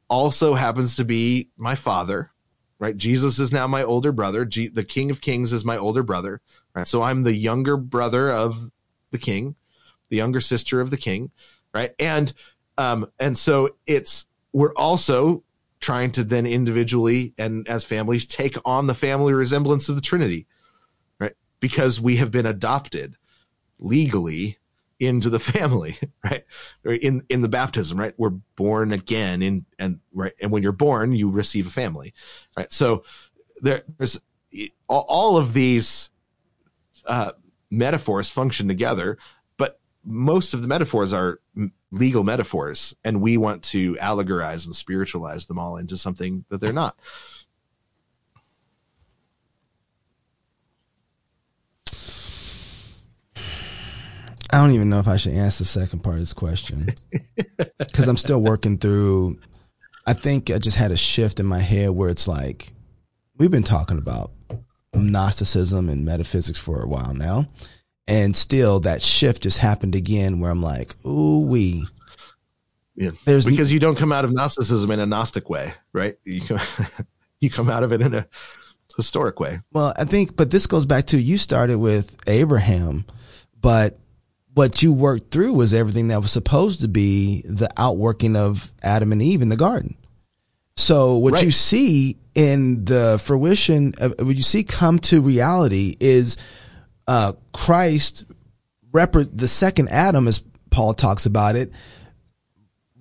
B: also happens to be my father right? Jesus is now my older brother. G- the king of kings is my older brother right? So i'm the younger brother of the king the younger sister of the king right? And um and so it's we're also trying to then individually and as families take on the family resemblance of the trinity right? Because we have been adopted legally into the *laughs* family right? In in the baptism right? We're born again in and right and when you're born you receive a family right? So there, there's all, all of these uh metaphors function together but most of the metaphors are legal metaphors, and we want to allegorize and spiritualize them all into something that they're not.
A: I don't even know if I should answer the second part of this question *laughs* because I'm still working through. I think I just had a shift in my head where it's like we've been talking about Gnosticism and metaphysics for a while now, and still that shift just happened again where I'm like, ooh wee.
B: Yeah.
A: There's-
B: because you don't come out of Gnosticism in a Gnostic way, right? You come, *laughs* you come out of it in a historic way.
A: Well, I think, but this goes back to you started with Abraham, but what you worked through was everything that was supposed to be the outworking of Adam and Eve in the garden. So what
B: Right.
A: you see in the fruition of what you see come to reality is uh, Christ, rep- the second Adam, as Paul talks about it,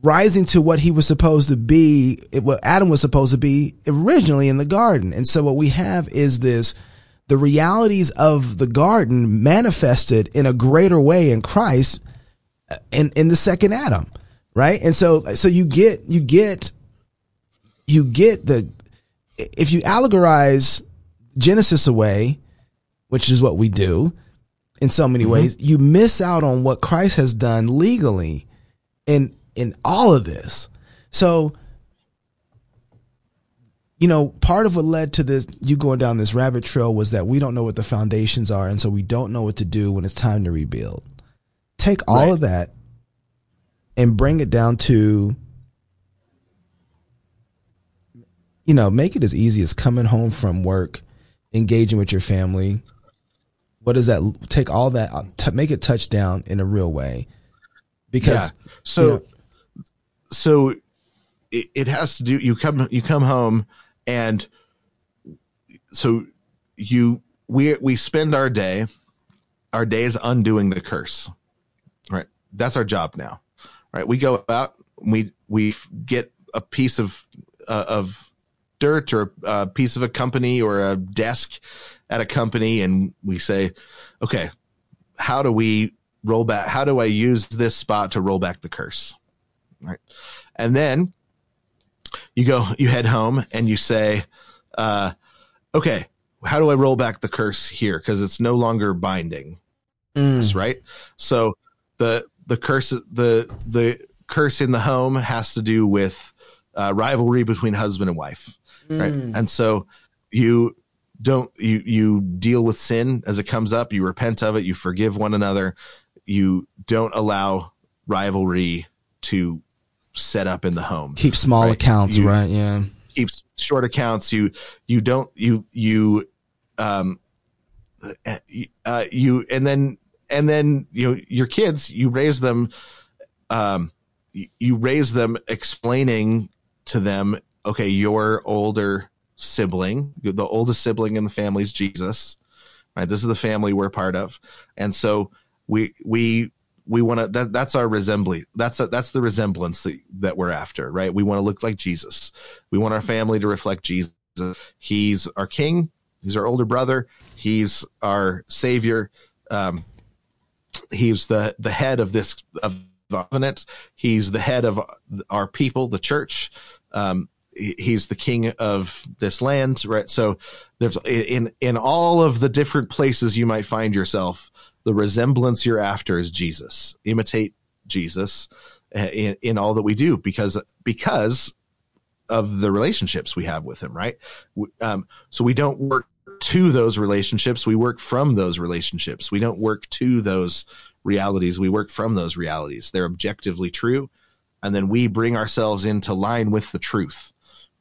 A: rising to what he was supposed to be, what Adam was supposed to be originally in the garden. And so what we have is this, the realities of the garden manifested in a greater way in Christ uh, in, in the second Adam. Right. And so, so you get, you get, you get the, if you allegorize Genesis away, which is what we do in so many ways, you miss out on what Christ has done legally in in all of this. So, you know, part of what led to this, you going down this rabbit trail was that we don't know what the foundations are. And so we don't know what to do when it's time to rebuild. Take all
B: Right.
A: of that and bring it down to, you know, make it as easy as coming home from work, engaging with your family. What does that take all that, uh, t- make it touch down in a real way? Because,
B: yeah. So,
A: you know-
B: so it, it has to do. You come, you come home, and so you we we spend our day, our days undoing the curse. Right. That's our job now. Right. We go out. We we get a piece of uh, of dirt or a piece of a company or a desk at a company, and we say, okay, how do we roll back? How do I use this spot to roll back the curse? Right. And then you go, you head home and you say, uh, okay, how do I roll back the curse here? Cause it's no longer binding.
A: Mm.
B: Right. So the, the curse, the, the curse in the home has to do with, uh, rivalry between husband and wife. Right. And so you, don't you you deal with sin as it comes up you repent of it you forgive one another you don't allow rivalry to set up in the home
A: keep small
B: Right.
A: accounts,
B: You-
A: right? Yeah.
B: keep short accounts you you don't you you um uh, you and then and then you know your kids you raise them um you, you raise them explaining to them okay your older sibling the oldest sibling in the family is jesus right this is the family we're part of and so we we we want to that, that's our resembly that's a, that's the resemblance that, that we're after right? We want to look like jesus. We want our family to reflect jesus. He's our king. He's our older brother. He's our savior. Um he's the the head of this of covenant. He's the head of our people the church. Um he's the king of this land right? So there's in in all of the different places you might find yourself the resemblance you're after is jesus. Imitate jesus uh, in, in all that we do because because of the relationships we have with him right? Um, so we don't work to those relationships. We work from those relationships. We don't work to those realities. We work from those realities. They're objectively true. And then we bring ourselves into line with the truth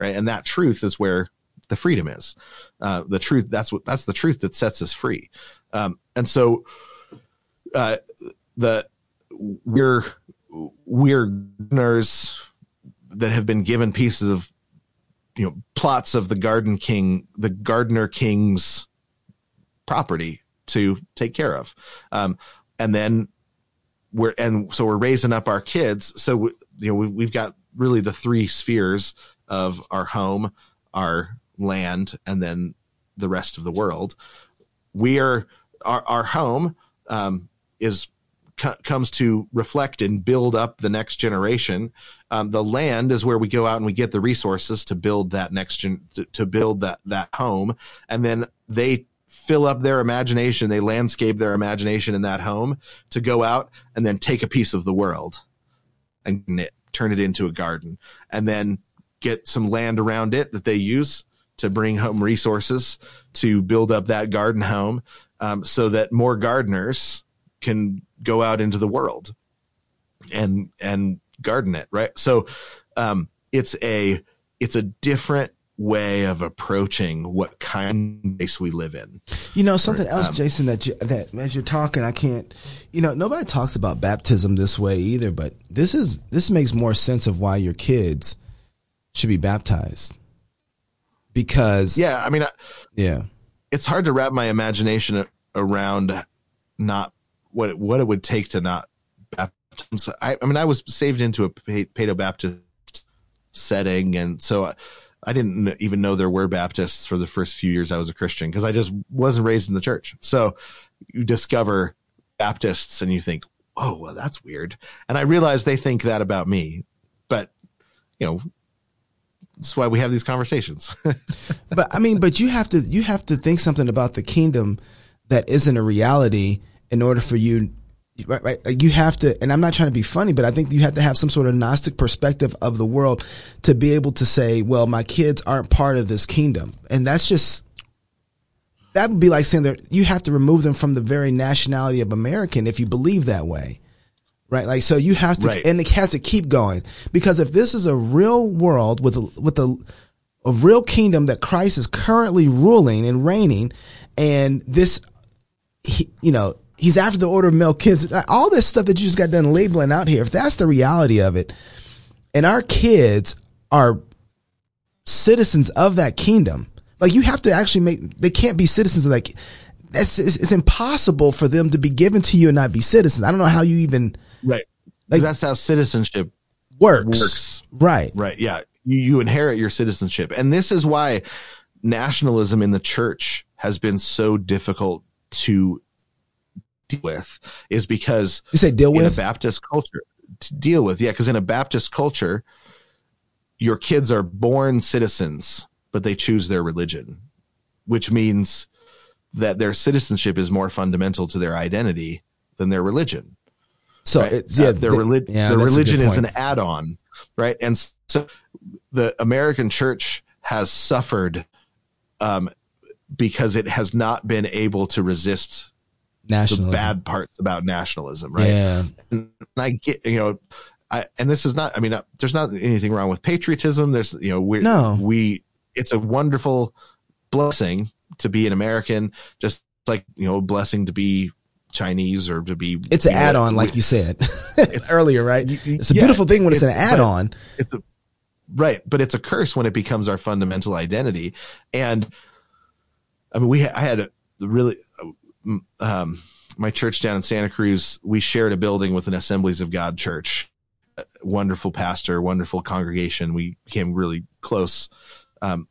B: right? And that truth is where the freedom is. Uh, the truth that's what that's the truth that sets us free. Um, and so uh, the we're we're gardeners that have been given pieces of you know plots of the garden king the gardener king's property to take care of. Um, and then we're and so we're raising up our kids. So we- you know we, we've got really the three spheres of our home our land and then the rest of the world. We are our, our home um, is co- comes to reflect and build up the next generation. Um, the land is where we go out and we get the resources to build that next gen, to, to build that that home, and then they fill up their imagination. They landscape their imagination in that home to go out and then take a piece of the world and knit, turn it into a garden, and then get some land around it that they use to bring home resources to build up that garden home um, so that more gardeners can go out into the world and and garden it right so um, it's a it's a different way of approaching what kind of place we live in
A: You know something else,
B: um,
A: Jason. That you, that as you're talking, I can't. You know, nobody talks about baptism this way either. But this is this makes more sense of why your kids should be baptized. Because
B: yeah i mean I,
A: yeah,
B: it's hard to wrap my imagination around not what it, what it would take to not baptize. I, I mean, I was saved into a Paedo Baptist setting, and so I, I didn't even know there were Baptists for the first few years I was a Christian because I just wasn't raised in the church. So you discover Baptists, and you think, "Oh, well, that's weird," and I realize they think that about me, but you know. That's why we have these conversations. *laughs*
A: but I mean, but you have to you have to think something about the kingdom that isn't a reality in order for you. Right, right. Like, You have to, and I'm not trying to be funny, but I think you have to have some sort of Gnostic perspective of the world to be able to say, well, my kids aren't part of this kingdom. And that's just, that would be like saying that you have to remove them from the very nationality of American if you believe that way. Right. Like, so you have to,
B: Right.
A: and it has to keep going because if this is a real world with, a, with a, a real kingdom that Christ is currently ruling and reigning, and this, he, you know, he's after the order of Melchizedek, all this stuff that you just got done labeling out here. If that's the reality of it, and our kids are citizens of that kingdom, like you have to actually make, they can't be citizens of that. That's it's, it's impossible for them to be given to you and not be citizens. I don't know how you even
B: right.
A: Like-
B: that's how citizenship
A: works.
B: Works.
A: Right.
B: Right. Yeah. You, you inherit your citizenship. And this is why nationalism in the church has been so difficult to deal with is because
A: You say deal
B: in a? Baptist culture to deal with. Yeah. Cause in a Baptist culture, your kids are born citizens, but they choose their religion, which means that their citizenship is more fundamental to their identity than their religion
A: So
B: right?
A: it's, yeah,
B: Uh, their,
A: the- yeah,
B: their
A: that's a good
B: religion is an add-on, right? And so the American church has suffered um, because it has not been able to resist the bad parts about nationalism, right?
A: Yeah.
B: And I get, you know, I, and this is not, I mean, uh, there's not anything wrong with patriotism. There's, you know, we,
A: No.
B: we, it's a wonderful blessing to be an American, just like, you know, a blessing to be Chinese or to be,
A: It's an add-on, like you said *laughs* earlier, right? It's a
B: yeah,
A: beautiful thing when it's,
B: it's-
A: an add-on.
B: it's a right but it's a curse when it becomes our fundamental identity and i mean we i had a really um my church down in santa cruz we shared a building with an assemblies of god church A wonderful pastor wonderful congregation we became really close um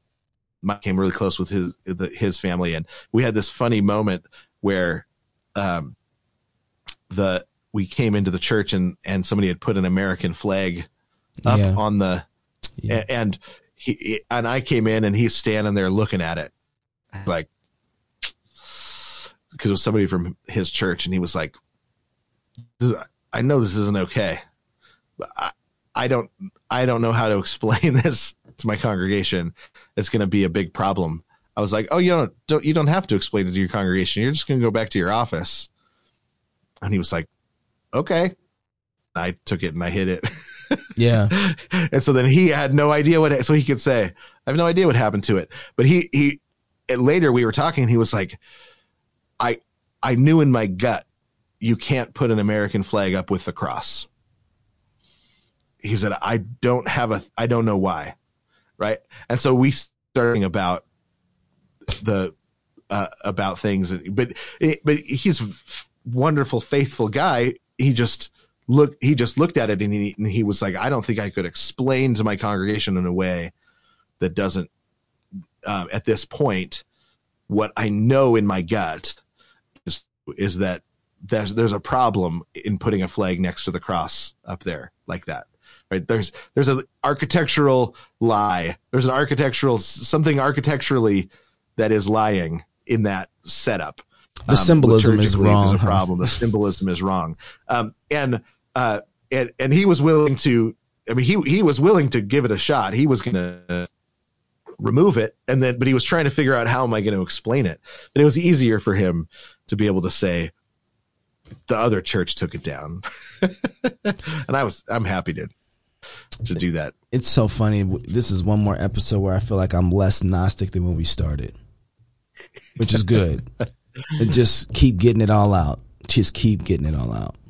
B: Mike came really close with his the, his family and we had this funny moment where um the we came into the church and and somebody had put an american flag up
A: Yeah.
B: on the
A: Yeah.
B: and he- and I came in and he's standing there looking at it like because it was somebody from his church and he was like "This is- I know this isn't okay but I, I don't I don't know how to *laughs* explain this to my congregation. It's going to be a big problem. I was like oh you don't, don't you don't have to explain it to your congregation. You're just going to go back to your office. And he was like okay. I took it and I hit it. *laughs*
A: Yeah.
B: and so then he had no idea what it, so he could say i have no idea what happened to it. But he he later we were talking and he was like i i knew in my gut you can't put an american flag up with the cross. He said i don't have a i don't know why right? And so we starting about the uh, about things. But but he's wonderful faithful guy. He just look he just looked at it and he, and he was like i don't think i could explain to my congregation in a way that doesn't um, at this point what i know in my gut is is that there's there's a problem in putting a flag next to the cross up there like that. Right? There's there's an architectural lie. There's an architectural something architecturally that is lying in that setup.
A: The symbolism is wrong,
B: There's a problem. The symbolism is wrong. Um, and uh, and and he was willing to. I mean, he he was willing to give it a shot. He was going to remove it, and then but he was trying to figure out how am I going to explain it. But it was easier for him to be able to say the other church took it down, *laughs* and I was I'm happy to to do that.
A: It's so funny. This is one more episode where I feel like I'm less Gnostic than when we started, which is good. *laughs* and just keep getting it all out. Just keep getting it all out.